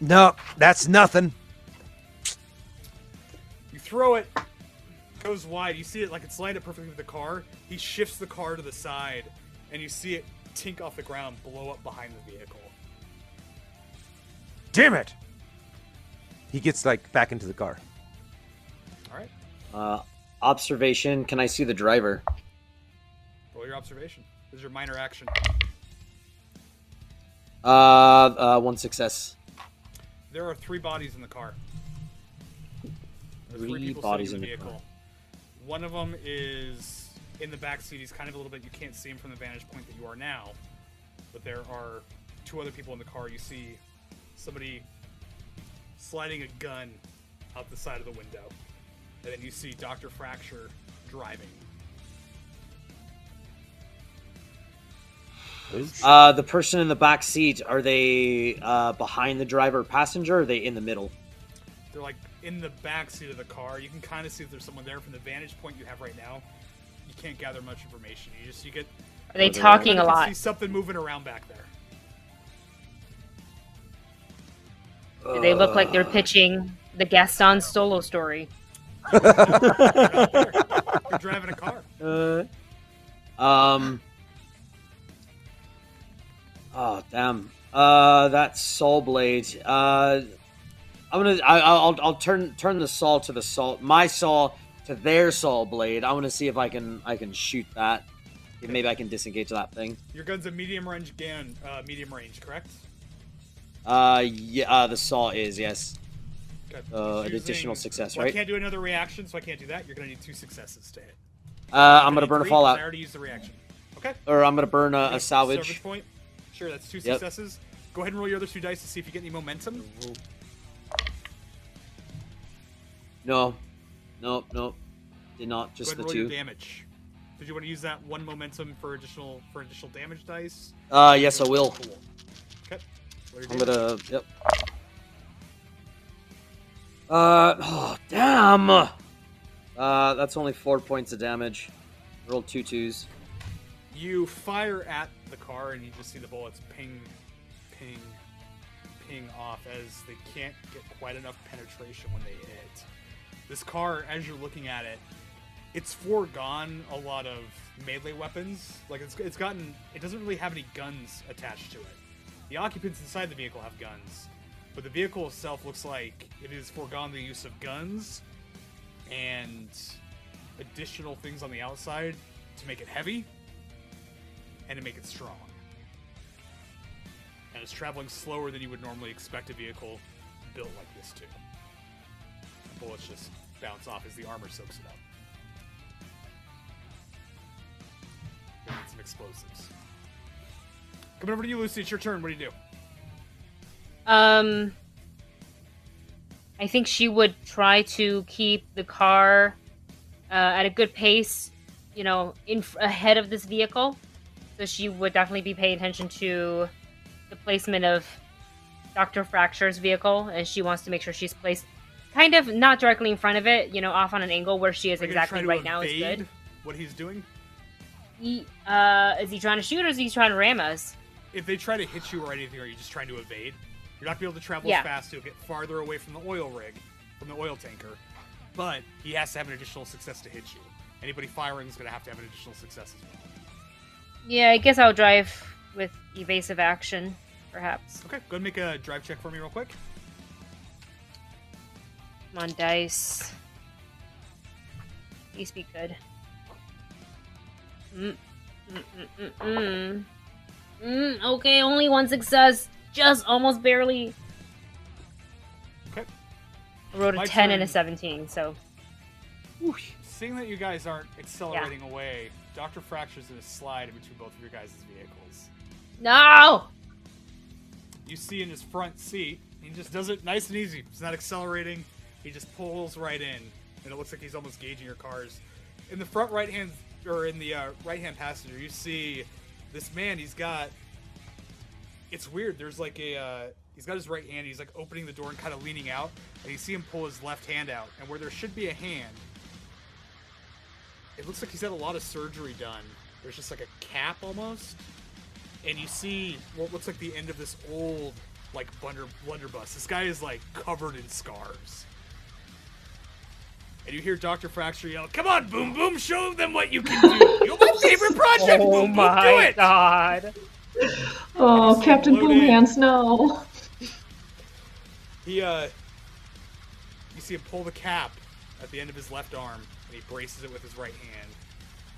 no that's nothing You throw it, goes wide. You see it like it's lined up perfectly with the car. He shifts the car to the side, and you see it tink off the ground, blow up behind the vehicle. damn it he gets like back into the car All right, Uh, observation. Can I see the driver? roll your observation. This is your minor action. Uh, uh, one success. There are three bodies in the car. There's Three bodies in the car. One of them is in the back seat. He's kind of a little bit. You can't see him from the vantage point that you are now, but there are two other people in the car. You see somebody sliding a gun out the side of the window, and then you see Doctor Fracture driving. Uh, the person in the back seat. Are they uh, behind the driver, passenger? Or are they in the middle? They're like in the back seat of the car. You can kind of see if there's someone there from the vantage point you have right now. You can't gather much information. You just you get Are they talking a can lot? see something moving around back there. Do they look like they're pitching the Gaston Solo story? You're not there. You're driving a car. Uh, um. Oh damn. Uh, that saw blade. Uh, I'm gonna. I, I'll. I'll turn turn the saw to the saw. My saw to their saw blade. I want to see if I can. I can shoot that. If maybe I can disengage that thing. Your gun's a medium range gun. Uh, medium range, correct? Uh, yeah. Uh, the saw is yes. Okay. Uh, an additional success, well, I can't do another reaction, so I can't do that. You're gonna need two successes to hit. Uh, I'm gonna burn a need three, 'cause fallout, I already used the reaction. Okay. or I'm gonna burn a, a salvage. point. Sure, that's two Yep. successes. Go ahead and roll your other two dice to see if you get any momentum. No, no, no. Did not. Just the roll two. your damage. Did you want to use that one momentum for additional for additional damage dice? Uh, yes, I will. Cool. Okay. Roll your I'm gonna. Yep. Uh, oh, damn. Uh, that's only four points of damage. Rolled two twos. You fire at the car, and you just see the bullets ping, ping, ping off as they can't get quite enough penetration when they hit. This car, as you're looking at it, it's foregone a lot of melee weapons. Like it's it's gotten it doesn't really have any guns attached to it. The occupants inside the vehicle have guns, but the vehicle itself looks like it has foregone the use of guns and additional things on the outside to make it heavy and to make it strong. And it's traveling slower than you would normally expect a vehicle built like this to. The bullets just bounce off as the armor soaks it up. Need some explosives. Coming over to you, Lucy. It's your turn. What do you do? Um, I think she would try to keep the car uh, at a good pace, you know, in ahead of this vehicle, so she would definitely be paying attention to the placement of Dr. Fracture's vehicle, and she wants to make sure she's placed kind of not directly in front of it, you know, off on an angle where she is Are exactly right now is good. What he's doing? He, uh, is he trying to shoot or is he trying to ram us? If they try to hit you or anything, are you just trying to evade? You're not gonna be able to travel Yeah. as fast. You'll get farther away from the oil rig, from the oil tanker. But he has to have an additional success to hit you. Anybody firing is gonna have to have an additional success as well. Yeah, I guess I'll drive with evasive action, perhaps. Okay, go ahead and make a drive check for me real quick. Come on, dice. Please be good. Mm, mm, mm, mm, okay, only one success. Just almost barely. Okay. I wrote a My 10 and a 17, so. Seeing that you guys aren't accelerating away, Dr. Fracture's gonna slide in between both of your guys' vehicles. No! You see in his front seat, he just does it nice and easy. He's not accelerating. He just pulls right in, and it looks like he's almost gauging your cars. In the front right hand, or in the uh, right hand passenger, you see this man. He's got. It's weird. There's like a. Uh, he's got his right hand. He's like opening the door and kind of leaning out, and you see him pull his left hand out, and where there should be a hand, it looks like he's had a lot of surgery done. There's just like a cap almost and you see what looks like the end of this old like blunder blunderbuss. This guy is like covered in scars. And you hear Dr. Fracture yell, Come on, Boom Boom, show them what you can do. You're my favorite project, Oh Boom Boom, do my it! god. Oh, He's Captain Boom Boomhands, no. He uh you see him pull the cap at the end of his left arm, and he braces it with his right hand.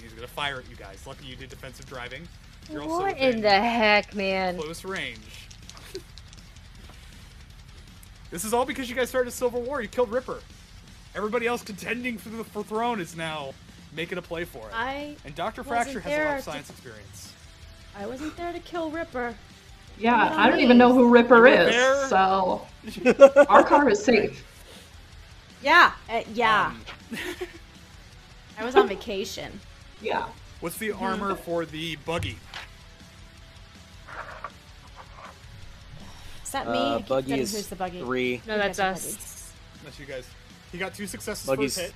He's gonna fire at you guys. Lucky you did defensive driving. You're What within in the heck, man? close range. this is all because you guys started a civil war. You killed Ripper. Everybody else contending for the for throne is now making a play for it. I and Dr. Fracture has a lot there of to- science experience. I wasn't there to kill Ripper. Yeah, Not I don't even know who Ripper is, there? so our car is safe. Yeah, uh, yeah. Um, I was on vacation. Yeah. what's the armor for the buggy? Is that me? Uh, buggy forgetting is who's the buggy. three. No, that's You guys are us. That's you guys. He got two successes Buggy's- for his hit.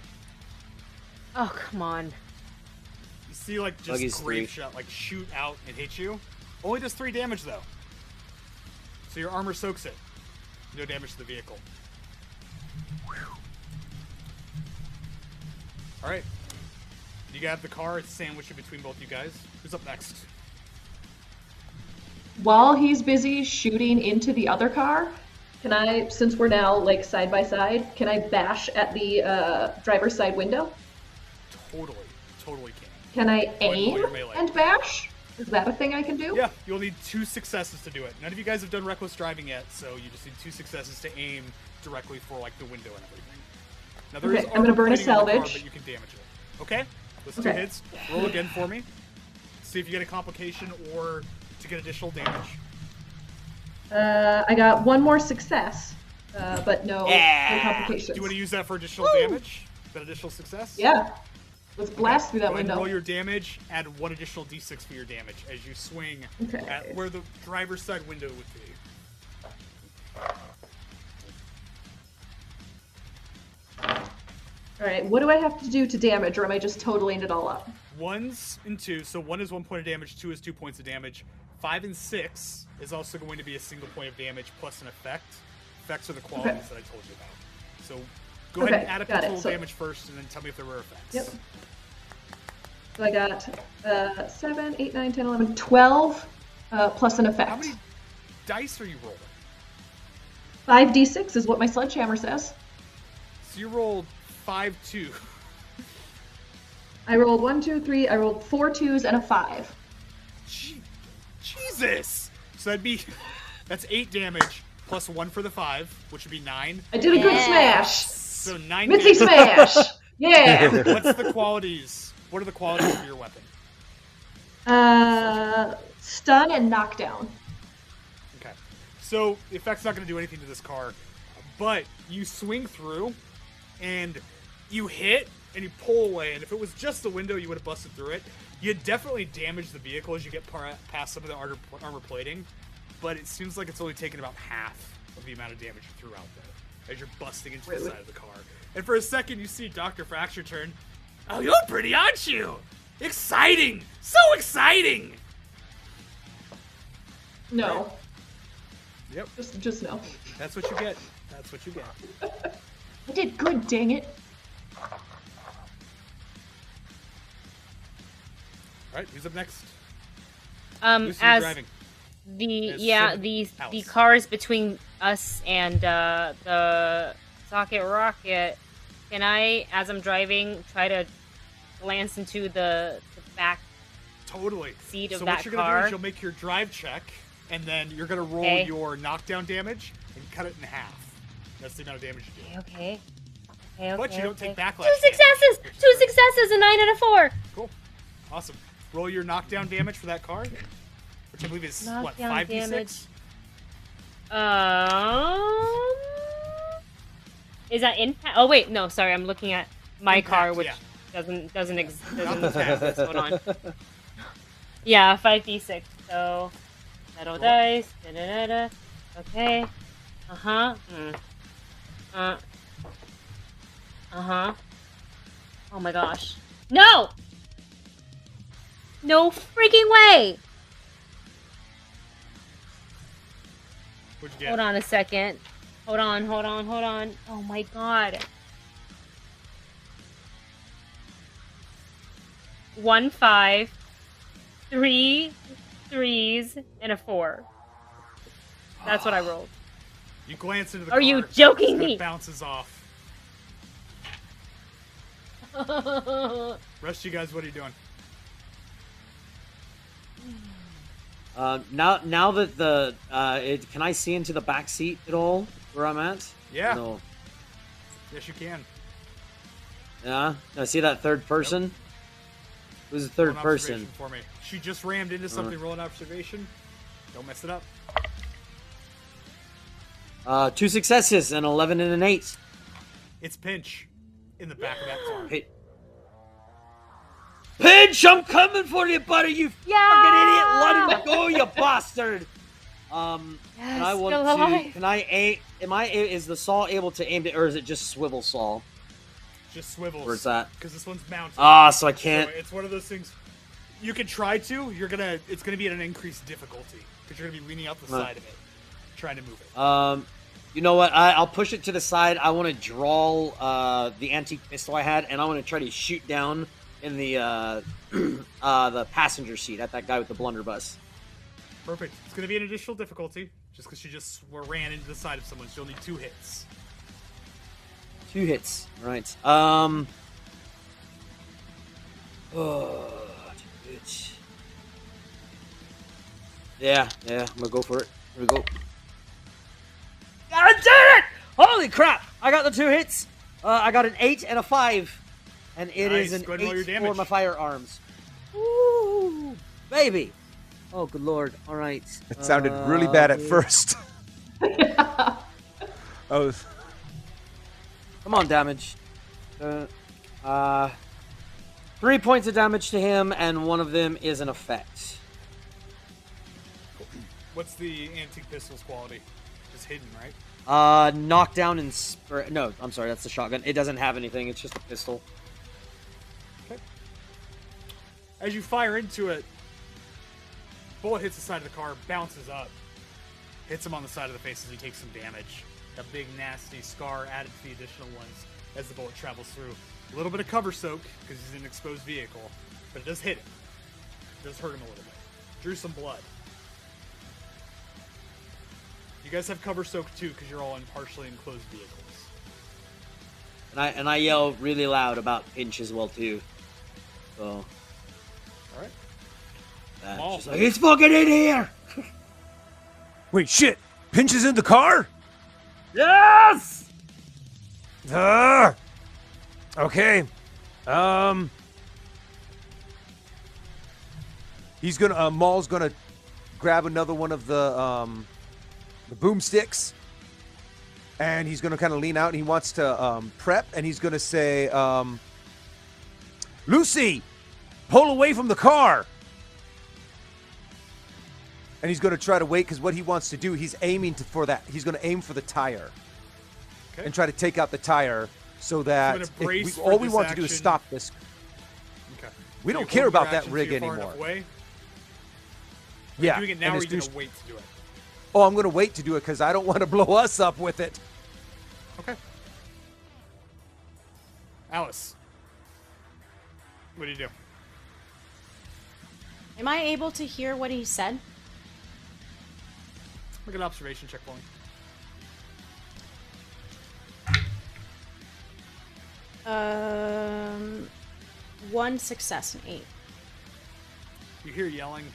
Oh, come on. You see, like just Buggy's grape three. shot, like shoot out and hit you. Only does three damage though. So your armor soaks it. No damage to the vehicle. All right. You got the car. It's sandwiched in between both you guys. Who's up next? While he's busy shooting into the other car, can I, since we're now like side by side, can I bash at the uh, driver's side window? Totally, totally can. Can I ahead and roll aim and bash? Is that a thing I can do? Yeah, you'll need two successes to do it. None of you guys have done reckless driving yet, so you just need two successes to aim directly for like the window and everything. Now there is Okay, I'm gonna burn a plating on the car, salvage. but you can damage it. Okay, those two Okay. hits. Roll again for me. See if you get a complication or to get additional damage. Uh, I got one more success, uh, but no, no Yeah. complications. Do you want to use that for additional Woo! damage? That additional success? Yeah. Let's blast through that Go window. roll your damage. Add one additional d6 for your damage as you swing Okay. at where the driver's side window would be. All right. What do I have to do to damage, or am I just totaling it all up? Ones and two, so one is one point of damage, two is two points of damage. Five and six is also going to be a single point of damage plus an effect. Effects are the qualities Okay. that I told you about. So go Okay, ahead and add up your total So- damage first, and then tell me if there were effects. Yep. So I got uh, 7, 8, 9, 10, 11, 12, uh, plus an effect. How many dice are you rolling? 5d6 is what my sledgehammer says. So you rolled five two. I rolled one, two, three. I rolled four twos and a 5. Gee, Jesus! So that'd be that's eight damage plus one for the five, which would be nine. I did a good Yeah. smash! So nine. Mitzy damage. smash! Yeah! What's the qualities? What are the qualities of your weapon? Uh, stun and knockdown. Okay. So the effect's not going to do anything to this car, but you swing through and you hit, and you pull away. And if it was just the window, you would have busted through it. You definitely damage the vehicle as you get par- past some of the armor, armor plating, but it seems like it's only taken about half of the amount of damage you threw out there as you're busting into the side of the car. And for a second, you see Doctor Fracture turn. Oh, you're pretty, aren't you? Exciting! So exciting! No. Yep, Just, just no. that's what you get. That's what you get. I did good, dang it. All right, who's up next? Um, Lucy's as driving. the It's yeah the House. the cars between us and uh, the socket rocket. Can I, as I'm driving, try to glance into the, the back? Totally. seat of so that what you're gonna do is you'll make your drive check, and then you're gonna roll Okay. your knockdown damage and cut it in half. That's the amount of damage you do. Okay. Okay. Okay. But you don't okay. take backlash Two successes. Two successes. A nine and a four. Cool. Awesome. Roll your knockdown damage for that card, which I believe is what Knockdown five d six. Um. Is that impact? Oh wait, no. Sorry, I'm looking at my Impact, car, which yeah. doesn't doesn't ex- Not doesn't exist. Hold on. Yeah, five d six. So metal Cool. dice. Da, da, da, da. Okay. Uh huh. Mm. Uh. Uh huh. Oh my gosh. No. No freaking way. What'd you get? Hold on a second. Hold on, hold on, hold on. Oh my god. One five, three threes, and a four. That's what I ah. rolled. You glance into the Are you joking me? Bounces off. Rest you guys, what are you doing? Uh, now, now that the uh, it, can I see into the back seat at all where I'm at? Yeah. No. Yes, you can. Yeah. I see that third person? Who's the third person? for me. She just rammed into something. Roll an observation. Don't mess it up. Uh, two successes, an eleven and an eight. It's Pinch in the back of that car. Hey. Pinch, I'm coming for you, buddy. You fucking idiot! Let him go, you bastard. Um, and I want still to? alive. Can I aim? Am I? Is the saw able to aim it, or is it just swivel saw? Just swivels. Where's that? Because this one's mounted. Ah, so I can't. it's one of those things. You can try to. You're gonna. It's gonna be at an increased difficulty because you're gonna be leaning out the Right. side of it, trying to move it. Um, you know what? I, I'll push it to the side. I want to draw uh, the antique pistol I had, and I want to try to shoot down in the uh, uh, the passenger seat at that guy with the blunderbuss. Perfect. It's gonna be an additional difficulty just because she just ran into the side of someone. She'll need two hits. Two hits. Right. Um. Oh. Yeah, yeah. I'm gonna go for it. Here we go. I did it! Holy crap! I got the two hits. Uh, I got an eight and a five, and it is Nice. an Go ahead and roll your eight for my firearms. Woo, baby! Oh, good lord! All right. It sounded Uh, really bad at yeah. first. oh, Come on, damage. Uh, uh, three points of damage to him, and one of them is an effect. What's the antique pistol's quality? It's hidden, right? Uh, knockdown and spur. No, I'm sorry, that's the shotgun. It doesn't have anything. It's just a pistol. As you fire into it, bullet hits the side of the car, bounces up, hits him on the side of the face as he takes some damage. A big nasty scar added to the additional ones as the bullet travels through. A little bit of cover soak because he's an exposed vehicle, but it does hit him. It does hurt him a little bit. Drew some blood. You guys have cover soak too because you're all in partially enclosed vehicles. And I and I yell really loud about pinch as well too. So. Uh, Oh. she's like, "He's fucking in here." wait, shit! Pinch is in the car. Yes. Ah! Okay. Um. He's gonna. Uh, Maul's gonna grab another one of the um, the boomsticks, and he's gonna kind of lean out, and he wants to um, prep, and he's gonna say, um, Lucy, pull away from the car. And he's going to try to wait because what he wants to do, he's aiming to, for that. He's going to aim for the tire Okay. and try to take out the tire so that if we, all we this want to do is stop this. Okay. We So don't care about that action so rig anymore. enough away. Yeah. Doing it and now, or are you gonna wait to do it? Oh, I'm going to wait to do it because I don't want to blow us up with it. Okay. Alice, what do you do? Am I able to hear what he said? Make an observation check for me. Um, one success and eight. You hear yelling.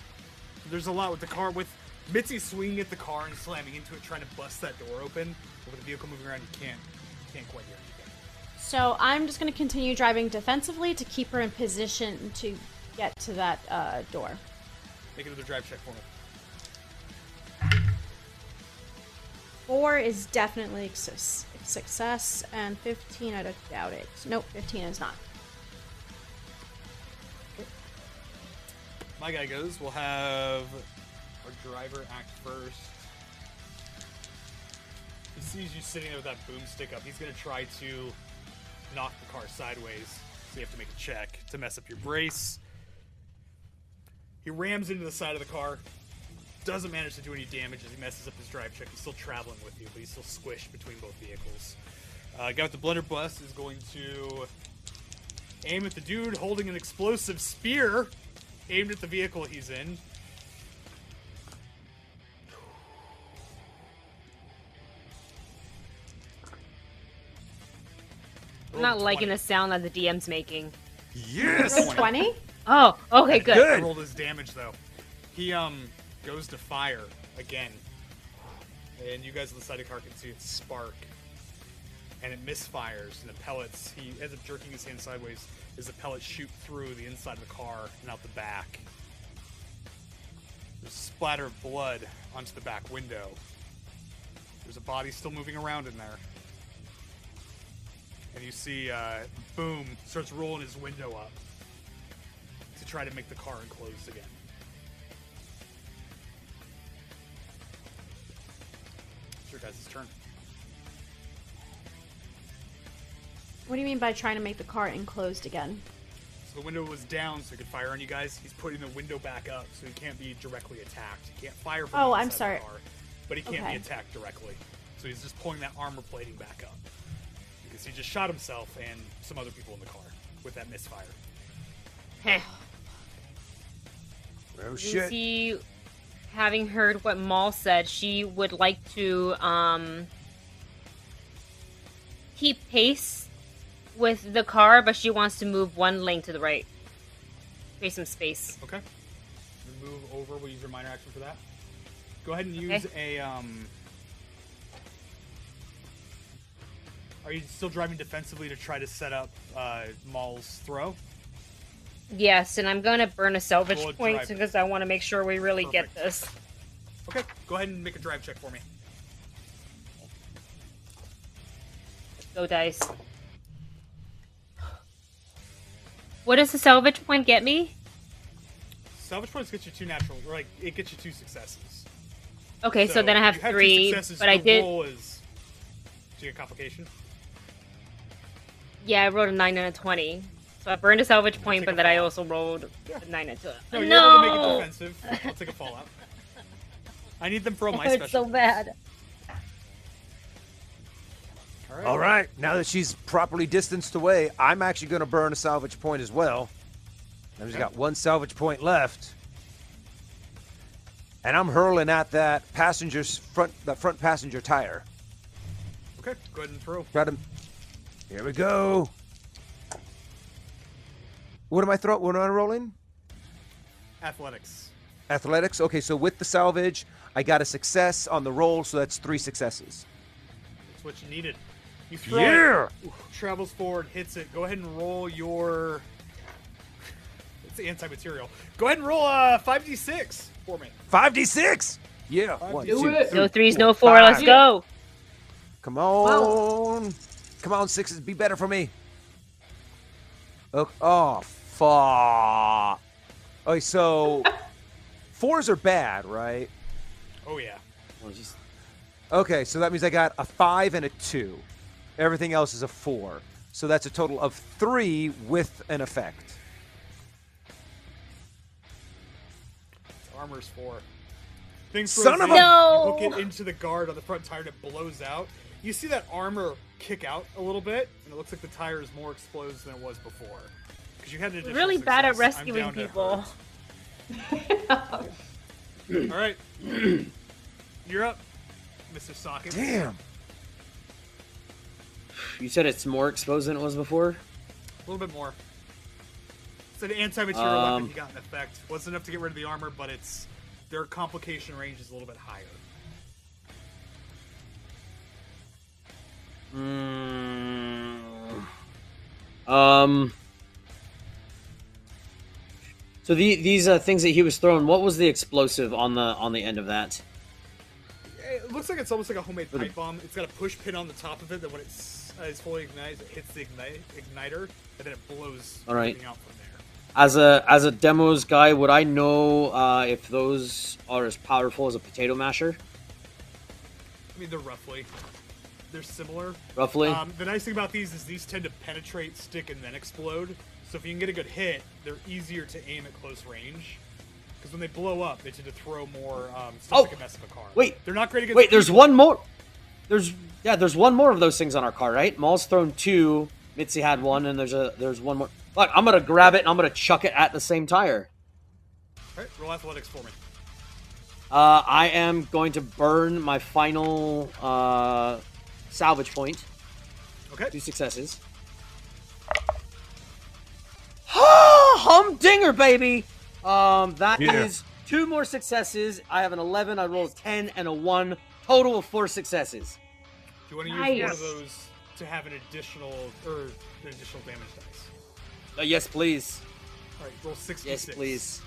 There's a lot with the car with Mitzy swinging at the car and slamming into it, trying to bust that door open. But with the vehicle moving around, you can't you can't quite hear anything. So I'm just going to continue driving defensively to keep her in position to get to that uh, door. Make another drive check for me. Four is definitely success, and 15, I doubt it. Nope, 15 is not. My guy goes. We'll have our driver act first. He sees you sitting there with that boomstick up. He's gonna try to knock the car sideways. So you have to make a check to mess up your brace. He rams into the side of the car. Doesn't manage to do any damage as he messes up his drive check. He's still traveling with you, but he's still squished between both vehicles. Uh, guy with the blunderbuss is going to aim at the dude holding an explosive spear aimed at the vehicle he's in. I'm not liking the sound that the DM's making. Yes. 20? Oh, okay, good. I Good. rolled his damage though. He um goes to fire again, and you guys on the side of the car can see it spark, and it misfires, and the pellets. He ends up jerking his hand sideways as the pellets shoot through the inside of the car and out the back. There's a splatter of blood onto the back window. There's a body still moving around in there. And you see, uh, Boom starts rolling his window up to try to make the car enclosed again. Your guys' turn. What do you mean by trying to make the car enclosed again? So the window was down so he could fire on you guys. He's putting the window back up so he can't be directly attacked. He can't fire from Oh, the I'm sorry. the car, but he can't Okay. be attacked directly. So he's just pulling that armor plating back up. Because he just shot himself and some other people in the car with that misfire. Heh. Oh. oh shit. Lucy, having heard what Maul said, she would like to um keep pace with the car, but she wants to move one lane to the right. Create some space. Okay. You move over. We'll use your minor action for that. Go ahead and use a. Um, are you still driving defensively to try to set up uh, Maul's throw? Yes, and I'm gonna burn a salvage point drive. because I want to make sure we really get this. Okay. Go ahead and make a drive check for me. Go dice. What does the salvage point get me? Salvage points get you two natural. Or like it gets you two successes. Okay, so, then I have two three, successes, but I did. Roll is, do you get complication? Yeah, I rolled a nine and a twenty. So I burned a salvage point, but a then I also rolled a nine and two. No, No, you're able to make it defensive. I'll take a fallout. I need them for all my it's special. so bad. All right. All right. Now that she's properly distanced away, I'm actually going to burn a salvage point as well. I've just got one salvage point left. And I'm hurling at that passenger's front that front passenger tire. Okay. Go ahead and throw. Try to Here we go. What am I throw what am I rolling? Athletics. Athletics. Okay, so with the salvage, I got a success on the roll, so that's three successes. That's what you needed. You throw Yeah. it, ooh, travels forward, hits it. Go ahead and roll your. It's the anti-material. Go ahead and roll a five d six for me. 5d6. Yeah. One, Do two, it. three, No threes, four, no four. five. Let's go. Come on. Come on, sixes. Be better for me. Oh, oh Fuck. Okay, so fours are bad, right? Oh yeah. Well, just- Okay, so that means I got a five and a two. Everything else is a four. So that's a total of three with an effect. Armor's four. Things Son of a- No! You hook it into the guard on the front tire and it blows out. You see that armor kick out a little bit, and it looks like the tire is more exposed than it was before. Because you had an additional Really bad at rescuing people. All right, you're up, Mr. Socket. Damn. you said it's more exposed than it was before. A little bit more. It's an anti-material Um, weapon. You got an effect. Wasn't enough to get rid of the armor, but it's their complication range is a little bit higher. Mm, um. So the, these uh, things that he was throwing, what was the explosive on the on the end of that? It looks like it's almost like a homemade pipe bomb. It's got a push pin on the top of it that when it's uh, is fully ignited, it hits the ignite, igniter, and then it blows All right. everything out from there. As a as a demos guy, would I know uh, if those are as powerful as a potato masher? I mean, they're roughly, they're similar. Roughly. Um, the nice thing about these is these tend to penetrate, stick, and then explode. So if you can get a good hit, they're easier to aim at close range. Because when they blow up, they tend to throw more um, stuff Oh, that can mess up a car. wait. they're not great against. Wait, there's people. one more. There's yeah, there's one more of those things on our car, right? Maul's thrown two. Mitzy had one, and there's a there's one more. Look, I'm gonna grab it and I'm gonna chuck it at the same tire. All right, roll athletics for me. Uh, I am going to burn my final uh, salvage point. Okay. Two successes. Humdinger, baby! Um, that is Yeah. two more successes. I have an 11. I rolled 10 and a 1. Total of four successes. Do you want to use one of those to have an additional or an additional damage dice? Uh, yes, please. All right, roll sixty. Yes, please.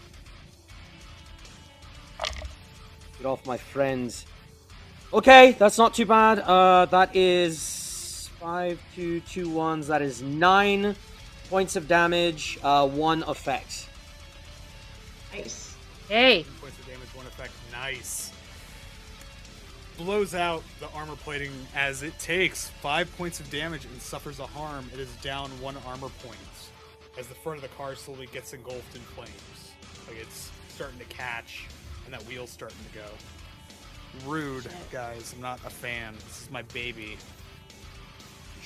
Get off my friends. Okay, that's not too bad. Uh, that is five, two, two ones. That is nine points of damage. Uh, one effect. Nice. Hey, Points of damage, one effect. Nice. Blows out the armor plating as it takes five points of damage and suffers a harm. It is down one armor point as the front of the car slowly gets engulfed in flames. Like it's starting to catch, and that wheel's starting to go. Rude, guys. I'm not a fan. This is my baby.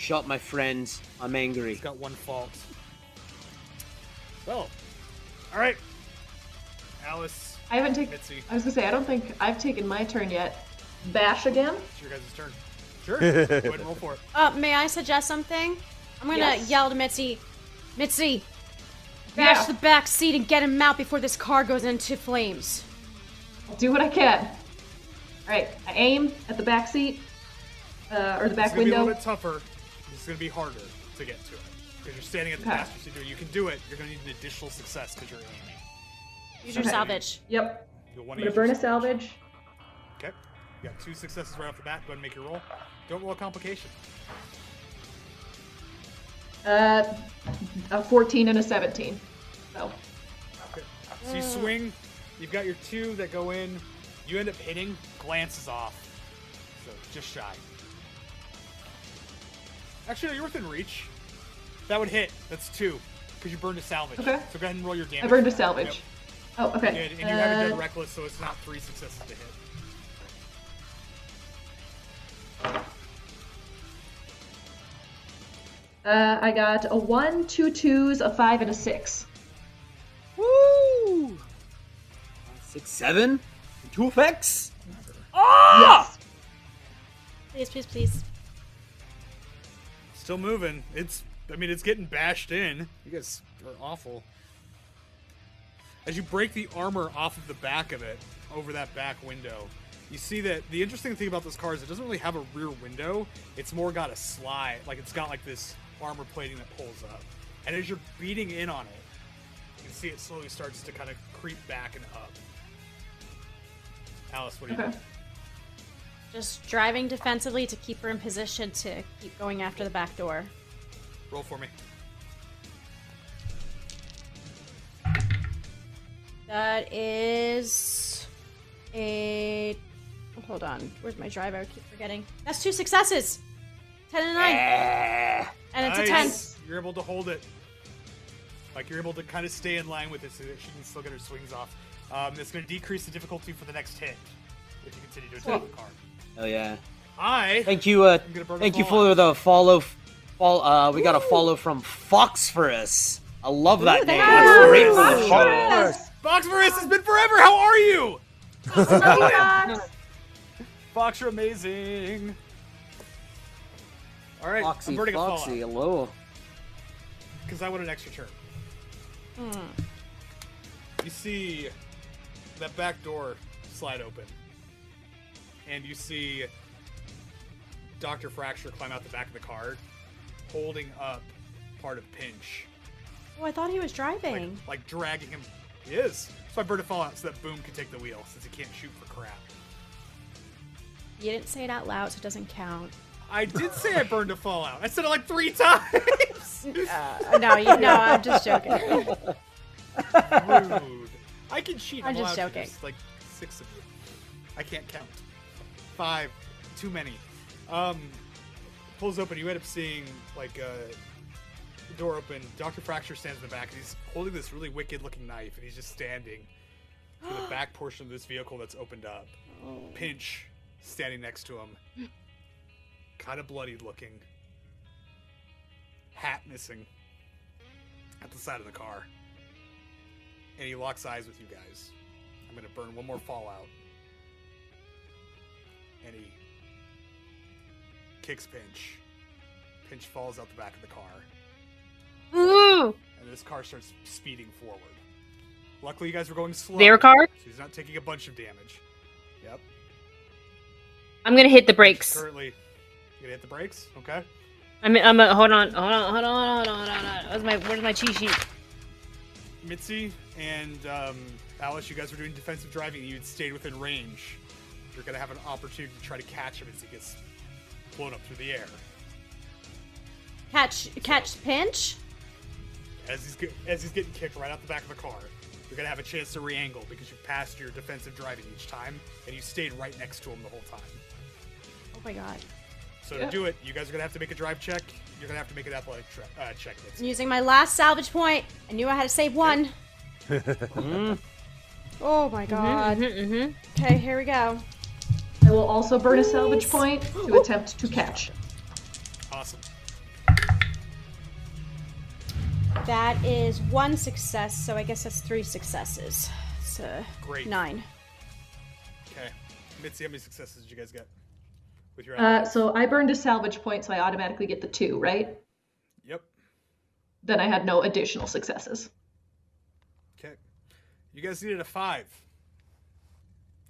Shot my friends. I'm angry. It's got one fault. So, all right, Alice, I haven't taken. Mitzy, I was gonna say I don't think I've taken my turn yet. Bash again. it's your guys' turn. Sure, go ahead and roll for it. Uh, may I suggest something? I'm gonna Yes. yell to Mitzy. Mitzy, bash Yeah. the back seat and get him out before this car goes into flames. I'll do what I can. All right. I aim at the back seat, uh, or the It's back gonna be a window. little bit tougher. It's gonna be harder to get to it because you're standing at the Okay. passenger seat. You can do it. You're gonna need an additional success because you're aiming. Use your Okay. salvage. Yep. You'll want gonna burn a salvage. Okay, you got two successes right off the bat. Go ahead and make your roll. Don't roll a complication. Uh, a 14 and a 17. So, Okay. So you swing. You've got your two that go in. You end up hitting. Glances off. So just shy. Actually, no, you're within reach. That would hit. That's two. Because you burned a salvage. Okay. So go ahead and roll your damage. I burned a salvage. Yep. Oh, okay. Good. And you haven't done Uh, reckless, so it's not three successes to hit. uh, I got a one, two twos, a five, and a six. Woo! Six, seven, two effects. Yes. Please, please, please. Still moving. It's. I mean, it's getting bashed in. You guys are awful. As you break the armor off of the back of it, over that back window, you see that the interesting thing about this car is it doesn't really have a rear window. It's more got a slide, like it's got like this armor plating that pulls up. And as you're beating in on it, you can see it slowly starts to kind of creep back and up. Alice, what do you Okay. do? Just driving defensively to keep her in position to keep going after the back door. Roll for me. That is a. Hold on. Where's my drive? I keep forgetting. That's two successes. Ten and nine. And it's a ten. You're able to hold it. Like you're able to kind of stay in line with it so that she can still get her swings off. Um, it's going to decrease the difficulty for the next hit if you continue to attack the card. Oh yeah. I Thank you. Uh, I'm gonna burn a thank you for the follow. Fall. Uh, we got a follow from Foxphorus. I love that Ooh, name. thank That's you. great for the Ooh. show. Yes. Foxverus has been forever. How are you? Fox. Fox, you're amazing. All right, Foxy, I'm burning Foxy, a hello. because I want an extra turn. Hmm. You see that back door slide open, and you see Doctor Fracture climb out the back of the car, holding up part of Pinch, Oh, I thought he was driving. like dragging him. He is. So I burned a fallout so that Boom can take the wheel since he can't shoot for crap. You didn't say it out loud, so it doesn't count. I did say I burned a fallout. I said it like three times. Uh, no, you no, I'm just joking. Rude. I can cheat. I'm I'm just joking. There's like six of you. I can't count. Five. Too many. Um, pulls open. You end up seeing like uh, the door open. Doctor Fracture stands in the back, and he's holding this really wicked-looking knife, and he's just standing for the back portion of this vehicle that's opened up. Pinch standing next to him, kind of bloodied looking, hat missing at the side of the car and he locks eyes with you guys. I'm gonna burn one more fallout. And he kicks Pinch. Pinch falls out the back of the car, Ooh, and this car starts speeding forward. Luckily, you guys were going slow. their car. So he's not taking a bunch of damage. Yep. I'm gonna hit the brakes. Currently, you gonna hit the brakes? Okay. I'm. I'm. A, hold on. Hold on. Hold on. Hold on. Hold on. Where's my? Where's my cheat sheet? Mitzy and um, Alice, you guys were doing defensive driving. You had stayed within range. You're gonna have an opportunity to try to catch him as he gets blown up through the air. Catch, catch, pinch. As he's get, as he's getting kicked right out the back of the car, you're gonna have a chance to re-angle because you've passed your defensive driving each time, and you stayed right next to him the whole time. Oh my god. So Yeah. to do it, you guys are gonna have to make a drive check. You're gonna have to make an athletic tra- uh, check. Mitzy. Using my last salvage point, I knew I had to save one. oh my god. Mm-hmm. Okay, here we go. I will also burn a salvage point to attempt to catch. Awesome. That is one success, so I guess that's three successes. So Great. nine. Okay. Mitzy, how many successes did you guys get with your? Uh, so I burned a salvage point, so I automatically get the two, right? Yep. Then I had no additional successes. Okay. You guys needed a five.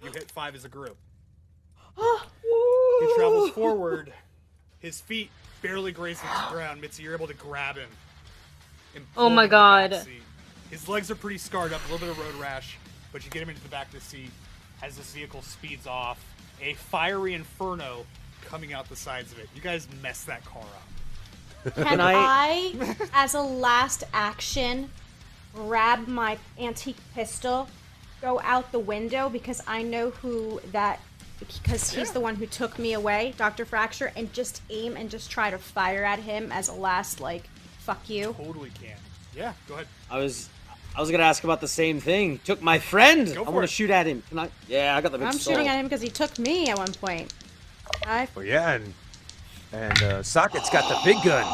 You hit five as a group. He travels forward. His feet barely grazing the ground. Mitzy, you're able to grab him. and Oh my him into the back God. His legs are pretty scarred up, a little bit of road rash, but you get him into the back of the seat as this vehicle speeds off. A fiery inferno coming out the sides of it. You guys messed that car up. Can I- I, as a last action, grab my antique pistol, go out the window because I know who that because he's Yeah. the one who took me away, Dr. Fracture, and just aim and just try to fire at him as a last like fuck you. Totally can. Yeah, go ahead. I was, I was gonna ask about the same thing. Took my friend. Go I want to shoot at him. Can I? Yeah, I got the big I'm skull. shooting at him because he took me at one point. I Oh yeah, and and uh, Socket's got the big gun.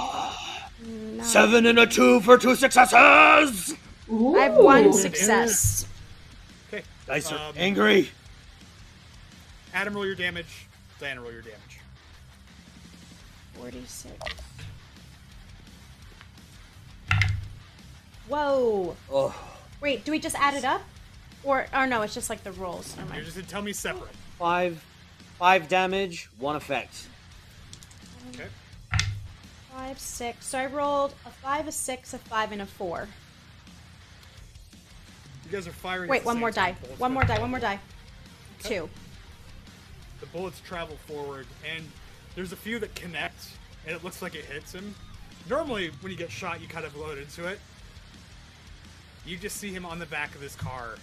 Seven and a two for two successes. I have one success. Okay. Dice are Um, angry. Adam, roll your damage. Diana, roll your damage. Forty-six. Whoa. Oh, Wait, do we just add it up? Or or no, it's just like the rolls. Never You're just gonna tell me separate. five, five damage, one effect. Okay. Five, six. So I rolled a five, a six, a five, and a four. You guys are firing. at Wait, the one more die. One more die. One more die. Two. The bullets travel forward, and there's a few that connect, and it looks like it hits him. Normally, when you get shot, you kind of load into it. You just see him on the back of this car,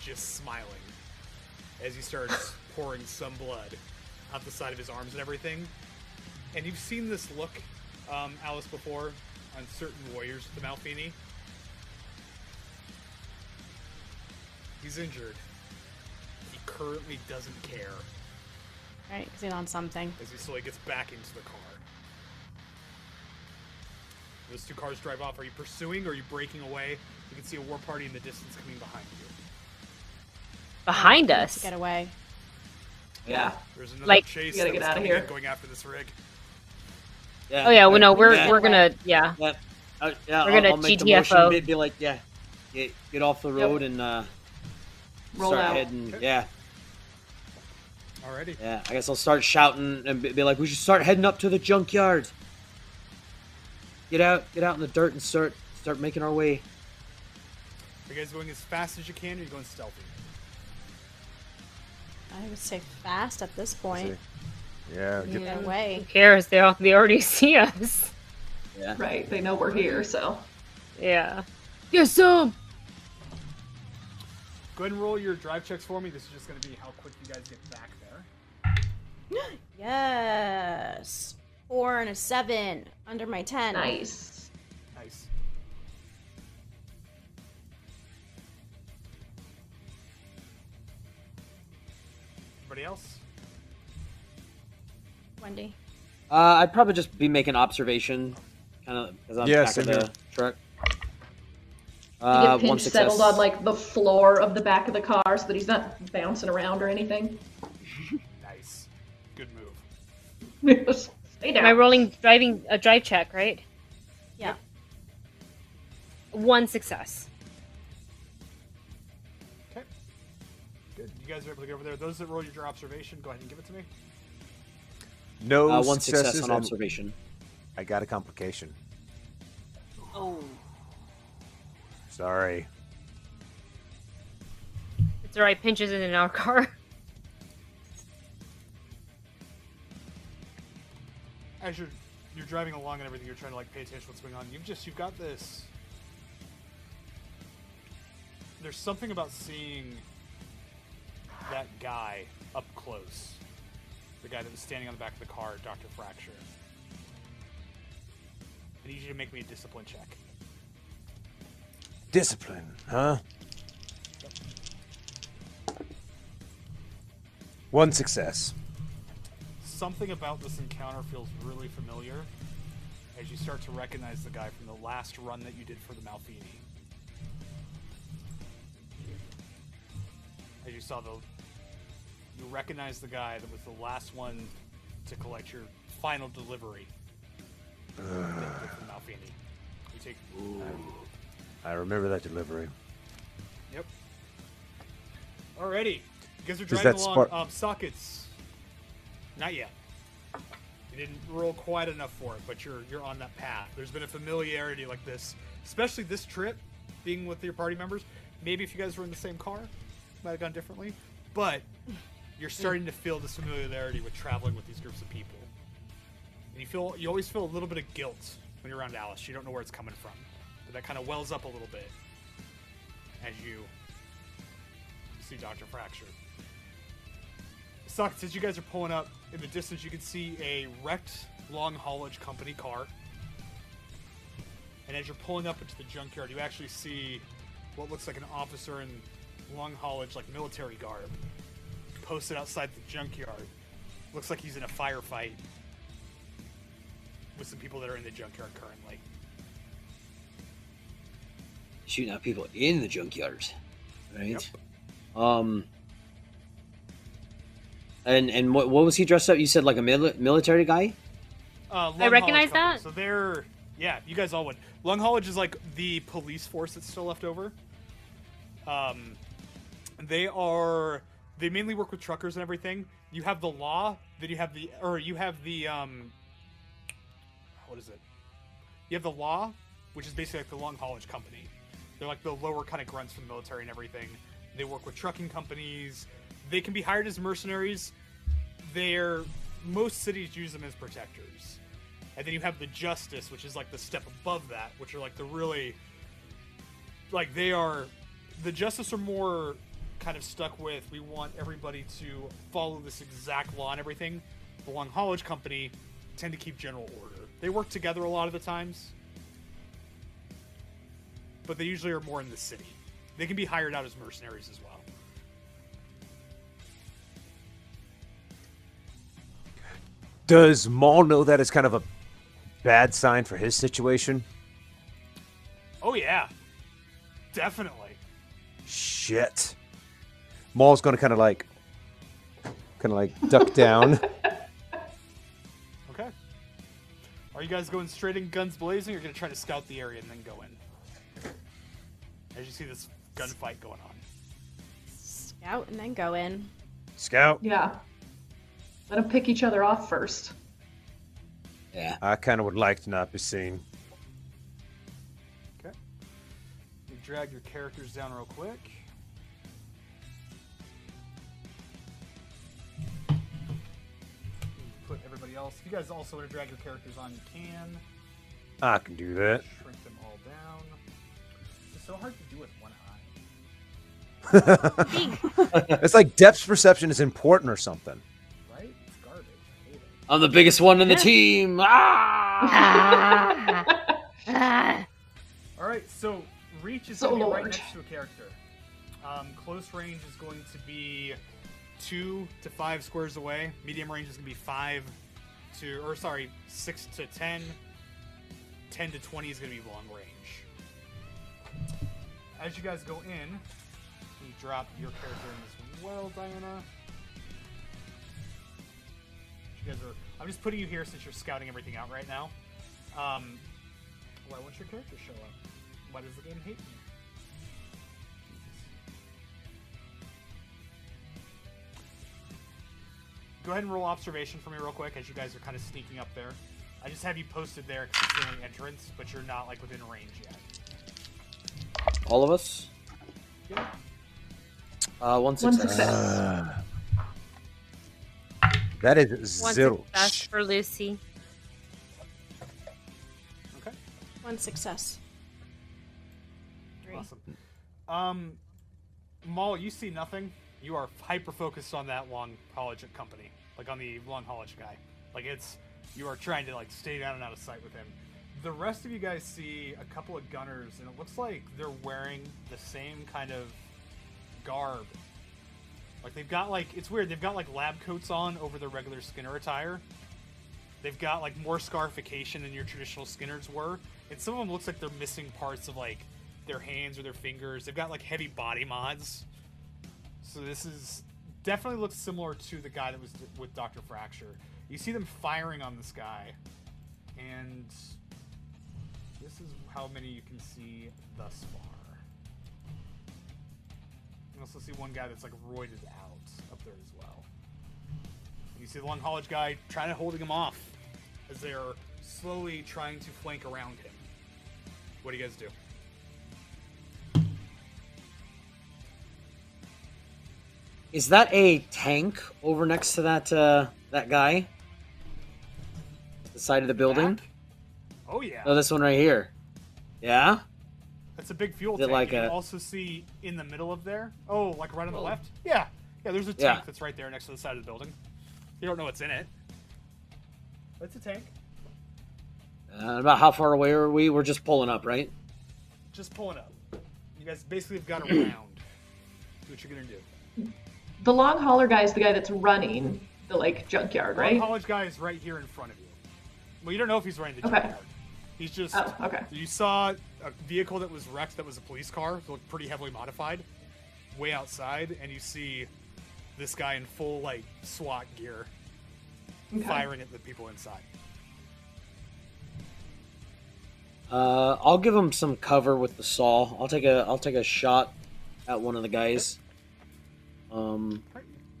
just smiling as he starts pouring some blood out the side of his arms and everything. And you've seen this look, um, Alice, before on certain warriors with the Malfini. He's injured. He currently doesn't care Right, he's in on something. as he slowly gets back into the car. Those two cars drive off. Are you pursuing or are you breaking away? You can see a war party in the distance coming behind you. Behind To us. get away. Yeah. There's another Like- chase We gotta get out of here. going after this rig. Yeah. Oh yeah, well no, we're Yeah. we're gonna yeah. Yeah, uh, yeah We're gonna I'll make the GTFO. motion, be, be like, yeah, get, get off the road and uh, Roll start out. heading. Okay. Yeah, Alrighty. yeah. I guess I'll start shouting and be, be like, we should start heading up to the junkyard. Get out, get out in the dirt and start start making our way. Are you guys going as fast as you can or are you going stealthy? I would say fast at this point. Yeah. Get, Get Who cares? They all, they already see us. Yeah. Right. They know we're here, so. Yeah. Yes, some. Go ahead and roll your drive checks for me. This is just going to be how quick you guys get back there. Yes. Four and a seven under my ten. Nice. Nice. Anybody else? Wendy. Uh, I'd probably just be making observation, kind of, because I'm Yeah, back of the here. truck. You Uh, get Pinch settled on like the floor of the back of the car so that he's not bouncing around or anything. Nice. Good move. Just Stay down. Am I rolling driving a drive check, right? Yeah. One success. Okay. Good. You guys are able to get over there. Those that rolled your observation, go ahead and give it to me. no Uh, one successes success on observation. I got a complication. Oh. Sorry. It's alright, pinches in our car. as you're you're driving along and everything, you're trying to like pay attention to what's going on. You've just you've got this. There's something about seeing that guy up close. The guy that was standing on the back of the car, Doctor Fracture. I need you to make me a discipline check. Discipline, huh? One success. Something about this encounter feels really familiar as you start to recognize the guy from the last run that you did for the Malfini. As you saw the. You recognize the guy that was the last one to collect your final delivery. that you did for the Malfini. You take. I remember that delivery. Yep. Alrighty. You guys are driving along. spark- Um, sockets. Not yet. You didn't roll quite enough for it, but you're you're on that path. There's been a familiarity like this, especially this trip, being with your party members. Maybe if you guys were in the same car, it might have gone differently. But you're starting to feel this familiarity with traveling with these groups of people, and you feel you always feel a little bit of guilt when you're around Alice. You don't know where it's coming from, but that kind of wells up a little bit as you see Dr. Fracture. Sucks as you guys are pulling up in the distance, you can see a wrecked long haulage company car. And as you're pulling up into the junkyard, you actually see what looks like an officer in long haulage, like military garb, posted outside the junkyard. Looks like he's in a firefight with some people that are in the junkyard currently. Shooting at people in the junkyard, right? Yep. Um. And and what what was he dressed up? You said like a mili- military guy. Uh, I recognize that. So they're yeah, you guys all would. Long Haulage is like the police force that's still left over. Um, they are they mainly work with truckers and everything. You have the law, then you have the or you have the um, what is it? You have the law, which is basically like the long haulage company. They're like the lower kind of grunts from the military and everything. They work with trucking companies. They can be hired as mercenaries. They're most cities use them as protectors. And then you have the justice, which is like the step above that, which are like the really like they are the justice are more kind of stuck with we want everybody to follow this exact law and everything. The Long Haulage Company tend to keep general order. They work together a lot of the times, but they usually are more in the city. They can be hired out as mercenaries as well. Does Maul know that is kind of a bad sign for his situation? Oh yeah, definitely. Shit. Maul's gonna kind of like, kind of like duck down. Okay. Are you guys going straight in guns blazing, or gonna try to scout the area and then go in? As you see this gunfight going on. Scout and then go in. Scout. Yeah. Let them pick each other off first. Yeah. I kind of would like to not be seen. Okay. You drag your characters down real quick. Put everybody else. If you guys also want to drag your characters on, you can. I can do that. Shrink them all down. It's so hard to do with one eye, It's like depth perception is important or something. I'm the biggest one in the team. Ah! Ah. All right, so reach is So going to be right next to a character. Um, close range is going to be two to five squares away. Medium range is going to be five to, or sorry, six to ten. Ten to twenty is going to be long range. As you guys go in, you drop your character in as well, Diana. You guys are. I'm just putting you here since you're scouting everything out right now. Um, why won't your character show up? Why does the game hate me? Go ahead and roll observation for me real quick as you guys are kind of sneaking up there. I just have you posted there because it's the only entrance, but you're not like within range yet. All of us. Yeah. Uh, one One success. success. That is One zilch. success for Lucy. Okay. One success. Three. Awesome. Um, Maul, you see nothing. You are hyper focused on that long haulage company, like on the long haulage guy. Like it's you are trying to like stay down and out of sight with him. The rest of you guys see a couple of gunners, and it looks like they're wearing the same kind of garb. Like they've got like it's weird. They've got like lab coats on over their regular Skinner attire. They've got like more scarification than your traditional Skinners were, and some of them looks like they're missing parts of like their hands or their fingers. They've got like heavy body mods. So this is definitely looks similar to the guy that was with Doctor Fracture. You see them firing on this guy, and this is how many you can see thus far. You also see one guy that's like roided out up there as well. And you see the long haulage guy trying to holding him off as they're slowly trying to flank around him. What do you guys do? Is that a tank over next to that uh, that guy? The side of the building? Back? Oh yeah. Oh, this one right here. Yeah. That's a big fuel Is tank. like and a- also see in the middle of there. Oh, like right on the Oh. left? Yeah. Yeah, there's a tank Yeah. that's right there next to the side of the building. You don't know what's in it. It's a tank. Uh, about how far away are we? We're just pulling up, right? Just pulling up. You guys basically have got around. Do what you're gonna do. The long hauler guy is the guy that's running the like junkyard, right? The Long right? haulage guy is right here in front of you. Well, you don't know if he's running the Okay. junkyard. He's just. Oh, okay. You saw a vehicle that was wrecked that was a police car, that looked pretty heavily modified, way outside, and you see this guy in full like SWAT gear Okay. firing at the people inside. Uh, I'll give him some cover with the saw. I'll take a I'll take a shot at one of the guys. Um,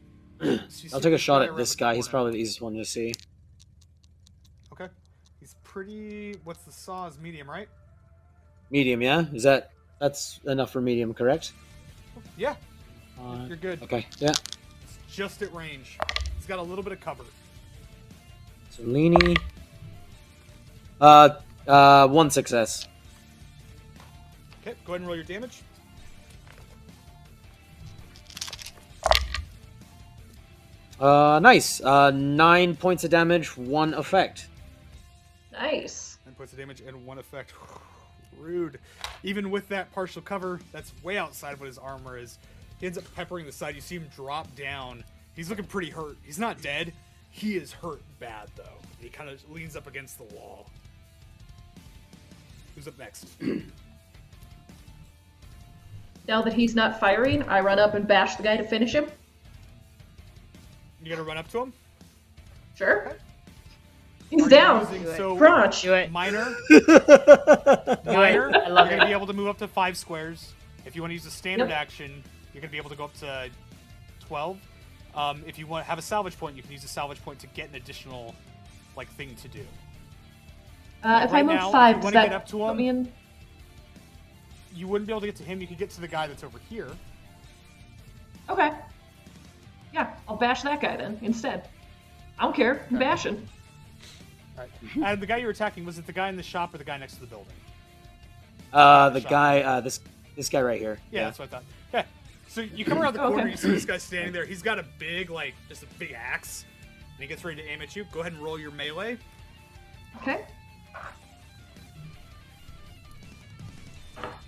I'll take a shot at this guy. He's probably the easiest one to see. okay. He's pretty. What's the saw? Is medium, right? Medium, yeah. Is that that's enough for medium? Correct. Yeah, Uh, you're good. okay. Yeah. It's just at range. He's got a little bit of cover. So Leany. Uh, uh, one success. Okay, go ahead and roll your damage. Uh, nice. Uh, nine points of damage, one effect. Nice. Nine points of damage and one effect. Rude. Even with that partial cover, that's way outside of what his armor is. He ends up peppering the side. You see him drop down. He's looking pretty hurt. He's not dead. He is hurt bad though. He kind of leans up against the wall. Who's up next? Now that he's not firing, I run up and bash the guy to finish him. You gonna run up to him? Sure. He's Are down. using- so Crunch. Do it. minor, minor. I love you're it. gonna be able to move up to five squares. If you want to use a standard Yep. action, you're gonna be able to go up to twelve. Um, if you want to have a salvage point, you can use a salvage point to get an additional like thing to do. Uh, if I move now, five, you does wanna that get up to put him- me in? You wouldn't be able to get to him. You could get to the guy that's over here. Okay. Yeah, I'll bash that guy then instead. I don't care. I'm bashing. All right. and the guy you're attacking was it the guy in the shop or the guy next to the building? Uh, the Shot. guy, uh, this this guy right here. Yeah, that's what I thought. Yeah. So you come around the corner, Okay. you see this guy standing there. He's got a big, like, just a big axe, and he gets ready to aim at you. Go ahead and roll your melee. Okay.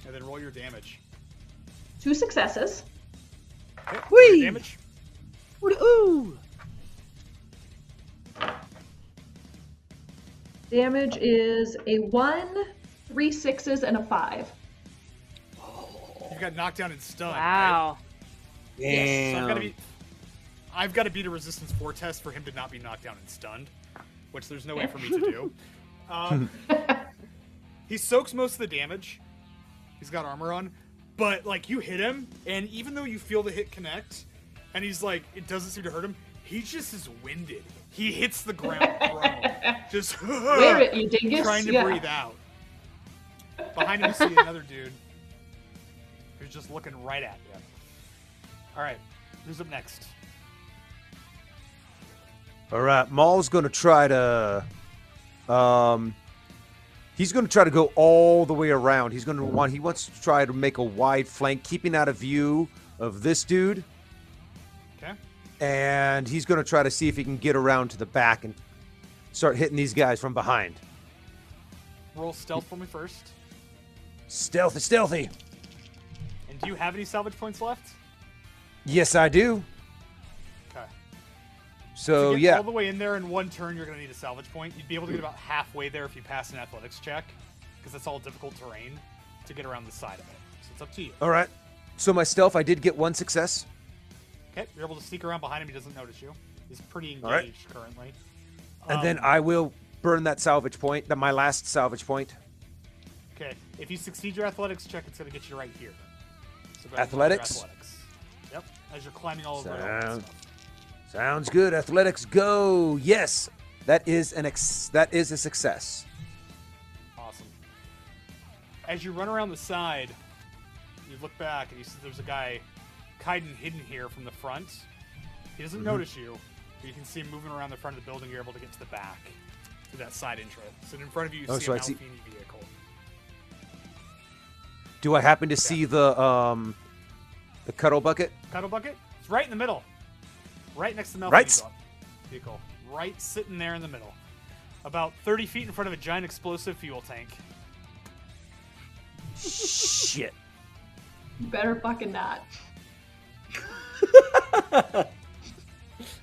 And then roll your damage. Two successes. Okay, roll Whee! damage. Ooh. Damage is a one, three sixes, and a five. You got knocked down and stunned. Right? Wow. So Damn. I've got to be. I've got to beat a resistance four test for him to not be knocked down and stunned, which there's no way for me to do. Um, he soaks most of the damage. He's got armor on, but like you hit him, and even though you feel the hit connect, and he's like it doesn't seem to hurt him, he just is winded. He hits the ground prone, just Wear it, you dingus. trying to Yeah. breathe out. Behind him, you see another dude who's just looking right at you. All right, who's up next? All right, Maul's going to try to. Um, he's going to try to go all the way around. He's going to want. He wants to try to make a wide flank, keeping out of view of this dude, Okay. And he's going to try to see if he can get around to the back and start hitting these guys from behind. Roll stealth for me first. Stealthy, stealthy. And do you have any salvage points left? Yes, I do. Okay. So yeah, all the way in there in one turn, you're going to need a salvage point. You'd be able to get about halfway there if you pass an athletics check, because it's all difficult terrain to get around the side of it. So it's up to you. all right. So my stealth, I did get one success. Okay, you're able to sneak around behind him. He doesn't notice you. He's pretty engaged right. currently. And then Um, I will burn that salvage point, that my last salvage point. Okay, if you succeed your athletics check, it's going to get you right here. So go ahead and roll your Athletics? Athletics. Yep. As you're climbing all over Sound-. Sounds good. Athletics go. Yes. That is an ex- that is a success. Awesome. As you run around the side, you look back and you see there's a guy, Kaiden, hidden here from the front. He doesn't notice you, but you can see him moving around the front of the building. You're able to get to the back through that side entrance. And in front of you, you Oh, see so a I see- vehicle. Do I happen to see the um the cuddle bucket? Cuddle bucket? It's right in the middle. Right next to the Malfini Right. vehicle- vehicle. Right sitting there in the middle. About 30 feet in front of a giant explosive fuel tank. Shit. You better fucking not.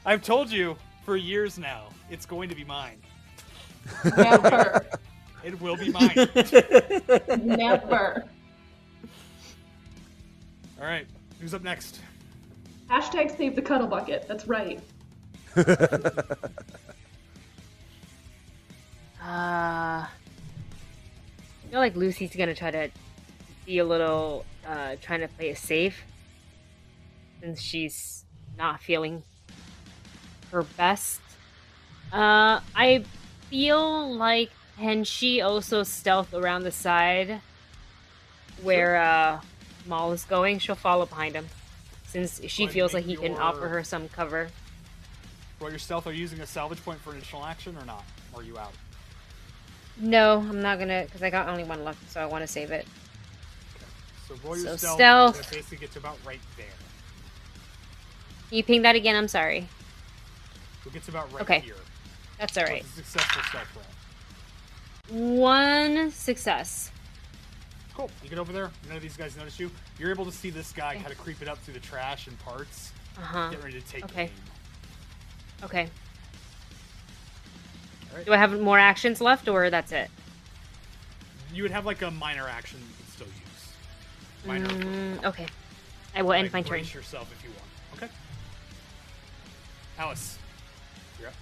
I've told you for years now, it's going to be mine. Never. It will be mine. Never. All right, who's up next? Hashtag save the cuddle bucket. That's right. Uh, I feel like Lucy's gonna try to be a little, uh, trying to play it safe. Since she's not feeling her best. Uh, I feel like can she also stealth around the side where, uh, Maul is going? She'll follow behind him. Since she feels like he make can offer her some cover. Roll your stealth. Are you using a salvage point for initial action or not? Or are you out? No, I'm not gonna, because I got only one left, so I want to save it. So roll your So stealth. stealth. basically gets about right there. Can you ping that again? I'm sorry. You'll get to about right Okay. here. That's all right. Successful stealth roll. One success. Cool. You get over there. None of these guys notice you. You're able to see this guy kind of creeping up through the trash and parts, Uh huh. getting ready to take Okay. Okay. Alright. Do I have more actions left, or that's it? You would have like a minor action you could still use. Minor. Mm, okay. I will end like, my turn. brace yourself if you. Okay. Alice. You're up.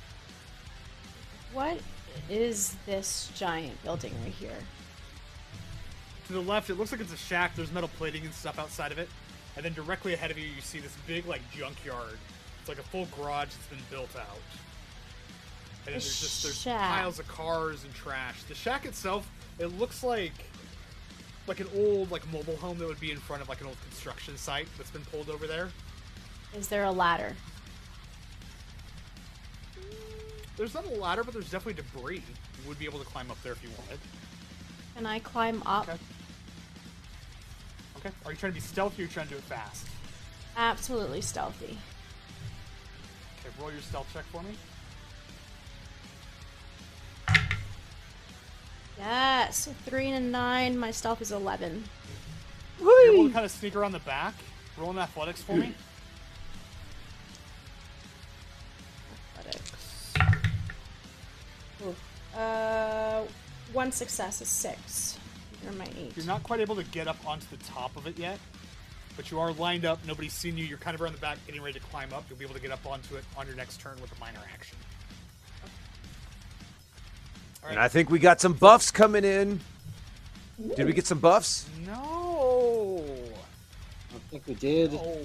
What is this giant building right here? To the left, it looks like it's a shack. There's metal plating and stuff outside of it. And then directly ahead of you, you see this big, like, junkyard. It's like a full garage that's been built out. And then there's just there's shack. piles of cars and trash. The shack itself, it looks like like an old like mobile home that would be in front of like an old construction site that's been pulled over there. Is there a ladder? There's not a ladder, but there's definitely debris. You would be able to climb up there if you wanted. Can I climb up? Okay. Okay. Are you trying to be stealthy or are you trying to do it fast? Absolutely stealthy. Okay, roll your stealth check for me. Yes, three and a nine. My stealth is eleven. You're able to kind of sneak around the back. Roll an athletics for me. Uh, one success is six. You're my eight. You're not quite able to get up onto the top of it yet, but you are lined up. Nobody's seen you. You're kind of around the back, getting ready to climb up. You'll be able to get up onto it on your next turn with a minor action. All And. I think we got some buffs coming in. Did we get some buffs? No. I think we did. Oh.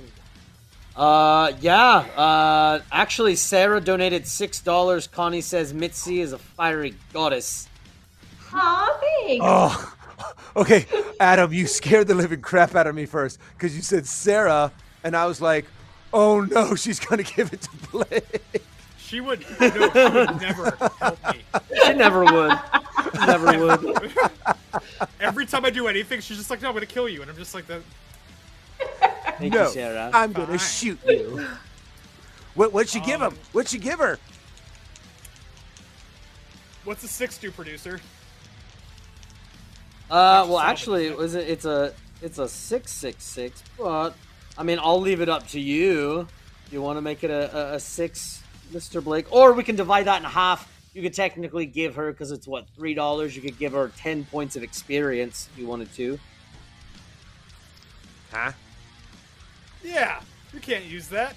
Uh, yeah. Uh, actually, Sarah donated six dollars. Connie says Mitzi is a fiery goddess. Aw, thanks. Oh, okay. Adam, you scared the living crap out of me first because you said Sarah, and I was like, oh no, she's gonna give it to Blake. She would. No, she would never help me. She never would. never would. Every time I do anything, she's just like, "No, I'm gonna kill you," and I'm just like, "That." Thank no, you, Sarah. I'm gonna Fine. shoot you. What? What'd she give him? Um, What'd she give her? What's a six do, producer? Uh, well, Son of a actually, it was it's a it's a six six six, but I mean, I'll leave it up to you. You want to make it a, a, a six, Mister Blake, or we can divide that in half. You could technically give her because it's what three dollars. You could give her ten points of experience if you wanted to. Huh? Yeah, you can't use that.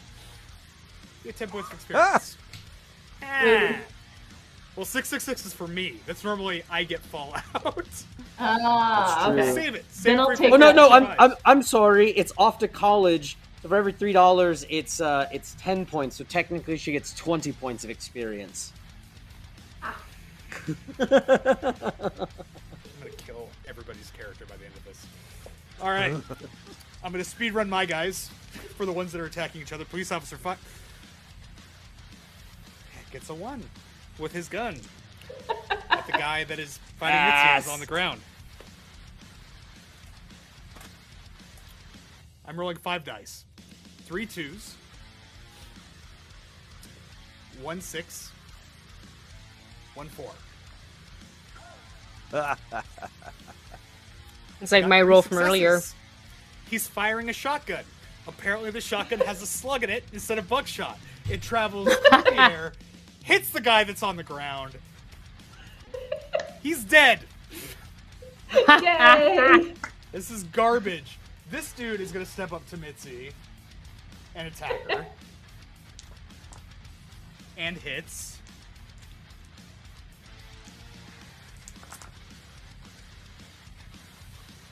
You get ten points of experience. Ah. Well, six six six is for me. That's normally I get Fallout. Ah, okay. Save it. Save Then it I'll take Oh no, no, I'm. I'm I'm sorry. It's off to college. So for every three dollars, it's uh it's ten points. So technically, she gets twenty points of experience. I'm gonna kill everybody's character by the end of this. All right, I'm gonna speed run my guys for the ones that are attacking each other. Police officer fi- gets a one with his gun at the guy that is fighting Mitzi is on the ground. I'm rolling five dice, three twos, one six, one four. It's like my roll from earlier. He's firing a shotgun. Apparently, the shotgun has a slug in it instead of buckshot. It travels through the air, hits the guy that's on the ground. He's dead. Yay! This is garbage. This dude is gonna step up to Mitzi and attack her. And hits.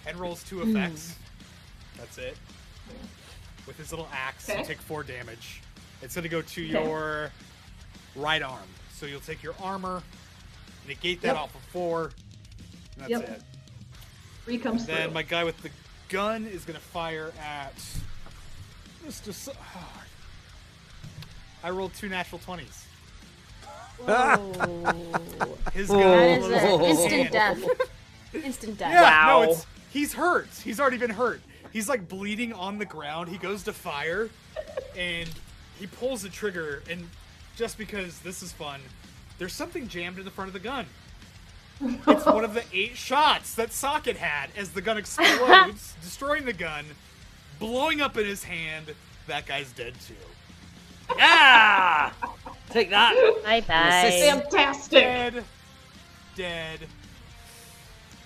And rolls two effects. Hmm. That's it. With his little axe, you take four damage. It's gonna go to Okay. your right arm. So you'll take your armor, negate that Yep. off of four, and that's Yep. it. Three comes Then through. my guy with the gun is gonna fire at Mr. So- I rolled two natural twenties. Whoa. His Oh. gun that is blows an up his instant death. Instant death. Yeah, Wow. no, it's he's hurt. He's already been hurt. He's like bleeding on the ground. He goes to fire, and he pulls the trigger and just because this is fun, there's something jammed in the front of the gun. It's one of the eight shots that Socket had as the gun explodes, destroying the gun, blowing up in his hand. That guy's dead too. Yeah! Take that. Bye Assist. bye. Fantastic. Dead. Dead.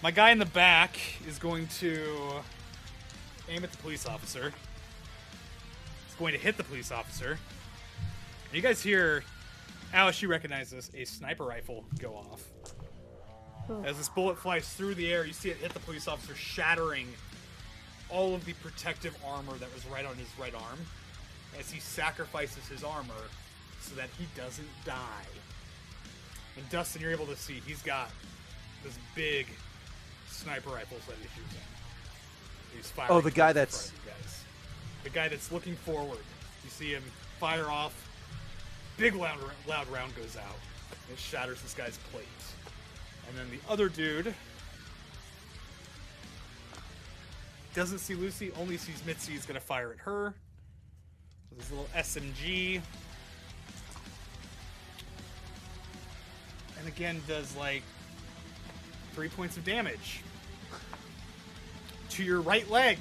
My guy in the back is going to aim at the police officer. It's going to hit the police officer. And you guys hear, Alice, you recognize this, a sniper rifle go off. Oh. As this bullet flies through the air, you see it hit the police officer, shattering all of the protective armor that was right on his right arm as he sacrifices his armor so that he doesn't die. And Dustin, you're able to see he's got this big sniper rifles that he shoots in. He's firing Oh, the guy that's- guys. the guy that's looking forward. You see him fire off. Big loud loud round goes out. It shatters this guy's plate. And then the other dude doesn't see Lucy, only sees Mitzi. He's gonna fire at her. With his little SMG. And again does like three points of damage. To your right leg.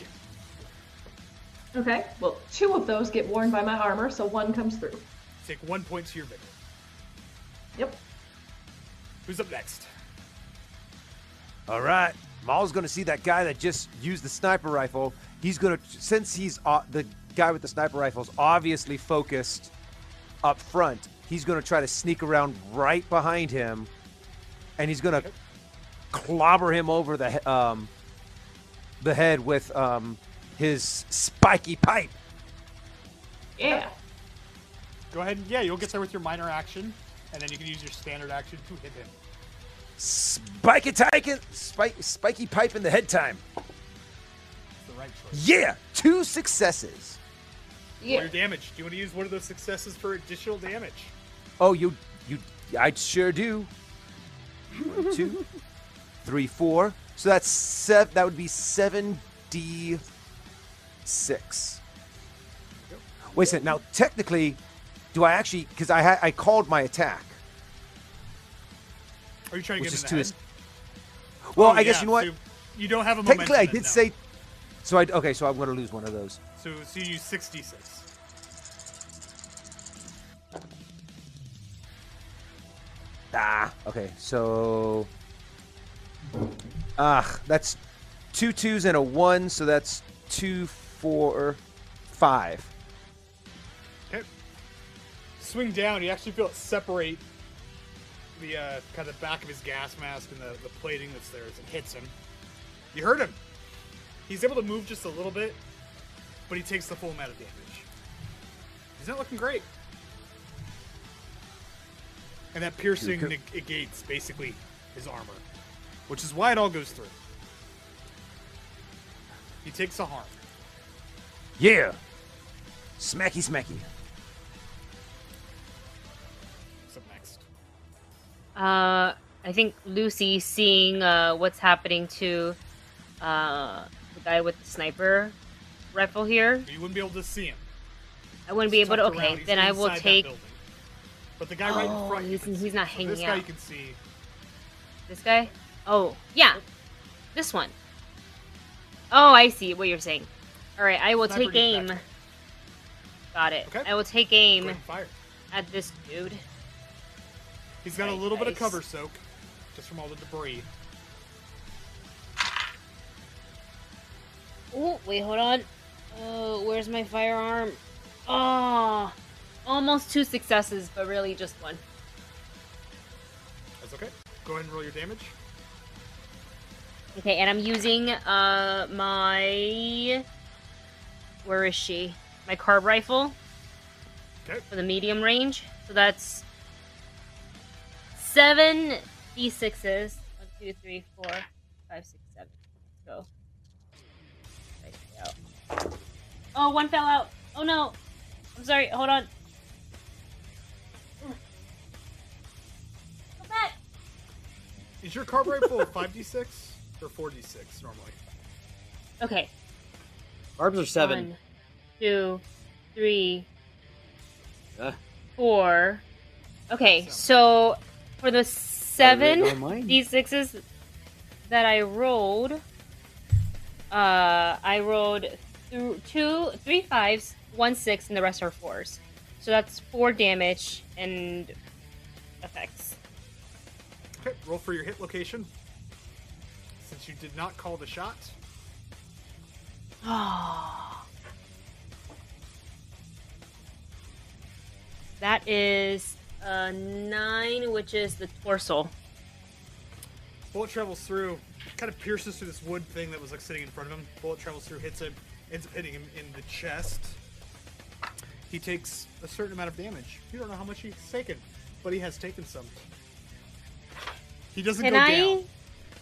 Okay, well, two of those get worn by my armor, so one comes through. Take one point to your vigor. Yep. Who's up next? All right. Maul's going to see that guy that just used the sniper rifle. He's going to, since he's uh, the guy with the sniper rifle is obviously focused up front, he's going to try to sneak around right behind him, and he's going to clobber him over the he- um, the head with um, his spiky pipe. Yeah. Go ahead and yeah, you'll get there with your minor action, and then you can use your standard action to hit him. Spiky tiken, spike, spiky pipe in the head time. It's the right choice. Yeah, two successes. Roll Yeah. your damage. Do you want to use one of those successes for additional damage? Oh, you, you, I sure do. One, two, three, four. So that's seven. That would be seven d six. Wait a second. Now, technically, do I actually? Because I ha- I called my attack, Are you trying to get is him two. in the well, Oh, I guess you know what. so you don't have a technically, I did say. So I okay. So I'm going to lose one of those. So so you use sixty six. Ah. Okay. So. Ah, that's two twos and a one. So that's two, four, five. Okay. Swing down. You actually feel it separate the uh, kind of back of his gas mask and the, the plating that's there as it hits him. You hurt him. He's able to move just a little bit, but he takes the full amount of damage. He's not that looking great. And that piercing neg- negates basically his armor, which is why it all goes through. He takes a harm. Yeah. Smacky, smacky. What's up next? Uh, I think Lucy seeing uh, what's happening to uh, the guy with the sniper rifle here. You wouldn't be able to see him. I wouldn't be able to. Okay, then I will take. But the guy right in Oh, front, you he's- he's see. not So hanging This guy you can see. this guy. Oh, yeah, this one. Oh, I see what you're saying. All right, I will Sniper take aim. back. Got it. Okay. I will take aim fire. at this dude. He's got a Right, little bit of cover soak, just from all the debris. Oh, wait, hold on. Oh, where's my firearm? Oh, almost two successes, but really just one. That's okay. Go ahead and roll your damage. Okay, and I'm using uh my where is she? My carb rifle Okay. for the medium range. So that's seven d6s. One, two, three, four, five, six, seven. Let's go. Oh, one fell out. Oh no. I'm sorry. Hold on. Come back. Is your carb rifle 5d6 or 4d6 normally? Okay. Barbs are seven. One, two, three, Uh, four, Okay, so for the seven on d6s that I rolled, uh, I rolled th- two, three fives, one six, and the rest are fours. So that's four damage and effects. Okay, roll for your hit location. Since you did not call the shot, That is a nine, which is the torso. bullet travels through, kind of pierces through this wood thing that was like sitting in front of him. Bullet travels through, hits him, ends up hitting him in the chest. He takes a certain amount of damage. You don't know how much he's taken, but he has taken some. He doesn't Can go I? down.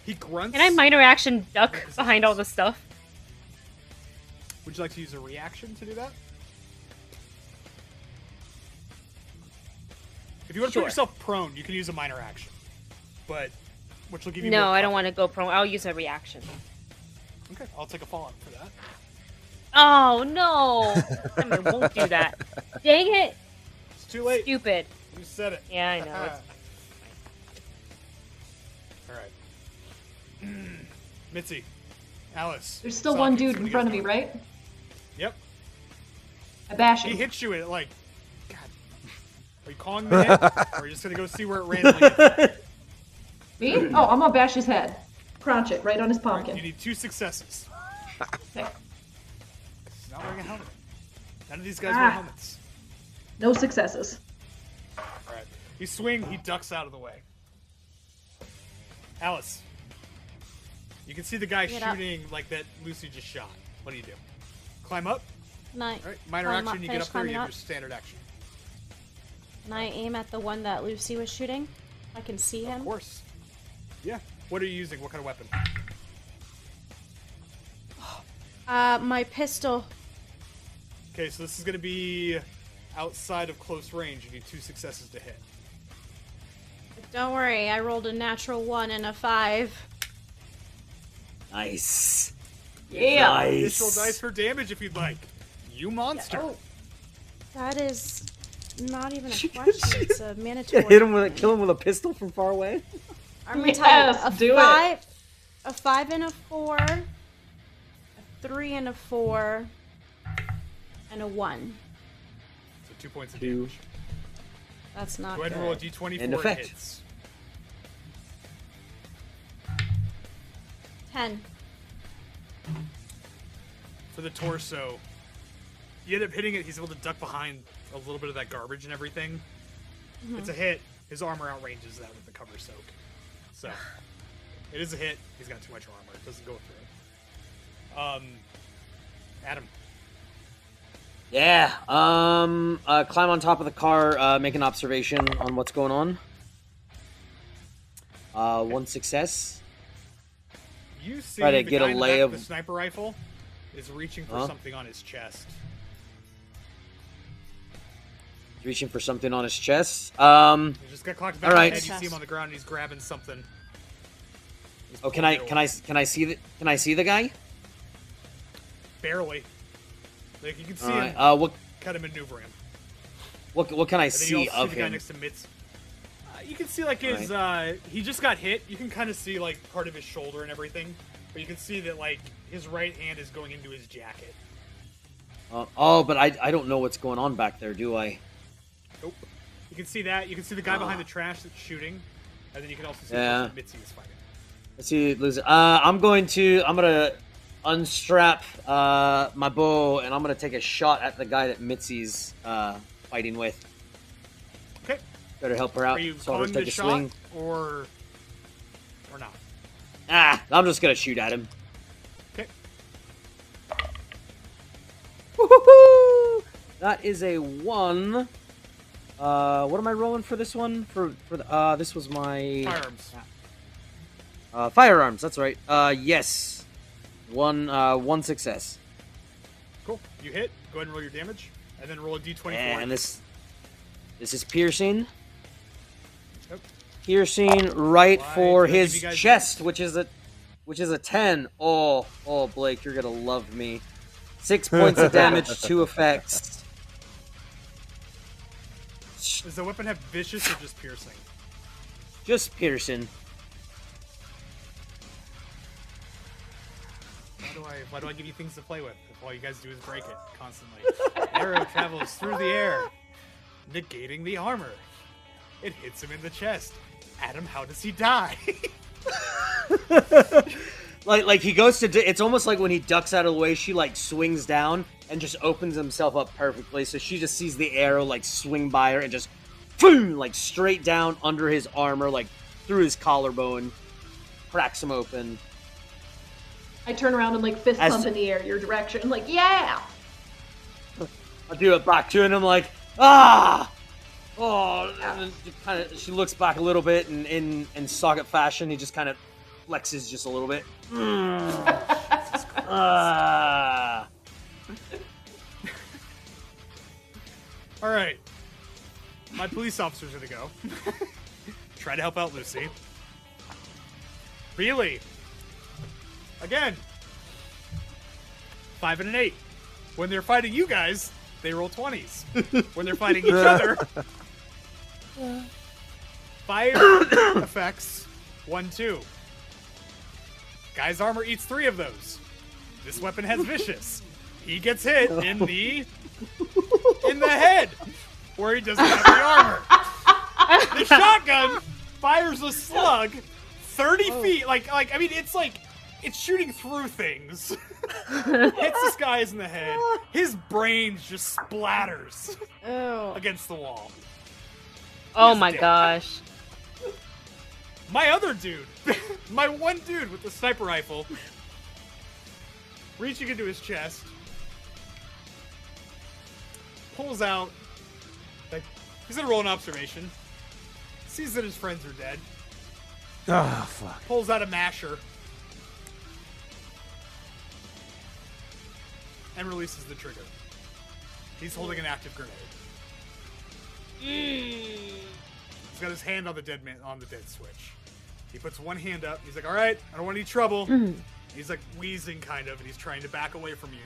He grunts. Can I minor action duck behind all the stuff? Would you like to use a reaction to do that? If you want to Sure. put yourself prone, you can use a minor action, but which will give you No, I don't want to go prone. I'll use a reaction. Okay, I'll take a fallout for that. Oh no! I won't do that. Dang it! It's too late. Stupid. You said it. Yeah, I know. Mitzi, Alice. There's still Sock, one dude in front of me, doing? right? Yep. I bash He hits you at it like. God. Are you calling me? hit, or are you just gonna go see where it randomly? hits? Me? Oh, I'm gonna bash his head. Crunch it right on his pumpkin. You need two successes. Okay. He's not wearing a helmet. None of these guys Ah. wear helmets. No successes. All right. You swing. He ducks out of the way. Alice. You can see the guy Get up. shooting like that Lucy just shot. What do you do? Climb up. Night. All right. Minor Climb action. up, you get up there. You have your standard action. Can I aim at the one that Lucy was shooting? I can see him? Of course. Yeah. What are you using? What kind of weapon? Uh, my pistol. Okay, so this is going to be outside of close range. You need two successes to hit. Don't worry, I rolled a natural one and a five. Nice. Yeah. Initial Nice. dice for damage if you'd like. You monster. Oh, that is not even a question. It's a mandatory. Hit him with a, kill him with a pistol from far away. I'm gonna Yes, tell you, a do it. five, a five and a four, a three and a four, and a one. So two points of Two. damage. That's not Go ahead good. and roll a d20 And for effect. hits. Ten. For the torso, you end up hitting it. He's able to duck behind a little bit of that garbage and everything. Mm-hmm. It's a hit. His armor outranges that with the cover soak. So, it is a hit. He's got too much armor. It doesn't go through. Um, Adam. Yeah. Um. Uh, climb on top of the car. Uh, make an observation on what's going on. Uh, one success. You see Try to the get a lay of- the sniper rifle is reaching for Huh? something on his chest. He's reaching for something on his chest. Um. He just got clocked back All right. head. You see him on the ground. and He's grabbing something. He's Oh, can I can I can I see the can I see the guy? barely? Like you can see right. him Uh, what kind of maneuver him. what what can I And then you see of see the guy him? next to Mitz. Uh, you can see like his. Uh, he just got hit. You can kind of see like part of his shoulder and everything, but you can see that like his right hand is going into his jacket. Uh, oh, but I I don't know what's going on back there, do I? Nope. You can see that. You can see the guy behind Ah. the trash that's shooting, and then you can also see Yeah. Mitzi is fighting. Let's see, lose. Uh, I'm going to. I'm gonna unstrap uh, my bow, and I'm gonna take a shot at the guy that Mitzi's uh, fighting with. Better help her out. Are you so calling the a shot swing. or or not? Ah, I'm just gonna shoot at him. Okay. That is a one. Uh, what am I rolling for this one? For for the, uh, this was my Firearms. uh, firearms. That's right. Uh, yes, one uh, one success. Cool. You hit. Go ahead and roll your damage, and then roll a d20 And this this is piercing. Yep. Piercing right Why for did his you guys chest, which is a which is a ten. Oh, oh, Blake, you're gonna love me. Six points of damage, two effects. Does the weapon have vicious or just piercing? Just piercing. Why do I why do I give you things to play with if all you guys do is break it constantly? Arrow travels through the air, negating the armor. It hits him in the chest. Adam, how does he die? Like like he goes to. d- It's almost like when he ducks out of the way, she like swings down and just opens himself up perfectly. So she just sees the arrow like swing by her and just, boom, like straight down under his armor, like through his collarbone, cracks him open. I turn around and like fist As- pump in the air your direction, like yeah. I do it back to her, and I'm like, ah, oh, and then kind of. She looks back a little bit, and in in socket fashion, he just kind of flexes just a little bit. Ah. all right. My police officer's gonna go. Try to help out Lucy. Really? Again. Five and an eight. When they're fighting you guys, they roll 20s. when they're fighting each other, fire effects one, two. Guy's armor eats three of those. This weapon has vicious. He gets hit in the in the head where he doesn't have the armor. The shotgun fires a slug 30 feet. Like like I mean it's like it's shooting through things. Hits this guy's in the head. His brain just splatters Oh. against the wall. Oh He's my dead. gosh. My other dude, my one dude with the sniper rifle, reaching into his chest, pulls out, like, he's gonna roll an observation, sees that his friends are dead, Oh fuck. pulls out a masher, and releases the trigger. He's holding an active grenade. Mm. He's got his hand on the dead man on the dead switch. He puts one hand up. He's like, "All right, I don't want any trouble." Mm-hmm. He's like wheezing kind of, and he's trying to back away from you.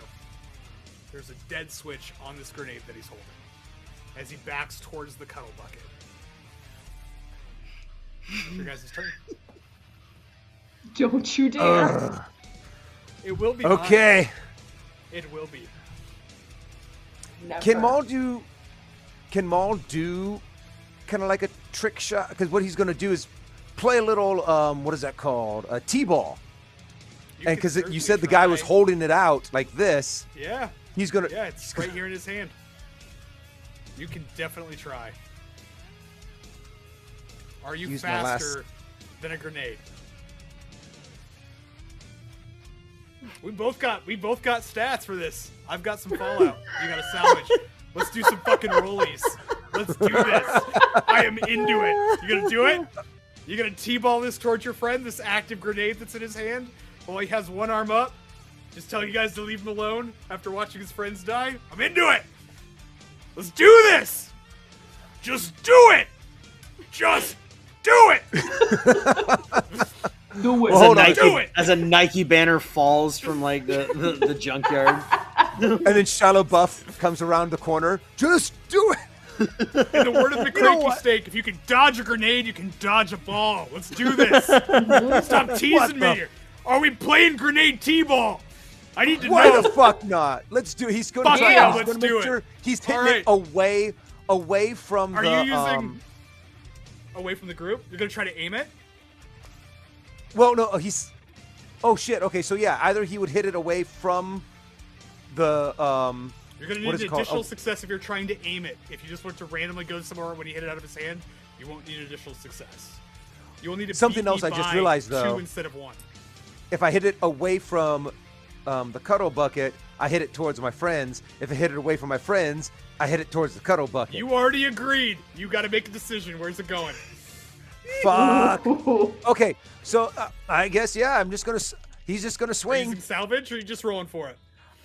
There's a dead switch on this grenade that he's holding as he backs towards the cuddle bucket. It's your guys' turn. Don't you dare. It will be mine. Okay. It will be. Never. Can Maul do? Can Maul do kind of like a trick shot? Because what he's going to do is play a little. Um, what is that called? A t-ball. And because you said the guy was holding it out like this, Yeah, he's gonna. yeah, it's right here in his hand. You can definitely try. Are you Use my last- faster than a grenade? We both got we both got stats for this. I've got some fallout. You got a salvage. Let's do some fucking rollies. Let's do this. I am into it. You gonna do it? You gonna t-ball this towards your friend? This active grenade that's in his hand while he has one arm up? Just tell you guys to leave him alone after watching his friends die? I'm into it. Let's do this. Just do it. Just do it. Do it. As, Hold a on. Nike, Do it! as a Nike banner falls from like the, the, the junkyard. And then Shallow Buff comes around the corner. Just do it. In the word of the You know cranky steak, if you can dodge a grenade, you can dodge a ball. Let's do this. Stop teasing me. Are we playing grenade t-ball? I need to Why know. the fuck not? Let's do. It. He's going to Fuck try. yeah, let's gonna do make it. sure he's hitting All right. it away, away from Are the. you using um, away from the group? You're gonna try to aim it. well, no, he's. Oh shit. Okay, so yeah, either he would hit it away from the. um You're gonna need is an additional Oh. success if you're trying to aim it. If you just want to randomly go somewhere when you hit it out of his hand, you won't need additional success. You will need to Something beat else me I just realized, though. two instead of one. If I hit it away from um, the cuddle bucket, I hit it towards my friends. If I hit it away from my friends, I hit it towards the cuddle bucket. You already agreed. You got to make a decision. Where's it going? Fuck. Okay, so uh, I guess yeah, I'm just gonna. He's just gonna Are you swing. salvage or are you just rolling for it?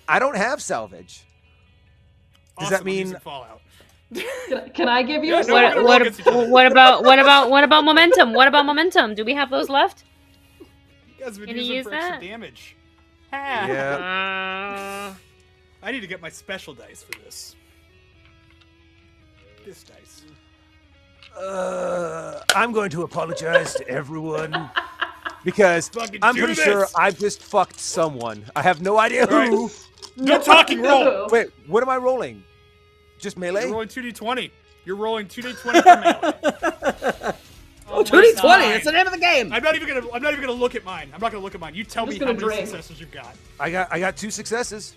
I don't have salvage. Does that Awesome, I'm mean- Fallout? Can I- Can I give you Yeah, a no, What, what, against each other. what about what about what about momentum? What about momentum? Do we have those left? You guys have been Can you using use for extra that? damage. Yeah. Uh, I need to get my special dice for this. this dice. Uh, I'm going to apologize to everyone because Fucking I'm do pretty sure. I've just fucked someone. I have no idea All right. who. No talking, roll. Wait, what am I rolling? Just melee? You're rolling 2d20. You're rolling 2d20 for melee. Oh, 2d20. God. That's the name of the game. I'm not even gonna. I'm not even gonna look at mine. I'm not gonna look at mine. You tell me just how gonna many drink. successes you've got. I got I got two successes.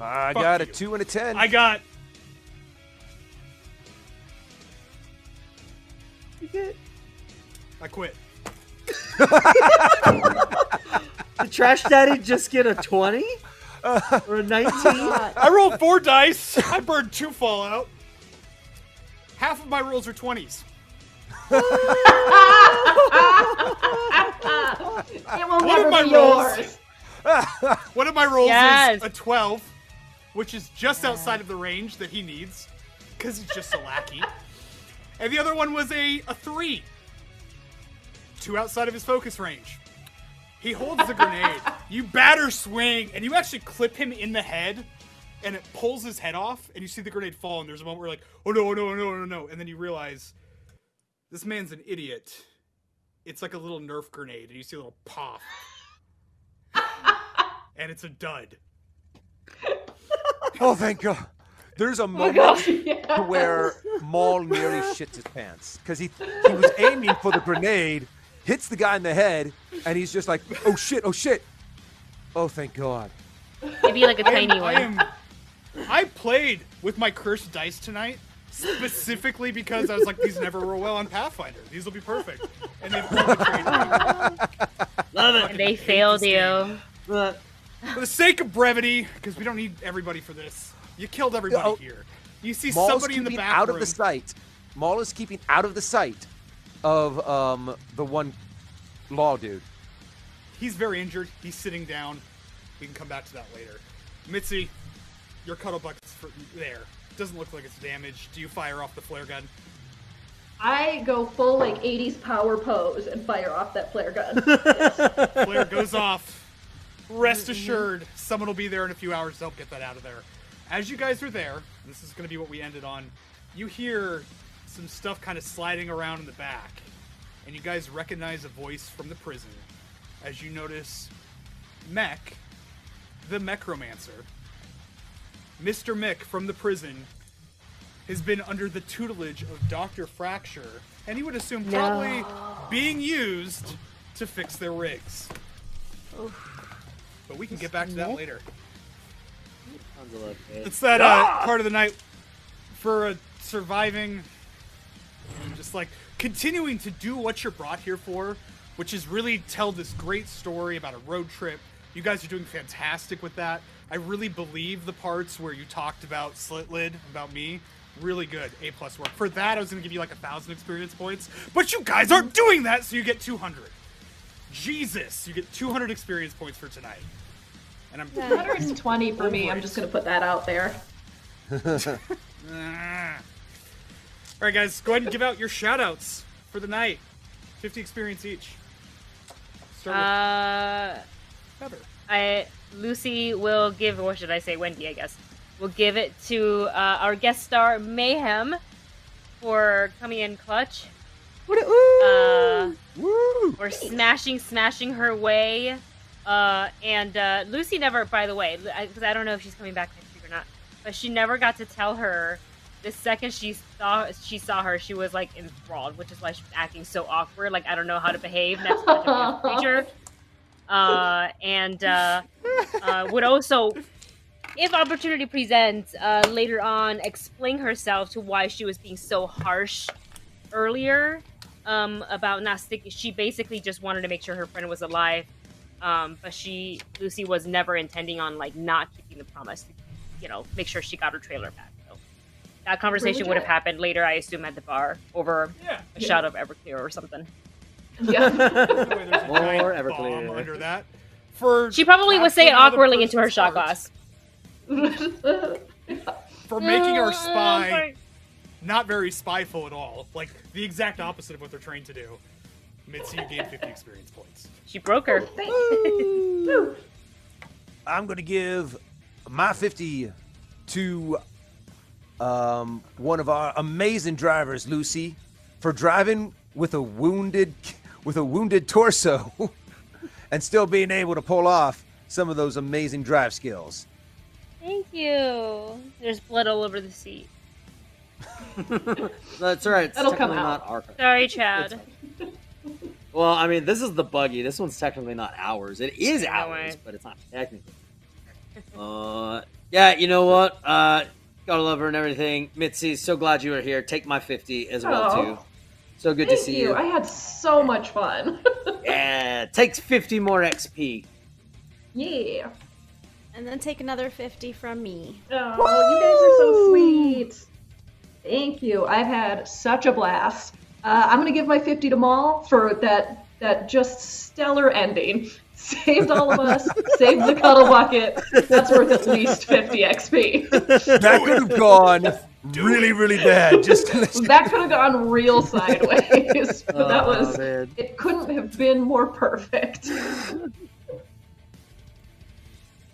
I Fuck got a you. two and a ten. I got. I quit. Did Trash Daddy just get a 20? or a 19? I rolled four dice. I burned two Fallout. Half of my rolls are 20s. It will One of my be rolls- yours. One of my rolls Yes. is a 12, which is just outside of the range that he needs, because he's just a lackey. And the other one was a, a 3, two outside of his focus range. He holds the grenade. You batter swing, and you actually clip him in the head, and it pulls his head off, and you see the grenade fall, and there's a moment where you're like, oh no, oh no, oh no, oh no, no. And then you realize this man's an idiot. It's like a little Nerf grenade, and you see a little pop. and it's a dud. oh thank God. There's a Oh my moment yeah. where Maul nearly shits his pants because he he was aiming for the grenade, hits the guy in the head, and he's just like, oh shit, oh shit. Oh thank God. Maybe like a tiny I one. am. I played with my cursed dice tonight specifically because I was like, these never roll well on Pathfinder. These will be perfect, and they've all betrayed me. Love it. And they failed you. But For the sake of brevity, because we don't need everybody for this, you killed everybody Oh. here. You see Maul's somebody in keeping the back out of the sight. Maul is keeping out of the sight of um the one law dude. He's very injured. He's sitting down. We can come back to that later. Mitzi, your cuddle bucket's for, there. Doesn't look like it's damaged. Do you fire off the flare gun? I go full like 80s power pose and fire off that flare gun. Flare goes off. Rest assured, someone will be there in a few hours to help get that out of there. As you guys are there, this is going to be what we ended on. You hear some stuff kind of sliding around in the back, and you guys recognize a voice from the prison. As you notice, Mech, the Mechromancer, Mr. Mick from the prison, has been under the tutelage of Dr. Fracture, and he would assume probably being used to fix their rigs. But we can get back to that later. Tons of love, kid. It's that uh, part of the night for uh, surviving, and just like continuing to do what you're brought here for, which is really tell this great story about a road trip. You guys are doing fantastic with that. I really believe the parts where you talked about Slit Lid, about me. Really good. A plus work. For that, I was going to give you like a thousand experience points, but you guys aren't doing that, so you get 200. Jesus, you get 200 experience points for tonight. And I'm 120 for me. I'm just gonna put that out there. Ah. All right, guys, go ahead and give out your shout outs for the night. 50 experience each. Start Uh, with Heather. I Lucy will give, or should I say Wendy? I guess will give it to uh, our guest star Mayhem for coming in clutch. Uh, Woo! or smashing, smashing her way. Uh, and uh, Lucy never, by the way, because I, don't know if she's coming back next week or not, but she never got to tell her the second she saw she saw her, she was like enthralled, which is why she was acting so awkward. Like I don't know how to behave next to a creature. Uh, and uh, uh, would also, if opportunity presents, uh, later on explain herself to why she was being so harsh earlier um, about not sticking. She basically just wanted to make sure her friend was alive, um, but she Lucy was never intending on like not keeping the promise. You know, make sure she got her trailer back. So that conversation would have happened later, I assume, at the bar over Yeah. a shot of Everclear or something. Yeah. By the way, there's a Or giant Everclear. bomb under that. For She probably would say it awkwardly into her shot glass. For making our Uh, spy not very spyful at all. Like the exact opposite of what they're trained to do. Mitzi, you gain 50 experience points. She broke her. Woo. I'm gonna give my 50 to um, one of our amazing drivers, Lucy, for driving with a wounded with a wounded torso and still being able to pull off some of those amazing drive skills. Thank you. There's blood all over the seat. That's all right. It's That'll come out. not our. Sorry, Chad. Well, I mean, this is the buggy. This one's technically not ours. It is ours, but it's not technically. uh, yeah, you know what? Uh, gotta love her and everything. Mitzi, so glad you were here. Take my fifty as well Aw. too. So good to see you. you. I had so much fun. Yeah, takes fifty more XP. yeah. And then take another 50 from me. Oh, you guys are so sweet. Thank you. I've had such a blast. Uh, I'm gonna give my 50 to Maul for that that just stellar ending. Saved all of us. saved the cuddle bucket. That's worth at least 50 XP. That could have gone really, really bad. Just to let you- that could have gone real sideways, but that Oh, was. man. It couldn't have been more perfect.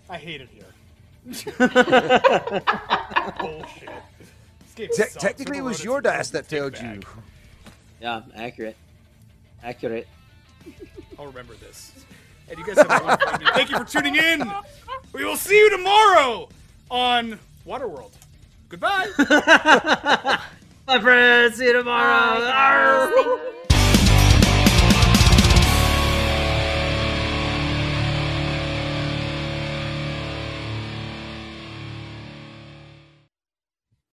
I hate it here. Bullshit. Te- technically, it was your a dice that take failed back. you. Yeah, accurate. Accurate. I'll remember this. And you guys have a wonderful evening. Thank you for tuning in. We will see you tomorrow on Waterworld. Goodbye. My friends, see you tomorrow.